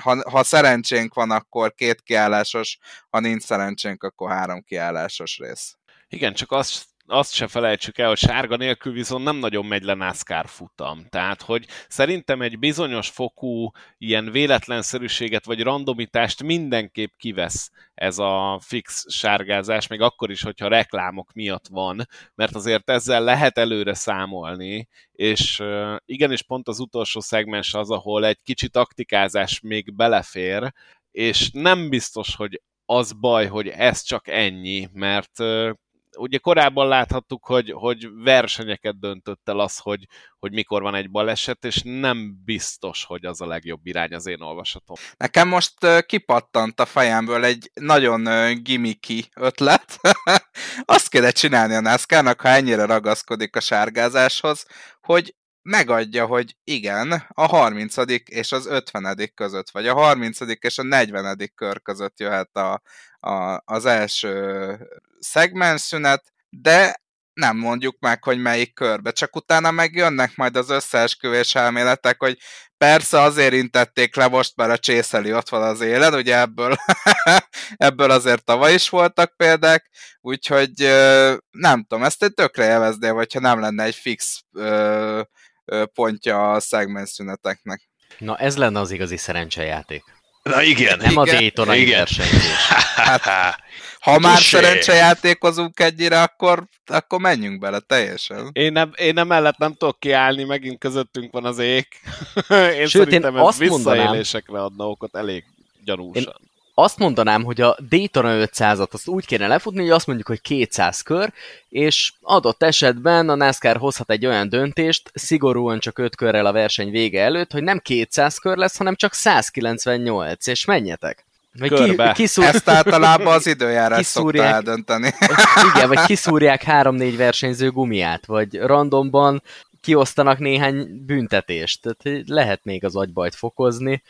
ha, ha szerencsénk van, akkor két kiállásos, ha nincs szerencsénk, akkor három kiállásos rész. Igen, csak azt azt se felejtsük el, hogy sárga nélkül viszont nem nagyon megy le NASCAR futam. Tehát, hogy szerintem egy bizonyos fokú ilyen véletlenszerűséget vagy randomitást mindenképp kivesz ez a fix sárgázás, még akkor is, hogyha reklámok miatt van, mert azért ezzel lehet előre számolni, és igenis pont az utolsó szegmens az, ahol egy kicsi taktikázás még belefér, és nem biztos, hogy az baj, hogy ez csak ennyi, mert ugye korábban láthattuk, hogy, hogy versenyeket döntött el az, hogy, hogy mikor van egy baleset, és nem biztos, hogy az a legjobb irány az én olvasatom. Nekem most kipattant a fejemből egy nagyon gimiki ötlet. <laughs> Azt kéne csinálni a NASCAR-nak, ha ennyire ragaszkodik a sárgázáshoz, hogy megadja, hogy igen, a 30. és az 50. között, vagy a 30. és a 40. kör között jöhet a, a, az első szegmenszünet, de nem mondjuk meg, hogy melyik körbe, csak utána megjönnek majd az összeesküvés elméletek, hogy persze azért intették le most, mert a csészeli ott van az élen, ugye ebből, <laughs> ebből azért tavaly is voltak példák, úgyhogy nem tudom, ezt egy tökre élvezném, hogyha nem lenne egy fix pontja a szegmenszüneteknek. Na ez lenne az igazi szerencsejáték. Na igen. Nem a Igen. Daytonai Igen. versenyzés. <laughs> Ha már Touché. szerencsejátékozunk ennyire, akkor, akkor menjünk bele teljesen. Én, nem, én nem mellett nem tudok kiállni, megint közöttünk van az ég. <laughs> én Sőt, szerintem én ez azt mondanám- visszaélésekre adna okot elég gyanúsan. Azt mondanám, hogy a Daytona 500-at azt úgy kéne lefutni, hogy azt mondjuk, hogy 200 kör, és adott esetben a NASCAR hozhat egy olyan döntést, szigorúan csak 5 körrel a verseny vége előtt, hogy nem 200 kör lesz, hanem csak 198, és menjetek. Vagy Körbe. ki, kiszúr, Ezt általában az időjárás szokta Kiszúrják. eldönteni. igen, vagy kiszúrják 3-4 versenyző gumiát, vagy randomban kiosztanak néhány büntetést. Tehát hogy lehet még az agybajt fokozni.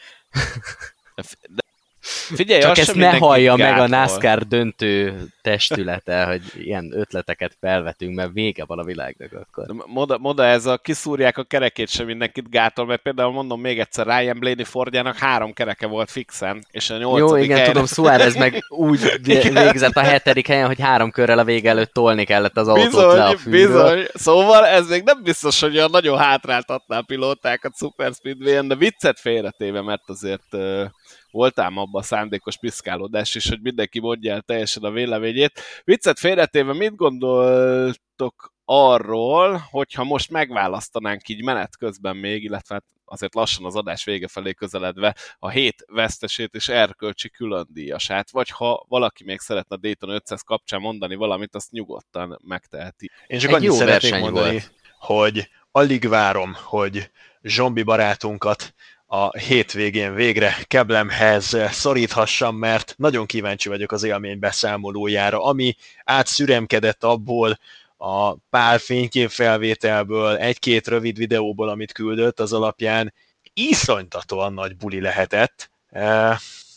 Figyelj, Csak ezt ne hallja meg a gátol. NASCAR döntő testülete, hogy ilyen ötleteket felvetünk, mert vége van a világnak akkor. Moda, moda ez a kiszúrják a kerekét sem mindenkit gátol, mert például mondom még egyszer, Ryan Blaney Fordjának három kereke volt fixen, és a Jó, nyolcadik igen, helyre... tudom, Suárez meg <laughs> úgy végzett a hetedik helyen, hogy három körrel a vége előtt tolni kellett az autót le a Bizony, fűről. bizony. Szóval ez még nem biztos, hogy olyan nagyon hátráltatná a pilótákat Super Speedway-en, de viccet félretéve, mert azért voltám abban a szándékos piszkálódás is, hogy mindenki mondja el teljesen a véleményét. Viccet félretéve, mit gondoltok arról, hogyha most megválasztanánk így menet közben még, illetve hát azért lassan az adás vége felé közeledve a hét vesztesét és erkölcsi különdíjasát, vagy ha valaki még szeretne Dayton 500 kapcsán mondani valamit, azt nyugodtan megteheti. Én csak Egy annyit jó szeretnék mondani, volt. hogy alig várom, hogy zombi barátunkat a hétvégén végre keblemhez szoríthassam, mert nagyon kíváncsi vagyok az élmény beszámolójára, ami átszüremkedett abból a pár fényképfelvételből, egy-két rövid videóból, amit küldött, az alapján iszonytatóan nagy buli lehetett. Eh,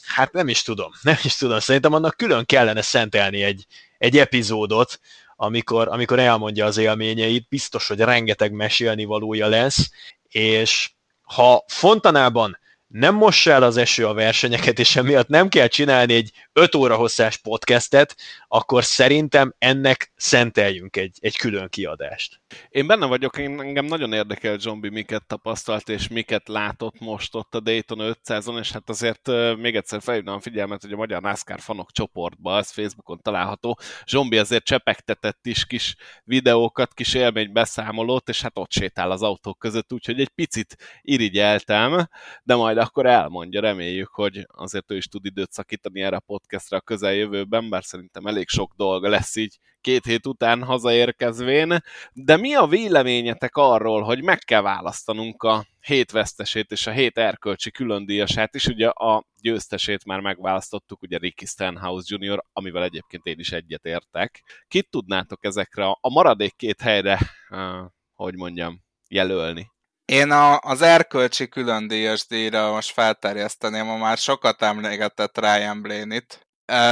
Hát nem is tudom, <laughs> nem is tudom. Szerintem annak külön kellene szentelni egy, egy epizódot, amikor, amikor elmondja az élményeit, biztos, hogy rengeteg mesélni valója lesz, és ha Fontanában nem mossa el az eső a versenyeket, és emiatt nem kell csinálni egy 5 óra hosszás podcastet, akkor szerintem ennek szenteljünk egy, egy külön kiadást. Én benne vagyok, én, engem nagyon érdekel Zombi, miket tapasztalt, és miket látott most ott a Dayton 500-on, és hát azért euh, még egyszer felhívnám a figyelmet, hogy a Magyar NASCAR fanok csoportba, ez Facebookon található, Zombi azért csepegtetett is kis videókat, kis élménybeszámolót, és hát ott sétál az autók között, úgyhogy egy picit irigyeltem, de majd akkor elmondja, reméljük, hogy azért ő is tud időt szakítani erre a podcastra a közeljövőben, bár szerintem elég sok dolga lesz így két hét után hazaérkezvén, de mi a véleményetek arról, hogy meg kell választanunk a hét vesztesét és a hét erkölcsi különdíjasát is, ugye a győztesét már megválasztottuk, ugye Ricky Stenhouse Jr., amivel egyébként én is egyet értek. Kit tudnátok ezekre a maradék két helyre, hogy mondjam, jelölni? Én a, az erkölcsi különdíjas díjra most felterjeszteném a már sokat emlegetett Ryan Blaney-t.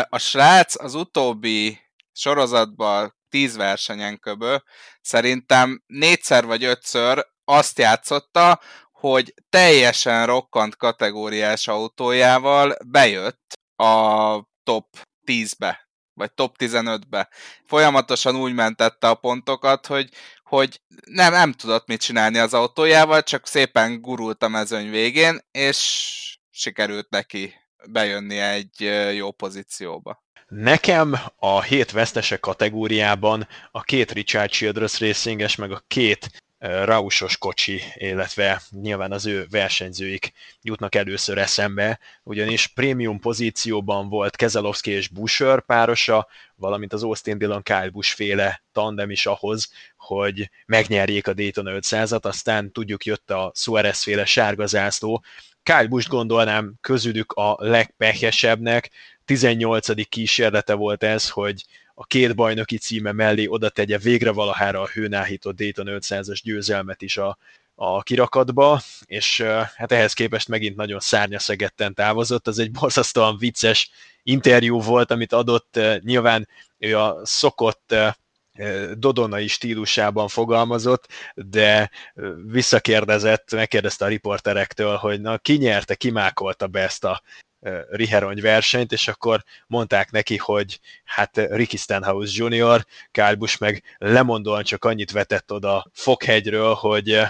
A srác az utóbbi sorozatban tíz versenyen köbö, szerintem négyszer vagy ötször azt játszotta, hogy teljesen rokkant kategóriás autójával bejött a top 10-be, vagy top 15-be. Folyamatosan úgy mentette a pontokat, hogy, hogy nem, nem tudott mit csinálni az autójával, csak szépen gurult a mezőny végén, és sikerült neki bejönni egy jó pozícióba. Nekem a hét vesztesek kategóriában a két Richard Childress racinges, meg a két Rausos kocsi, illetve nyilván az ő versenyzőik jutnak először eszembe, ugyanis prémium pozícióban volt Keselowski és Busher párosa, valamint az Austin Dillon Kyle Busch féle tandem is ahhoz, hogy megnyerjék a Daytona 500-at, aztán tudjuk jött a Suarez féle sárga zászló. Kyle Busch gondolnám közülük a legpehesebbnek, 18. kísérlete volt ez, hogy a két bajnoki címe mellé oda tegye végre valahára a hőnáhított Dayton 500-as győzelmet is a, a kirakatba, és hát ehhez képest megint nagyon szárnyaszegetten távozott. Ez egy borzasztóan vicces interjú volt, amit adott. Nyilván ő a szokott dodonai stílusában fogalmazott, de visszakérdezett, megkérdezte a riporterektől, hogy na ki nyerte, ki mákolta be ezt a Riherony versenyt, és akkor mondták neki, hogy hát Ricky Stenhouse Jr., Kyle Busch meg lemondóan csak annyit vetett oda Fokhegyről, hogy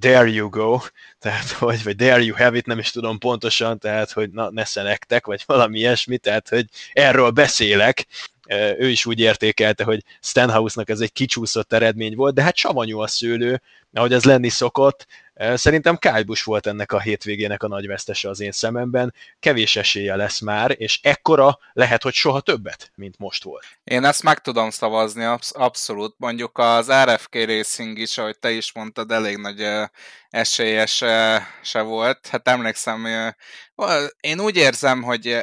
there you go, tehát hogy, vagy there you have it, nem is tudom pontosan, tehát hogy na, ne szenektek, vagy valami ilyesmi, tehát hogy erről beszélek, ő is úgy értékelte, hogy Stenhouse-nak ez egy kicsúszott eredmény volt, de hát savanyú a szőlő, ahogy ez lenni szokott, Szerintem Kyle volt ennek a hétvégének a nagy vesztese az én szememben. Kevés esélye lesz már, és ekkora lehet, hogy soha többet, mint most volt. Én ezt meg tudom szavazni, absz- abszolút. Mondjuk az RFK Racing is, ahogy te is mondtad, elég nagy esélyes se volt. Hát emlékszem, én úgy érzem, hogy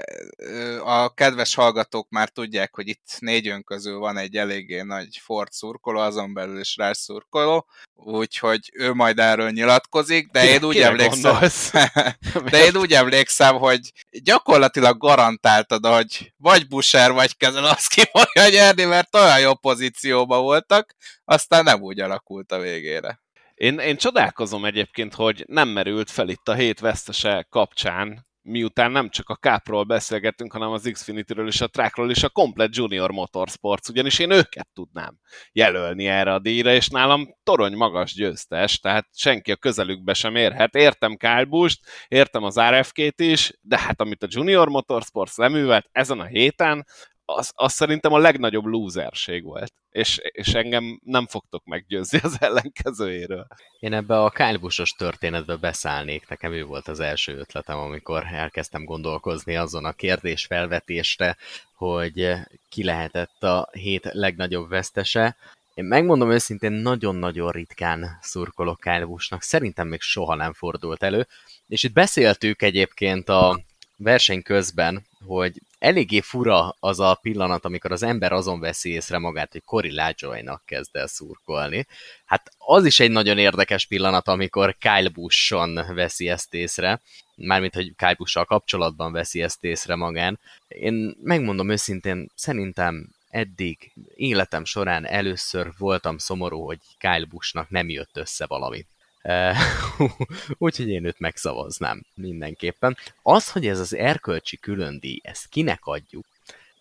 a kedves hallgatók már tudják, hogy itt négyünk közül van egy eléggé nagy Ford szurkoló, azon belül is rá szurkoló, úgyhogy ő majd erről nyilatkozik, de én úgy emlékszem, <laughs> de én úgy emlékszem, hogy gyakorlatilag garantáltad, hogy vagy Busher, vagy ki <laughs> fogja nyerni, mert olyan jó pozícióban voltak, aztán nem úgy alakult a végére. Én, én csodálkozom egyébként, hogy nem merült fel itt a hét vesztese kapcsán, miután nem csak a Capról beszélgettünk, hanem az Xfinity-ről és a Trackról és a komplet Junior Motorsports, ugyanis én őket tudnám jelölni erre a díjra, és nálam torony magas győztes, tehát senki a közelükbe sem érhet. Értem Kyle Busch-t, értem az RFK-t is, de hát amit a Junior Motorsports leművelt ezen a héten, az, az szerintem a legnagyobb lúzerség volt, és, és engem nem fogtok meggyőzni az <laughs> ellenkezőjéről. Én ebbe a Kyle történetbe beszállnék, nekem ő volt az első ötletem, amikor elkezdtem gondolkozni azon a kérdés felvetésre, hogy ki lehetett a hét legnagyobb vesztese. Én megmondom őszintén, nagyon-nagyon ritkán szurkolok Kyle szerintem még soha nem fordult elő, és itt beszéltük egyébként a verseny közben, hogy eléggé fura az a pillanat, amikor az ember azon veszi észre magát, hogy Cory Lajoy-nak kezd el szurkolni. Hát az is egy nagyon érdekes pillanat, amikor Kyle Busch-on veszi ezt észre, mármint, hogy Kyle busch kapcsolatban veszi ezt észre magán. Én megmondom őszintén, szerintem eddig életem során először voltam szomorú, hogy Kyle Busch-nak nem jött össze valami. <laughs> Úgyhogy én őt megszavaznám mindenképpen. Az, hogy ez az erkölcsi különdíj, ezt kinek adjuk,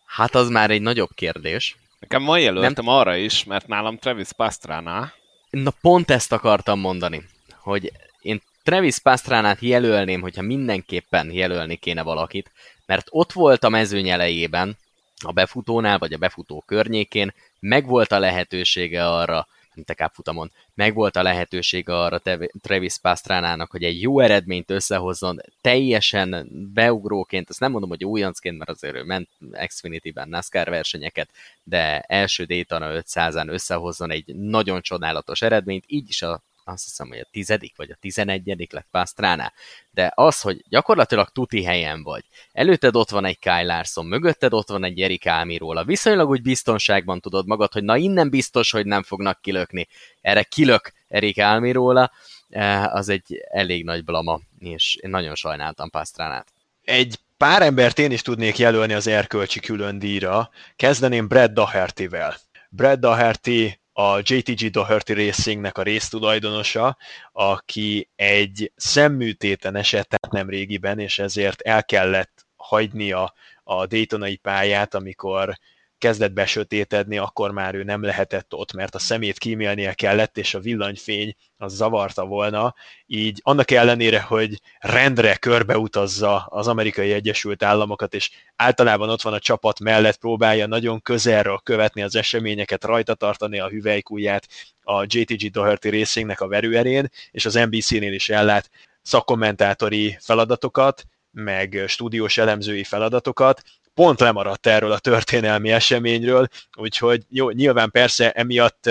hát az már egy nagyobb kérdés. Nekem van jelöltem Nem... arra is, mert nálam Travis Pastrana. Na pont ezt akartam mondani, hogy én Travis Pastránát jelölném, hogyha mindenképpen jelölni kéne valakit, mert ott volt a mezőny elejében, a befutónál, vagy a befutó környékén, megvolt a lehetősége arra, mint futamon. Megvolt a lehetőség arra Travis Pastránának, hogy egy jó eredményt összehozzon, teljesen beugróként, azt nem mondom, hogy újoncként, mert azért ő ment Xfinity-ben NASCAR versenyeket, de első Daytona 500-án összehozzon egy nagyon csodálatos eredményt, így is a azt hiszem, hogy a tizedik vagy a tizenegyedik lett Pastrana, de az, hogy gyakorlatilag tuti helyen vagy, előtted ott van egy Kyle Larson, mögötted ott van egy Erik Almirola, viszonylag úgy biztonságban tudod magad, hogy na innen biztos, hogy nem fognak kilökni. Erre kilök Erik Almirola, eh, az egy elég nagy blama, és én nagyon sajnáltam Pastránát. Egy pár embert én is tudnék jelölni az erkölcsi külön díjra. Kezdeném Brad Daherty-vel. Brad Daherty a JTG Doherty Racingnek a résztulajdonosa, aki egy szemműtéten esett át nem régiben, és ezért el kellett hagynia a Daytonai pályát, amikor kezdett besötétedni, akkor már ő nem lehetett ott, mert a szemét kímélnie kellett, és a villanyfény az zavarta volna, így annak ellenére, hogy rendre körbeutazza az amerikai Egyesült Államokat, és általában ott van a csapat mellett, próbálja nagyon közelről követni az eseményeket, rajta tartani a hüvelykújját a JTG Doherty Racingnek a verőerén, és az NBC-nél is ellát szakkommentátori feladatokat, meg stúdiós elemzői feladatokat, pont lemaradt erről a történelmi eseményről, úgyhogy jó, nyilván persze emiatt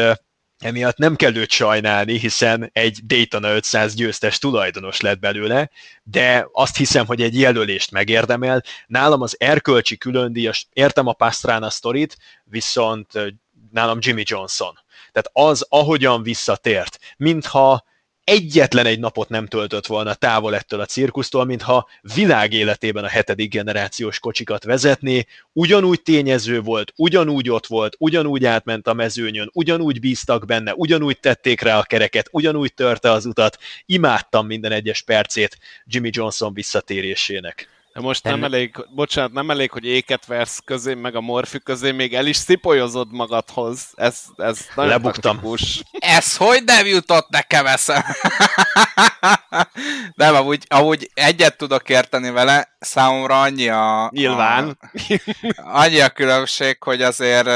emiatt nem kell őt sajnálni, hiszen egy Daytona 500 győztes tulajdonos lett belőle, de azt hiszem, hogy egy jelölést megérdemel. Nálam az erkölcsi különdíjas, értem a Pastrana sztorit, viszont nálam Jimmy Johnson. Tehát az, ahogyan visszatért, mintha egyetlen egy napot nem töltött volna távol ettől a cirkusztól, mintha világ életében a hetedik generációs kocsikat vezetné, ugyanúgy tényező volt, ugyanúgy ott volt, ugyanúgy átment a mezőnyön, ugyanúgy bíztak benne, ugyanúgy tették rá a kereket, ugyanúgy törte az utat, imádtam minden egyes percét Jimmy Johnson visszatérésének. De most nem ne- elég, bocsánat, nem elég, hogy éket versz közé, meg a morfi közé, még el is szipolyozod magadhoz. Ez, ez nagyon Lebuktam. taktikus. Ez hogy nem jutott nekem eszem? <laughs> Nem, amúgy, amúgy egyet tudok érteni vele, számomra annyi a... Nyilván. A, annyi a különbség, hogy azért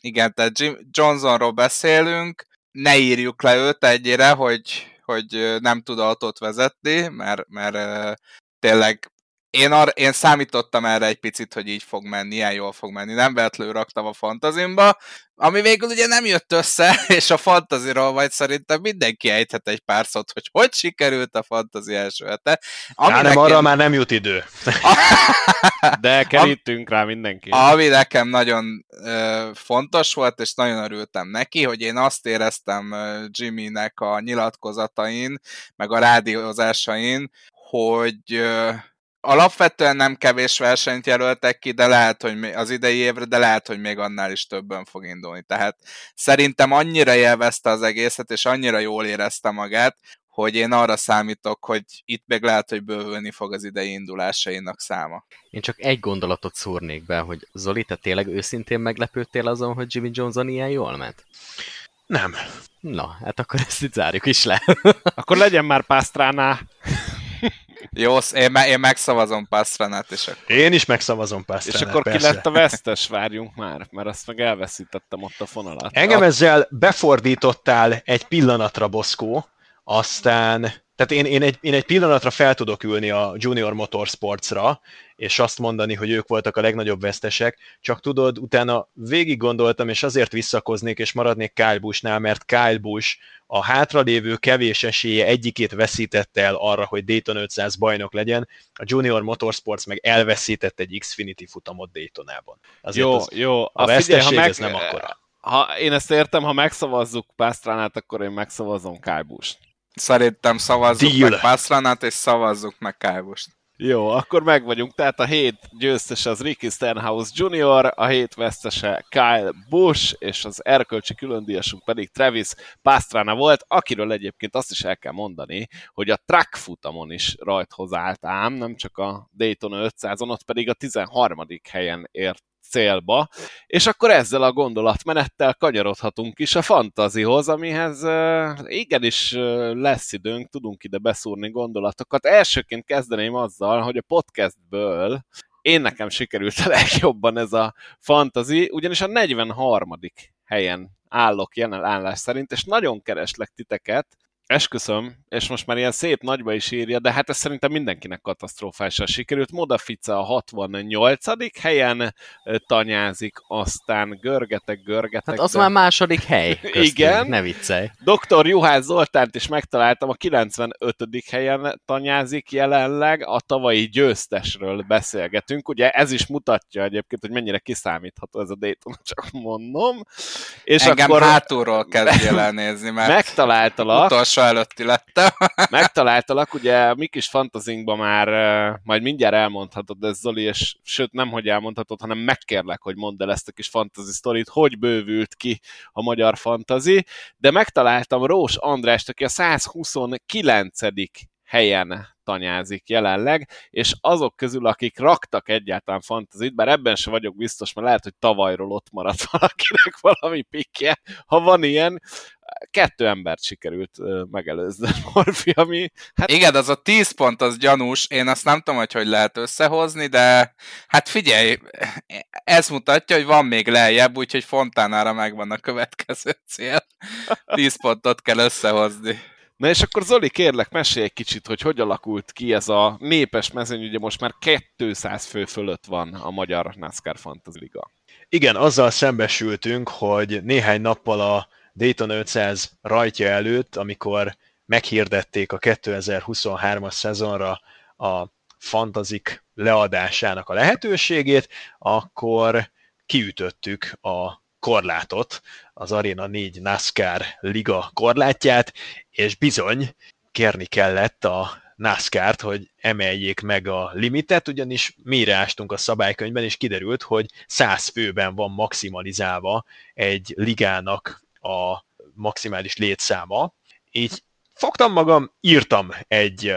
igen, tehát Jim Johnsonról beszélünk, ne írjuk le őt egyére, hogy, hogy nem tud autót vezetni, mert, mert tényleg én, ar, én számítottam erre egy picit, hogy így fog menni, ilyen jól fog menni. Nem véletlenül raktam a fantazimba, ami végül ugye nem jött össze, <laughs> és a fantaziról majd szerintem mindenki ejthet egy pár szót, hogy hogy sikerült a fantazi első hete. Ami nem, arra már nem jut idő. <laughs> De kerítünk rá mindenki. Ami nekem nagyon ö, fontos volt, és nagyon örültem neki, hogy én azt éreztem Jimmynek a nyilatkozatain, meg a rádiózásain, hogy alapvetően nem kevés versenyt jelöltek ki, de lehet, hogy az idei évre, de lehet, hogy még annál is többen fog indulni. Tehát szerintem annyira élvezte az egészet, és annyira jól érezte magát, hogy én arra számítok, hogy itt még lehet, hogy bővülni fog az idei indulásainak száma. Én csak egy gondolatot szúrnék be, hogy Zoli, te tényleg őszintén meglepődtél azon, hogy Jimmy Johnson ilyen jól ment? Nem. Na, hát akkor ezt itt zárjuk is le. Akkor legyen már Pásztránál. Jó, én, me- én megszavazom Pastranát, és akkor Én is megszavazom És Pastránát, akkor ki persze. lett a vesztes, várjunk már, mert azt meg elveszítettem ott a fonalat. Engem ezzel befordítottál egy pillanatra, Boszkó, aztán, tehát én, én, egy, én egy pillanatra fel tudok ülni a Junior Motorsportsra, és azt mondani, hogy ők voltak a legnagyobb vesztesek, csak tudod, utána végig gondoltam, és azért visszakoznék, és maradnék Kyle Bushnál, mert Kyle Busch a hátralévő kevés esélye egyikét veszítette el arra, hogy Dayton 500 bajnok legyen, a Junior Motorsports meg elveszített egy Xfinity futamot Daytonában. Azért jó, az, jó. a veszteség ez nem akkora. Ha én ezt értem, ha megszavazzuk Pásztránát, akkor én megszavazom Kájbust. Szerintem szavazzuk Deal. meg Pastranát, és szavazzuk meg Kálvost. Jó, akkor megvagyunk. Tehát a hét győztese az Ricky Stenhouse Jr., a hét vesztese Kyle Busch, és az erkölcsi különdíjasunk pedig Travis Pastrana volt, akiről egyébként azt is el kell mondani, hogy a track futamon is rajthoz állt ám, nem csak a Daytona 500-on, ott pedig a 13. helyen ért célba, és akkor ezzel a gondolatmenettel kanyarodhatunk is a fantazihoz, amihez igenis lesz időnk, tudunk ide beszúrni gondolatokat. Elsőként kezdeném azzal, hogy a podcastből én nekem sikerült a legjobban ez a fantazi, ugyanis a 43. helyen állok jelen állás szerint, és nagyon kereslek titeket, esküszöm, és most már ilyen szép nagyba is írja, de hát ez szerintem mindenkinek katasztrofálisan sikerült. Modafica a 68. helyen tanyázik, aztán görgetek, görgetek. Hát az de- már második hely. <laughs> Köztünk, Igen. Ne viccelj. Dr. Juhász Zoltánt is megtaláltam, a 95. helyen tanyázik jelenleg, a tavalyi győztesről beszélgetünk. Ugye ez is mutatja egyébként, hogy mennyire kiszámítható ez a Dayton, <laughs> csak mondom. És Engem akkor hátulról kezdjél el nézni, mert megtaláltalak, utolsó előtti lettem. <laughs> megtaláltalak, ugye a mi kis fantazinkban már majd mindjárt elmondhatod, ez Zoli, és sőt nem, hogy elmondhatod, hanem megkérlek, hogy mondd el ezt a kis fantasy sztorit, hogy bővült ki a magyar fantazi, de megtaláltam Rós Andrást, aki a 129. helyen tanyázik jelenleg, és azok közül, akik raktak egyáltalán fantazit, bár ebben se vagyok biztos, mert lehet, hogy tavalyról ott maradt <laughs> valakinek valami pikje, ha van ilyen, kettő embert sikerült megelőzni <laughs> Morfi, ami hát Igen, az a 10 pont az gyanús, én azt nem tudom, hogy hogy lehet összehozni, de hát figyelj, ez mutatja, hogy van még lejjebb, úgyhogy Fontánára megvan a következő cél. 10 pontot kell összehozni. Na és akkor Zoli, kérlek, mesélj egy kicsit, hogy hogy alakult ki ez a népes mezőny, ugye most már 200 fő fölött van a Magyar NASCAR Fantasy Liga. Igen, azzal szembesültünk, hogy néhány nappal a Dayton 500 rajtja előtt, amikor meghirdették a 2023-as szezonra a fantazik leadásának a lehetőségét, akkor kiütöttük a korlátot, az Arena 4 NASCAR liga korlátját, és bizony kérni kellett a NASCAR-t, hogy emeljék meg a limitet, ugyanis mélyre ástunk a szabálykönyvben, és kiderült, hogy 100 főben van maximalizálva egy ligának a maximális létszáma. Így fogtam magam, írtam egy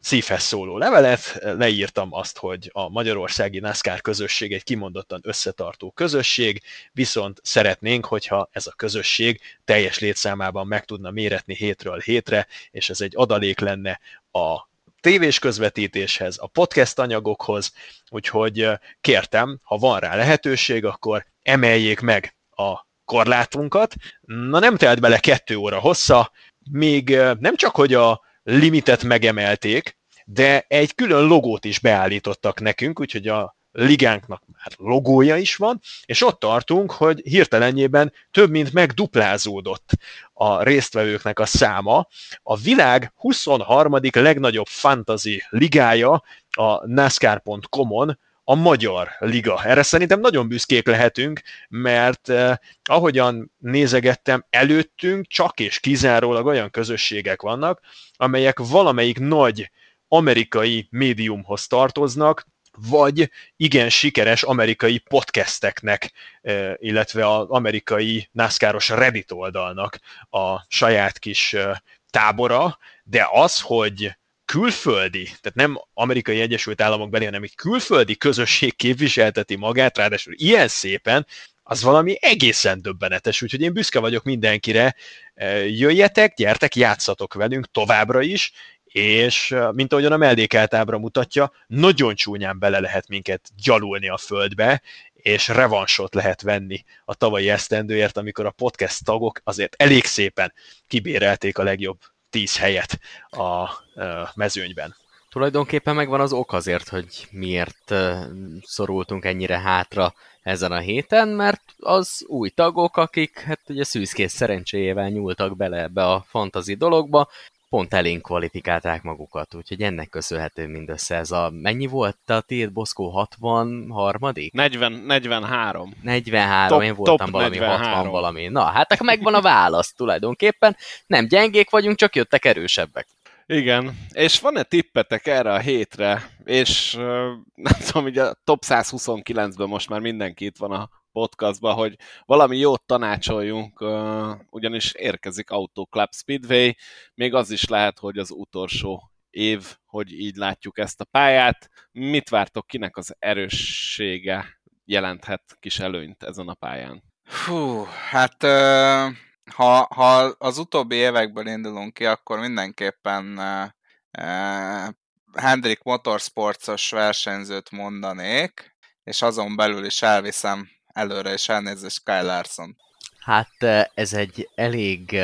szívhez szóló levelet, leírtam azt, hogy a magyarországi NASCAR közösség egy kimondottan összetartó közösség, viszont szeretnénk, hogyha ez a közösség teljes létszámában meg tudna méretni hétről hétre, és ez egy adalék lenne a tévés közvetítéshez, a podcast anyagokhoz, úgyhogy kértem, ha van rá lehetőség, akkor emeljék meg a korlátunkat. Na nem telt bele kettő óra hossza, még nem csak, hogy a limitet megemelték, de egy külön logót is beállítottak nekünk, úgyhogy a ligánknak már logója is van, és ott tartunk, hogy hirtelenjében több mint megduplázódott a résztvevőknek a száma. A világ 23. legnagyobb fantasy ligája a NASCAR.com-on a Magyar Liga. Erre szerintem nagyon büszkék lehetünk, mert eh, ahogyan nézegettem, előttünk csak és kizárólag olyan közösségek vannak, amelyek valamelyik nagy amerikai médiumhoz tartoznak, vagy igen sikeres amerikai podcasteknek, eh, illetve az amerikai NASCAR-os Reddit oldalnak a saját kis eh, tábora, de az, hogy külföldi, tehát nem amerikai Egyesült Államok belé, hanem egy külföldi közösség képviselteti magát, ráadásul ilyen szépen, az valami egészen döbbenetes, úgyhogy én büszke vagyok mindenkire. Jöjjetek, gyertek, játszatok velünk továbbra is, és mint ahogyan a mellékeltábra mutatja, nagyon csúnyán bele lehet minket gyalulni a földbe, és revansot lehet venni a tavalyi esztendőért, amikor a podcast tagok azért elég szépen kibérelték a legjobb tíz helyet a mezőnyben. Tulajdonképpen megvan az ok azért, hogy miért szorultunk ennyire hátra ezen a héten, mert az új tagok, akik hát ugye szűzkész szerencséjével nyúltak bele ebbe a fantazi dologba, pont elénk kvalifikálták magukat, úgyhogy ennek köszönhető mindössze ez a... Mennyi volt a tiéd, Boszkó? 63 40, 43. 43, top, én voltam top valami 43. 60 valami. Na, hát akkor megvan a válasz tulajdonképpen. Nem gyengék vagyunk, csak jöttek erősebbek. Igen, és van-e tippetek erre a hétre, és nem tudom, hogy a top 129-ben most már mindenki itt van a podcastban, hogy valami jót tanácsoljunk, ugyanis érkezik Auto Club Speedway, még az is lehet, hogy az utolsó év, hogy így látjuk ezt a pályát. Mit vártok, kinek az erőssége jelenthet kis előnyt ezen a pályán? Hú, hát ha, ha az utóbbi évekből indulunk ki, akkor mindenképpen Hendrik Motorsportos versenyzőt mondanék, és azon belül is elviszem előre, és elnézést Kyle Larson. Hát ez egy elég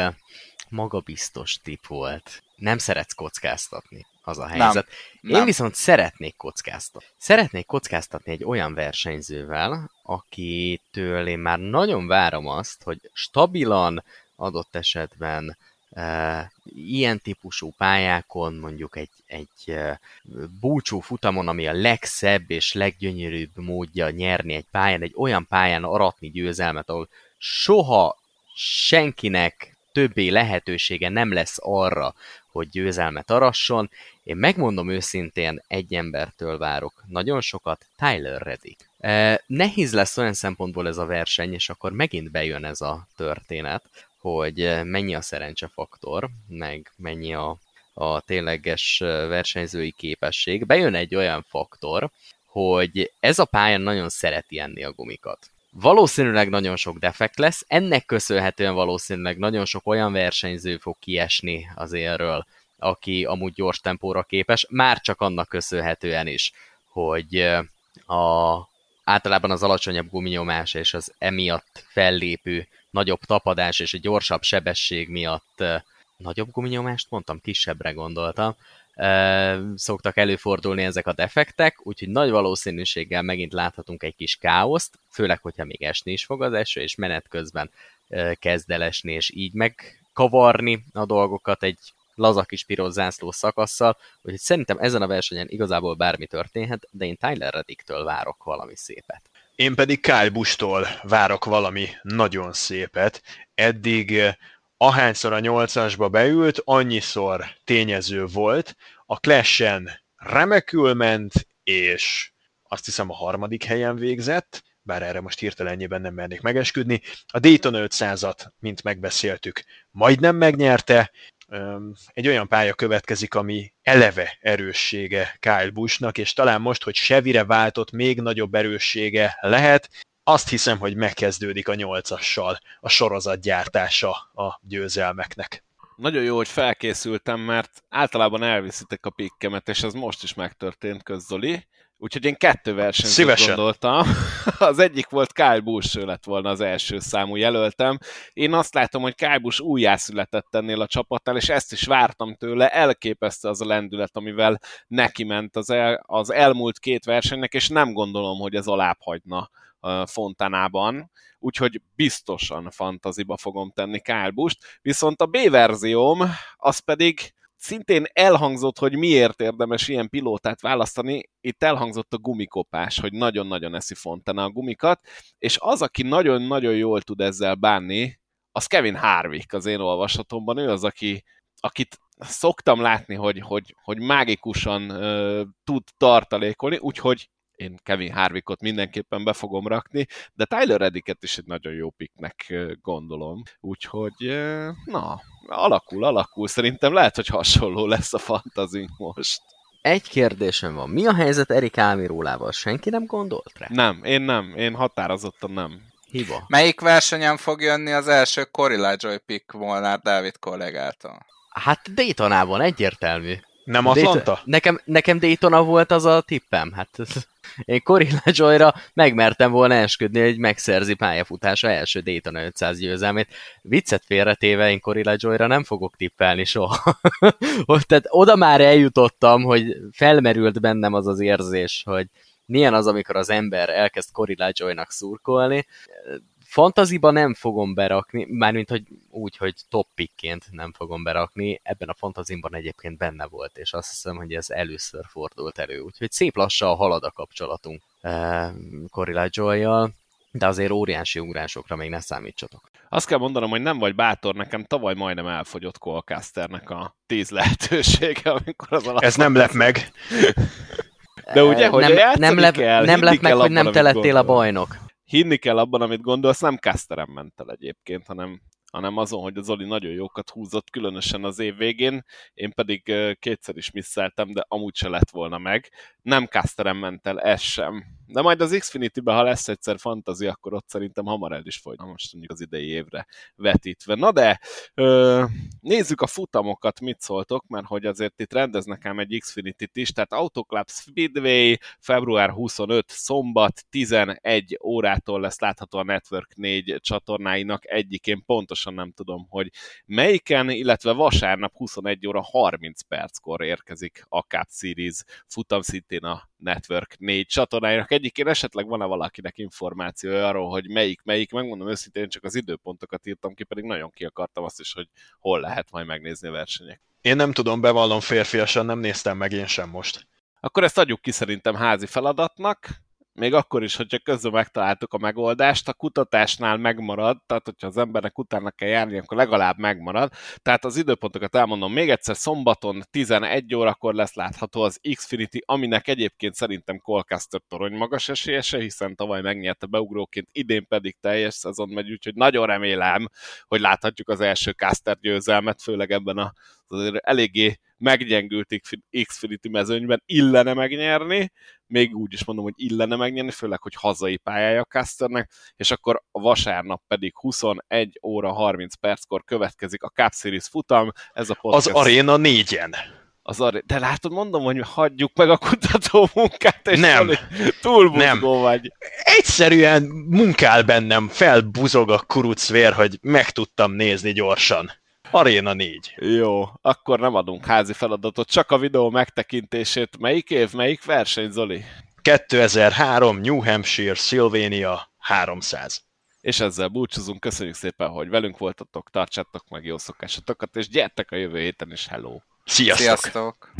magabiztos tip volt. Nem szeretsz kockáztatni, az a helyzet. Nem, Én nem. viszont szeretnék kockáztatni. Szeretnék kockáztatni egy olyan versenyzővel, akitől én már nagyon várom azt, hogy stabilan adott esetben ilyen típusú pályákon, mondjuk egy, egy búcsú futamon, ami a legszebb és leggyönyörűbb módja nyerni egy pályán, egy olyan pályán aratni győzelmet, ahol soha senkinek többé lehetősége nem lesz arra, hogy győzelmet arasson. Én megmondom őszintén, egy embertől várok nagyon sokat, Tyler Reddick. nehéz lesz olyan szempontból ez a verseny, és akkor megint bejön ez a történet, hogy eh, mennyi a szerencsefaktor, meg mennyi a, a tényleges eh, versenyzői képesség. Bejön egy olyan faktor, hogy ez a pálya nagyon szereti enni a gumikat. Valószínűleg nagyon sok defekt lesz, ennek köszönhetően valószínűleg nagyon sok olyan versenyző fog kiesni az élről, aki amúgy gyors tempóra képes, már csak annak köszönhetően is, hogy eh, a, általában az alacsonyabb guminyomás és az emiatt fellépő nagyobb tapadás és egy gyorsabb sebesség miatt nagyobb guminyomást mondtam, kisebbre gondoltam, szoktak előfordulni ezek a defektek, úgyhogy nagy valószínűséggel megint láthatunk egy kis káoszt, főleg, hogyha még esni is fog az eső, és menet közben kezd el esni, és így megkavarni a dolgokat egy laza kis piros zászló szakasszal, úgyhogy szerintem ezen a versenyen igazából bármi történhet, de én Tyler Reddick-től várok valami szépet. Én pedig Kyle Busch-tól várok valami nagyon szépet. Eddig eh, ahányszor a nyolcasba beült, annyiszor tényező volt. A Clash-en remekül ment, és azt hiszem a harmadik helyen végzett, bár erre most hirtelenjében nem mernék megesküdni. A Dayton 500-at, mint megbeszéltük, majdnem megnyerte, egy olyan pálya következik, ami eleve erőssége Kyle Buschnak, és talán most, hogy Chevy-re váltott, még nagyobb erőssége lehet, azt hiszem, hogy megkezdődik a nyolcassal a sorozatgyártása a győzelmeknek. Nagyon jó, hogy felkészültem, mert általában elviszitek a pikkemet, és ez most is megtörtént közzoli. Úgyhogy én kettő versenyt gondoltam. <laughs> Az egyik volt Kyle Busch, ő lett volna az első számú jelöltem. Én azt látom, hogy Kyle Busch újjászületett ennél a csapatnál, és ezt is vártam tőle. Elképesztő az a lendület, amivel neki ment az, el, az elmúlt két versenynek, és nem gondolom, hogy ez alább hagyna Fontanában, úgyhogy biztosan fantaziba fogom tenni Kyle Busch-t, viszont a B verzióm az pedig szintén elhangzott, hogy miért érdemes ilyen pilótát választani, itt elhangzott a gumikopás, hogy nagyon-nagyon eszi Fontana a gumikat, és az, aki nagyon-nagyon jól tud ezzel bánni, az Kevin Harvick az én olvasatomban, ő az, aki, akit szoktam látni, hogy, hogy, hogy mágikusan uh, tud tartalékolni, úgyhogy én Kevin Harvickot mindenképpen be fogom rakni, de Tyler Reddicket is egy nagyon jó piknek gondolom. Úgyhogy, na, alakul, alakul. Szerintem lehet, hogy hasonló lesz a fantazink most. Egy kérdésem van. Mi a helyzet Erik Álmirólával? Senki nem gondolt rá? Nem, én nem. Én határozottan nem. Hiba. Melyik versenyen fog jönni az első Corilla Joy pick Molnár Dávid kollégától? Hát Daytonában egyértelmű. Nem Atlanta? Dayton, nekem, nekem Daytona volt az a tippem. Hát én Corilla Joyra megmertem volna esküdni, hogy megszerzi pályafutása első Daytona 500 győzelmét. Viccet félretéve én Corilla Joyra nem fogok tippelni soha. <laughs> Tehát oda már eljutottam, hogy felmerült bennem az az érzés, hogy milyen az, amikor az ember elkezd Corilla Joynak szurkolni, Fantaziba nem fogom berakni, mármint hogy úgy, hogy top pickként nem fogom berakni, ebben a fantazimban egyébként benne volt, és azt hiszem, hogy ez először fordult elő, úgyhogy szép lassan halad a kapcsolatunk uh, Corilla joy de azért óriási ugrásokra még ne számítsatok. Azt kell mondanom, hogy nem vagy bátor, nekem tavaly majdnem elfogyott Colcasternek a tíz lehetősége, amikor az alapban... Ez nem lep meg. De ugye, hogy nem, nem lep, kell, nem lep meg, hogy nem te lettél a bajnok hinni kell abban, amit gondolsz, nem Casterem ment el egyébként, hanem, hanem azon, hogy az Zoli nagyon jókat húzott, különösen az év végén, én pedig kétszer is misszeltem, de amúgy se lett volna meg. Nem Casterem ment el, ez sem de majd az Xfinity-ben, ha lesz egyszer fantazi, akkor ott szerintem hamar el is folyt, most mondjuk az idei évre vetítve. Na de, ö, nézzük a futamokat, mit szóltok, mert hogy azért itt rendeznek ám egy Xfinity-t is, tehát Autoclub Speedway február 25 szombat 11 órától lesz látható a Network 4 csatornáinak egyikén, pontosan nem tudom, hogy melyiken, illetve vasárnap 21 óra 30 perckor érkezik a Cup Series futam szintén a Network 4 csatornájának egyikén esetleg van-e valakinek információja arról, hogy melyik, melyik, megmondom őszintén, én csak az időpontokat írtam ki, pedig nagyon ki akartam azt is, hogy hol lehet majd megnézni a versenyek. Én nem tudom, bevallom férfiasan, nem néztem meg én sem most. Akkor ezt adjuk ki szerintem házi feladatnak, még akkor is, hogyha közben megtaláltuk a megoldást, a kutatásnál megmarad, tehát hogyha az embernek utána kell járni, akkor legalább megmarad. Tehát az időpontokat elmondom még egyszer, szombaton 11 órakor lesz látható az Xfinity, aminek egyébként szerintem Colcaster torony magas esélyese, hiszen tavaly megnyerte beugróként, idén pedig teljes szezon megy, úgyhogy nagyon remélem, hogy láthatjuk az első Caster győzelmet, főleg ebben a eléggé meggyengült Xfinity mezőnyben illene megnyerni, még úgy is mondom, hogy illene megnyerni, főleg, hogy hazai pályája a Casternek, és akkor a vasárnap pedig 21 óra 30 perckor következik a Cup Series futam. Ez a podcast... Az Arena négyen. Az aré... De látod, mondom, hogy hagyjuk meg a kutató munkát, és nem. túl nem. vagy. Egyszerűen munkál bennem, felbuzog a kurucvér, hogy meg tudtam nézni gyorsan. Aréna 4. Jó, akkor nem adunk házi feladatot, csak a videó megtekintését. Melyik év, melyik verseny, Zoli? 2003, New Hampshire, Sylvania 300. És ezzel búcsúzunk, köszönjük szépen, hogy velünk voltatok, tartsátok meg jó szokásatokat, és gyertek a jövő héten is, hello! Sziasztok! Sziasztok.